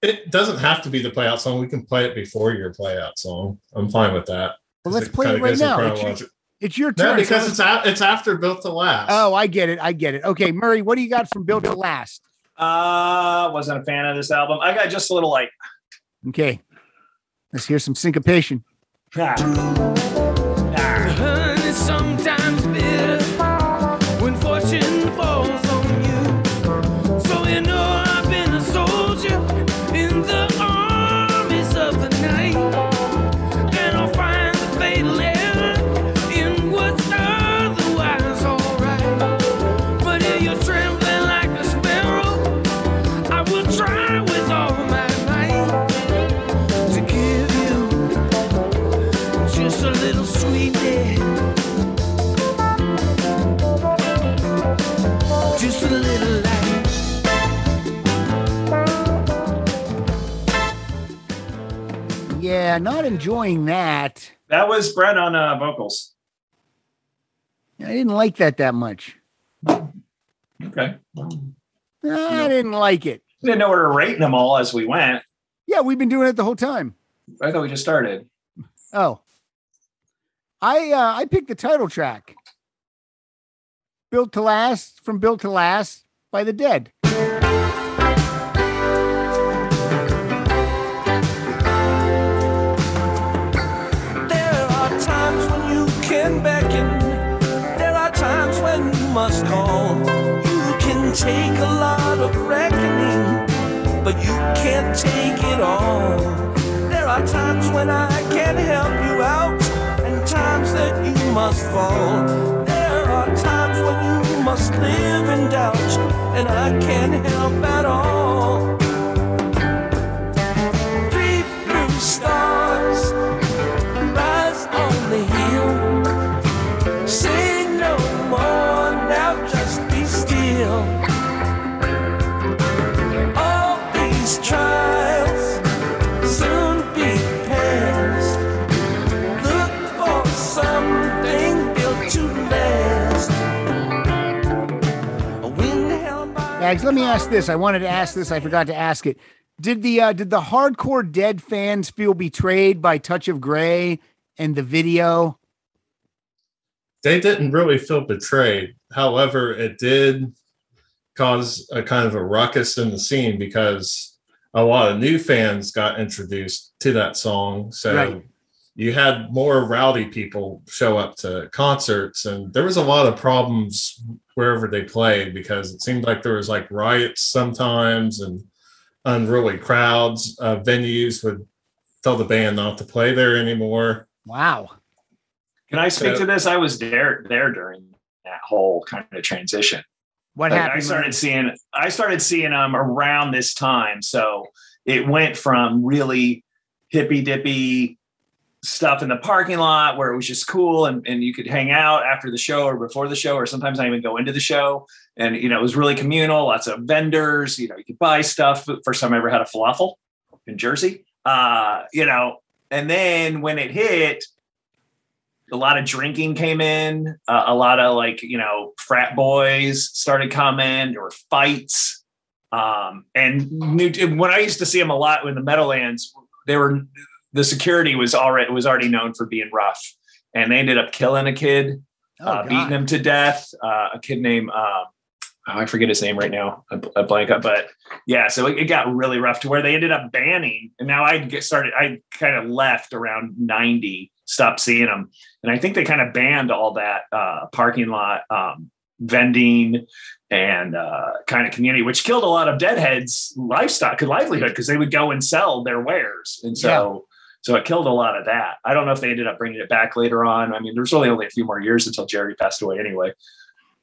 it doesn't have to be the play out song. We can play it before your play out song. I'm fine with that. Well, let's play it right now. It's your, it's your No, turn. because so- it's out. It's after Built to Last. oh, I get it. I get it. Okay, Murray, what do you got from Built to Last? Uh, wasn't a fan of this album. I got just a little like, Okay, let's hear some syncopation. The Yeah, not enjoying that. That was Brent on uh, vocals. I didn't like that that much. Okay. I didn't like it. We Didn't know we were rating them all as we went. Yeah, we've been doing it the whole time. I thought we just started. Oh, I uh, I picked the title track, "Built to Last" from "Built to Last" by the Dead. Must call. You can take a lot of reckoning, but you can't take it all. There are times when I can help you out, and times that you must fall. There are times when you must live in doubt, and I can't help at all. Three blue stars Bags, let me ask this. I wanted to ask this. I forgot to ask it. Did the uh, did the hardcore Dead fans feel betrayed by Touch of Grey and the video? they didn't really feel betrayed. However, it did cause a kind of a ruckus in the scene because a lot of new fans got introduced to that song. So Right. You had more rowdy people show up to concerts, and there was a lot of problems wherever they played because it seemed like there was like riots sometimes and unruly crowds. Uh, venues would tell the band not to play there anymore. Wow. Can I speak So- to this? I was there there during that whole kind of transition. What Like, happened? I started seeing I started seeing them around this time. So it went from really hippy dippy stuff in the parking lot where it was just cool and, and you could hang out after the show or before the show, or sometimes not even go into the show. And you know, it was really communal, lots of vendors, you know, you could buy stuff. First time I ever had a falafel in Jersey. Uh, you know, and then when it hit, a lot of drinking came in uh, a lot of like you know frat boys started coming there were fights um and new, when i used to see them a lot in the meadowlands they were the security was already was already known for being rough and they ended up killing a kid Oh, uh, beating him to death uh, a kid named um oh, i forget his name right now a, blank up but yeah so it, it got really rough to where they ended up banning and now i get started i kind of left around 90 stopped seeing them and I think they kind of banned all that uh, parking lot um, vending and uh, kind of community, which killed a lot of deadheads' livestock and livelihood because they would go and sell their wares, and so so it killed a lot of that. I don't know if they ended up bringing it back later on. I mean, there's really only a few more years until Jerry passed away anyway.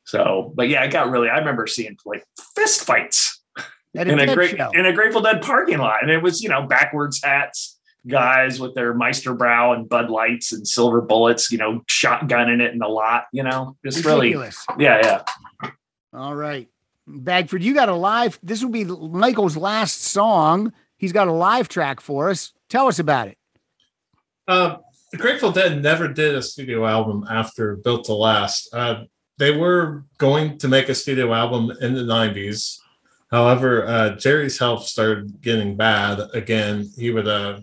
So, but yeah, it got really. I remember seeing like fist fights in a great show. in a Grateful Dead parking lot, and it was you know backwards hats guys with their Meister Brau and Bud Lights and silver bullets, you know, shotgunning it in the lot, you know, just really, yeah, yeah. All right. Bagford, you got a live. This will be Michael's last song. He's got a live track for us. Tell us about it. Uh, the Grateful Dead never did a studio album after Built to Last. Uh, they were going to make a studio album in the 90s. However, uh, Jerry's health started getting bad again. He would uh,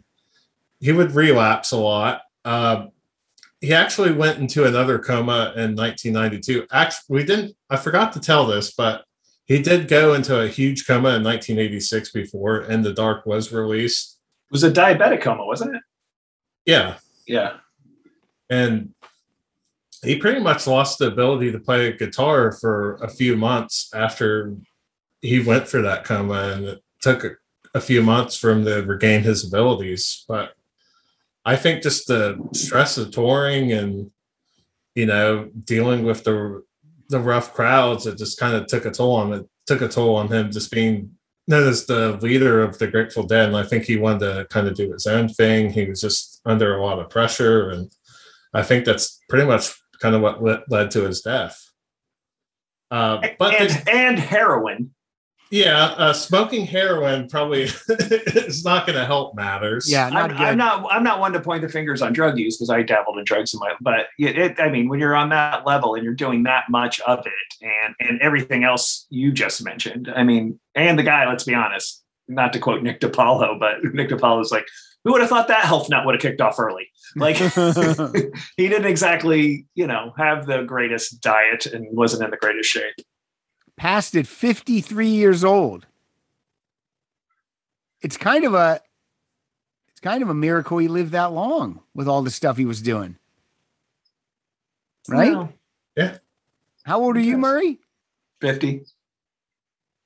he would relapse a lot. Uh, he actually went into another coma in 1992. Actually, we didn't. I forgot to tell this, but he did go into a huge coma in 1986 before "In the Dark" was released. It was a diabetic coma, wasn't it? Yeah, Yeah. and he pretty much lost the ability to play guitar for a few months after he went for that coma and it took a, a few months for him to regain his abilities but i think just the stress of touring and you know dealing with the the rough crowds it just kind of took a toll on it took a toll on him just being known as the leader of the grateful dead and i think he wanted to kind of do his own thing he was just under a lot of pressure and I think that's pretty much kind of what led, to his death. Uh, but and, and heroin. Yeah, uh, smoking heroin probably is not going to help matters. Yeah, not I'm. I'm not. I'm not one to point the fingers on drug use because I dabbled in drugs in my. But it, it, I mean, when you're on that level and you're doing that much of it, and and everything else you just mentioned, I mean, and the guy. Let's be honest. Not to quote Nick DiPaolo, but Nick DiPaolo is like, who would have thought that health nut would have kicked off early? Like, he didn't exactly, you know, have the greatest diet and wasn't in the greatest shape. Passed at 53 years old. It's kind of a it's kind of a miracle he lived that long with all the stuff he was doing. Right? Yeah. How old are you, Murray? Fifty.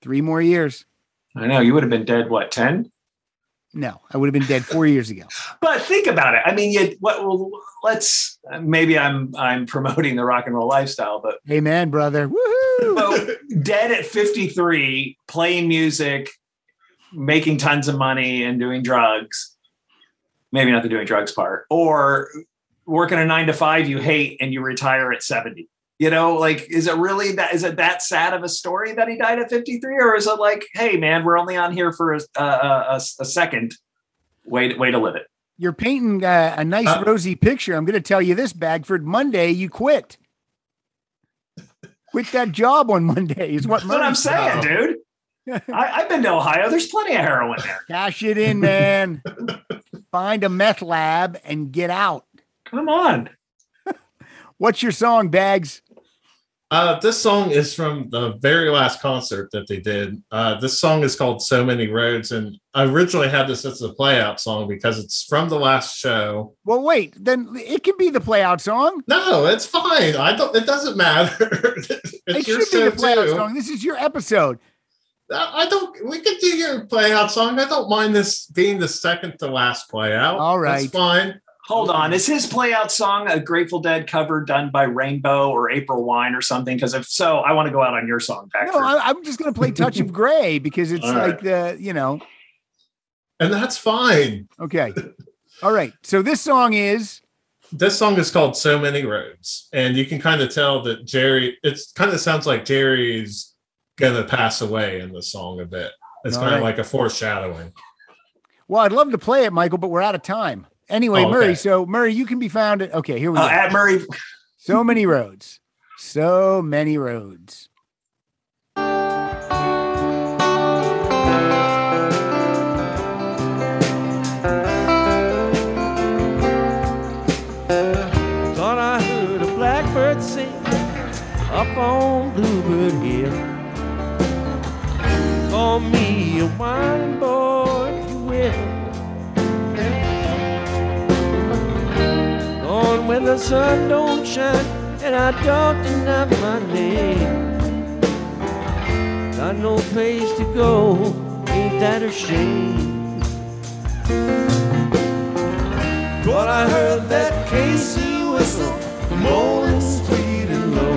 Three more years. I know you would have been dead. What ten? No, I would have been dead four years ago. But think about it. I mean, you what? Well, let's. Maybe I'm I'm promoting the rock and roll lifestyle, but Amen, brother. Woohoo! dead at 53, playing music, making tons of money, and doing drugs. Maybe not the doing drugs part, or working a nine to five you hate and you retire at 70. You know, like, is it really that? Is it that sad of a story that he died at 53, or is it like, hey, man, we're only on here for a, a, a, a second? Way to, way to live it. You're painting uh, a nice Uh, rosy picture. I'm going to tell you this, Bagford. Monday, you quit. quit that job on Monday is what, That's what I'm saying, said. dude. I, I've been to Ohio. There's plenty of heroin there. Cash it in, man. Find a meth lab and get out. Come on. What's your song, Bags? Uh, this song is from the very last concert that they did. Uh, this song is called "So Many Roads," and I originally had this as a play-out song because it's from the last show. Well, wait, then it can be the play out song. No, it's fine. I don't. It doesn't matter. It your should be the play out too. song. This is your episode. I I don't. We could do your play-out song. I don't mind this being the second to last play-out. All right. that's fine. Hold on. Is his play out song a Grateful Dead cover done by Rainbow or April Wine or something? Because if so, I want to go out on your song, No, Patrick. I, I'm just going to play Touch of Grey because it's All like the, you know, And that's fine. okay. All right. So this song is This song is called "So Many Roads," and you can kind of tell that Jerry. It's kind of sounds like Jerry's gonna pass away in the song a bit. It's All kind of like a foreshadowing. Well, I'd love to play it, Michael, but we're out of time. Anyway, Oh, okay. Murray. So Murray, you can be found at okay. Here we Uh, go. at Murray, so many roads. So many roads. Thought I heard a blackbird sing up on Bluebird Hill. Call me a wine boy, the sun don't shine and I don't deny my name. Got no place to go, ain't that a shame? But I heard that Casey whistle, moaning sweet and low.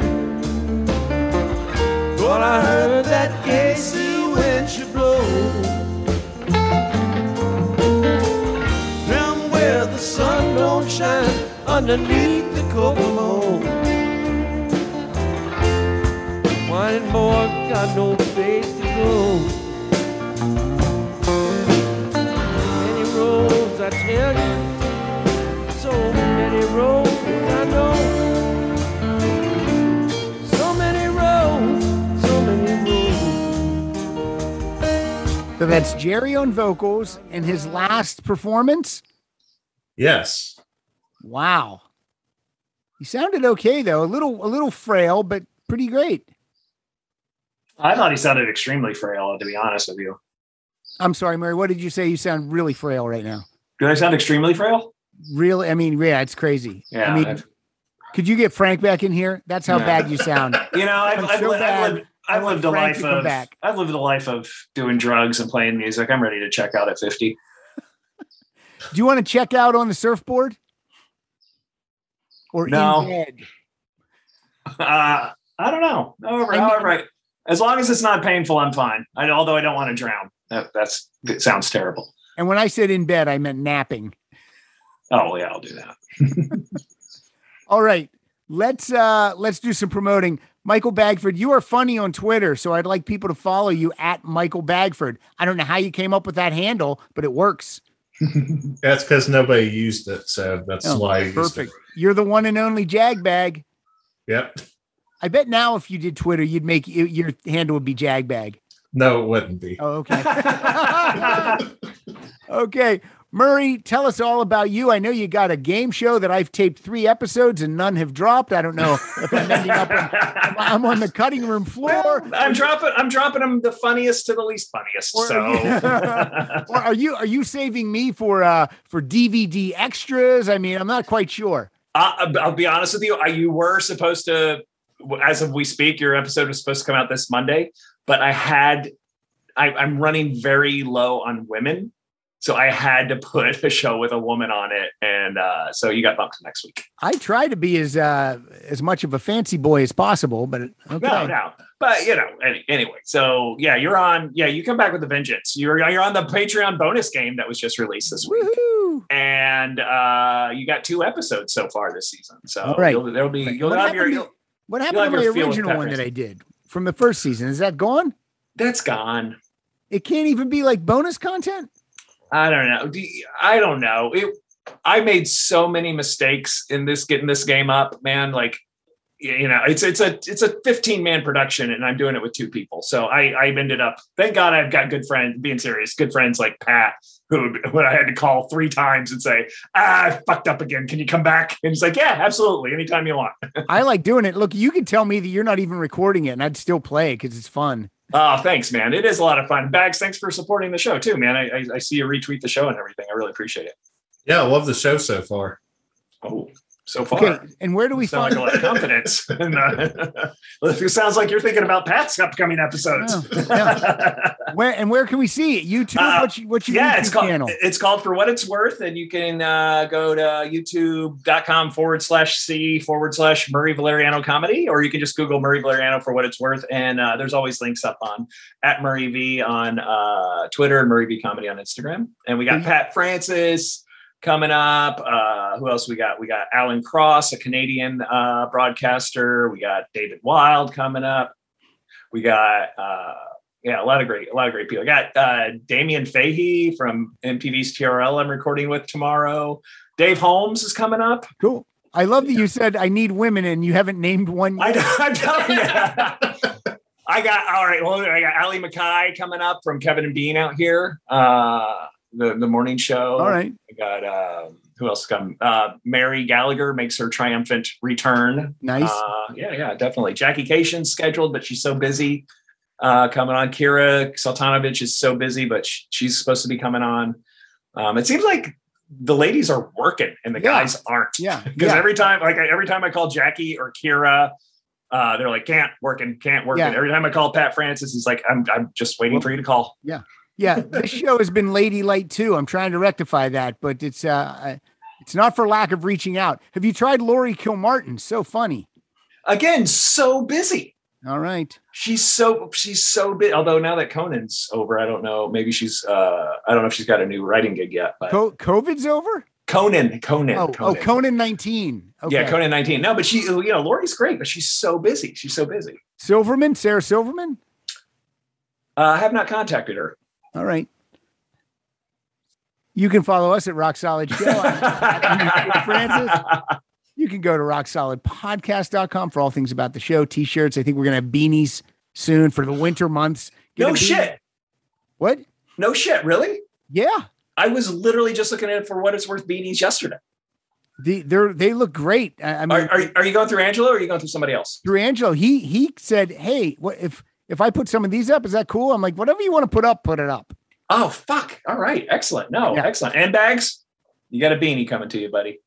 But I heard that Casey when she blow. Down where the sun don't shine underneath the Kokomo. Whining boy got no place to go. Many roads, I tell you so many roads I know. So many roads, so many roads. So that's Jerry on vocals and his last performance. Yes. Wow. He sounded okay though, a little a little frail, but pretty great. I thought he sounded extremely frail, to be honest with you. I'm sorry, Murray. What did you say? You sound really frail right now. Do I sound extremely frail? Really? I mean, yeah, it's crazy. Yeah. I mean, I've- could you get Frank back in here? That's how Yeah. bad you sound. you know, I've, I've, so li- I've lived, I've lived a life of back. I've lived a life of doing drugs and playing music. I'm ready to check out at 50. Do you want to check out on the surfboard? Or No. in bed? Uh, I don't know. However, I mean- however, I- as long as it's not painful, I'm fine. I, although I don't want to drown. That, that's it sounds terrible. And when I said in bed, I meant napping. Oh yeah, I'll do that. All right. Let's uh let's do some promoting. Michael Bagford, you are funny on Twitter, so I'd like people to follow you at Michael Bagford. I don't know how you came up with that handle, but it works. That's because nobody used it, so that's Oh, why. Perfect. It. You're the one and only Jagbag. Yep. I bet now if you did Twitter, you'd make you, your handle would be Jagbag. No, it wouldn't be. Oh, okay. okay. Murray, tell us all about you. I know you got a game show that I've taped three episodes and none have dropped. I don't know if I'm ending up on, I'm on the cutting room floor. I'm dropping. I'm dropping them the funniest to the least funniest. Or, so or are you are you saving me for uh for DVD extras? I mean, I'm not quite sure. I, I'll be honest with you. You were supposed to, as of we speak, your episode was supposed to come out this Monday, but I had, I, I'm running very low on women, so I had to put a show with a woman on it, and uh, so you got bumped to next week. I try to be as uh as much of a fancy boy as possible, but okay. No, no, but you know, any, anyway. So yeah, you're on. Yeah, you come back with a vengeance. You're you're on the Patreon bonus game that was just released this week, and uh, you got two episodes so far this season. So All right. you'll, there'll be you'll What have your. happened to- What happened to my your feel with original one that I did from the first season? Is that gone? That's gone. It can't even be like bonus content. I don't know. I don't know. It, I made so many mistakes in this getting this game up, man. Like, you know, it's it's a it's a 15 man production, and I'm doing it with two people. So I I ended up. Thank God I've got good friends. Being serious, good friends like Pat, who when I had to call three times and say, ah, I fucked up again. Can you come back? And he's like, Yeah, absolutely, anytime you want. I like doing it. Look, you can tell me that you're not even recording it, and I'd still play it because it's fun. Oh, thanks, man. It is a lot of fun. Bags, thanks for supporting the show too, man. I, I, I see you retweet the show and everything. I really appreciate it. Yeah, I love the show so far. Oh, so far. Okay, and where do we sound find? like a lot of confidence. And, uh, it sounds like you're thinking about Pat's upcoming episodes. Where and where can we see it? YouTube. Uh, what's your, what's your yeah, YouTube it's called channel? it's called for what it's worth, and you can uh, go to youtube.com forward slash c forward slash Murray Valeriano comedy, or you can just Google Murray Valeriano for what it's worth, and uh, there's always links up on at Murray V on uh, Twitter and Murray V comedy on Instagram, and we got Pat Francis coming up. Uh, who else we got? We got Alan Cross, a Canadian uh, broadcaster. We got David Wild coming up. We got uh, yeah, a lot of great, a lot of great people. I got uh, Damien Fahey from MTV's TRL. I'm recording with tomorrow. Dave Holmes is coming up. Cool. I love that you said I need women, and you haven't named one. I, Yet. Telling you. I got all right. Well, I got Allie MacKay coming up from Kevin and Bean out here. Uh, the the morning show. All right. I got uh, who else come? Uh, Mary Gallagher makes her triumphant return. Nice. Uh, yeah, yeah, definitely. Jackie Kashian's scheduled, but she's so busy uh, coming on. Kira Soltanovich is so busy, but sh- she's supposed to be coming on. Um, it seems like the ladies are working and the Yeah. guys aren't. Yeah, Because yeah. every time, like every time I call Jackie or Kira, uh, they're like, can't work working, can't working. Yeah. Every time I call Pat Francis, he's like, I'm, I'm just waiting for you to call. Yeah. Yeah. This show has been lady light too. I'm trying to rectify that, but it's uh it's not for lack of reaching out. Have you tried Laurie Kilmartin? So funny. Again, so busy. All right. She's so she's so big. Although now that Conan's over, I don't know. Maybe she's uh I don't know if she's got a new writing gig yet. But Co- COVID's over? Conan, Conan, Oh, Conan. oh, Conan 19. Okay. Yeah, Conan 19. No, but she, you know, Lori's great, but she's so busy. She's so busy. Silverman, Sarah Silverman. Uh, I have not contacted her. All right. You can follow us at Rock Solid Show. Francis. You can go to rocksolidpodcast.com for all things about the show, t-shirts. I think we're going to have beanies soon for the winter months. Get No shit. What? No shit. Really? Yeah. I was literally just looking at it for what it's worth beanies yesterday. The, they're, they look great. I, I mean, Are, are, are you going through Angelo or are you going through somebody else? through Angelo, he he said, "Hey, what if if I put some of these up? Is that cool?" I'm like, "Whatever you want to put up, put it up." Oh, fuck. All right. Excellent. No, Yeah. excellent. And bags? You got a beanie coming to you, buddy.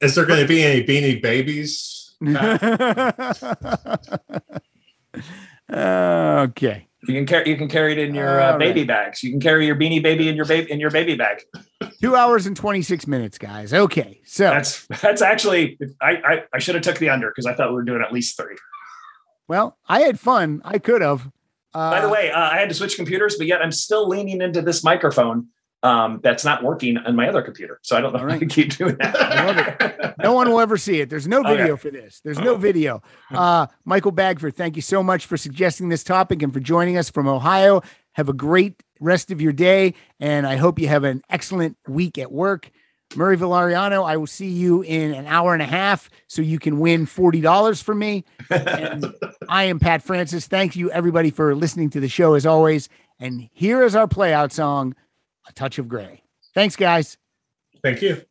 Is there going to be any beanie babies? okay. You can carry you can carry it in your uh, baby right. bags. You can carry your beanie baby in your baby in your baby bag. Two hours and 26 minutes, guys. Okay. So That's that's actually I I, I should have took the under because I thought we were doing at least three. Well, I had fun. I could have. Uh, By the way, uh, I had to switch computers, but yet I'm still leaning into this microphone um, that's not working on my other computer. So I don't know how to keep doing that. no one will ever see it. There's no Okay. video for this. There's no video. Uh, Michael Bagford, thank you so much for suggesting this topic and for joining us from Ohio. Have a great rest of your day, and I hope you have an excellent week at work. Murray Valeriano, I will see you in an hour and a half so you can win $40 from me. And I am Pat Francis. Thank you, everybody, for listening to the show as always. And here is our playout song, A Touch of Grey. Thanks, guys. Thank you.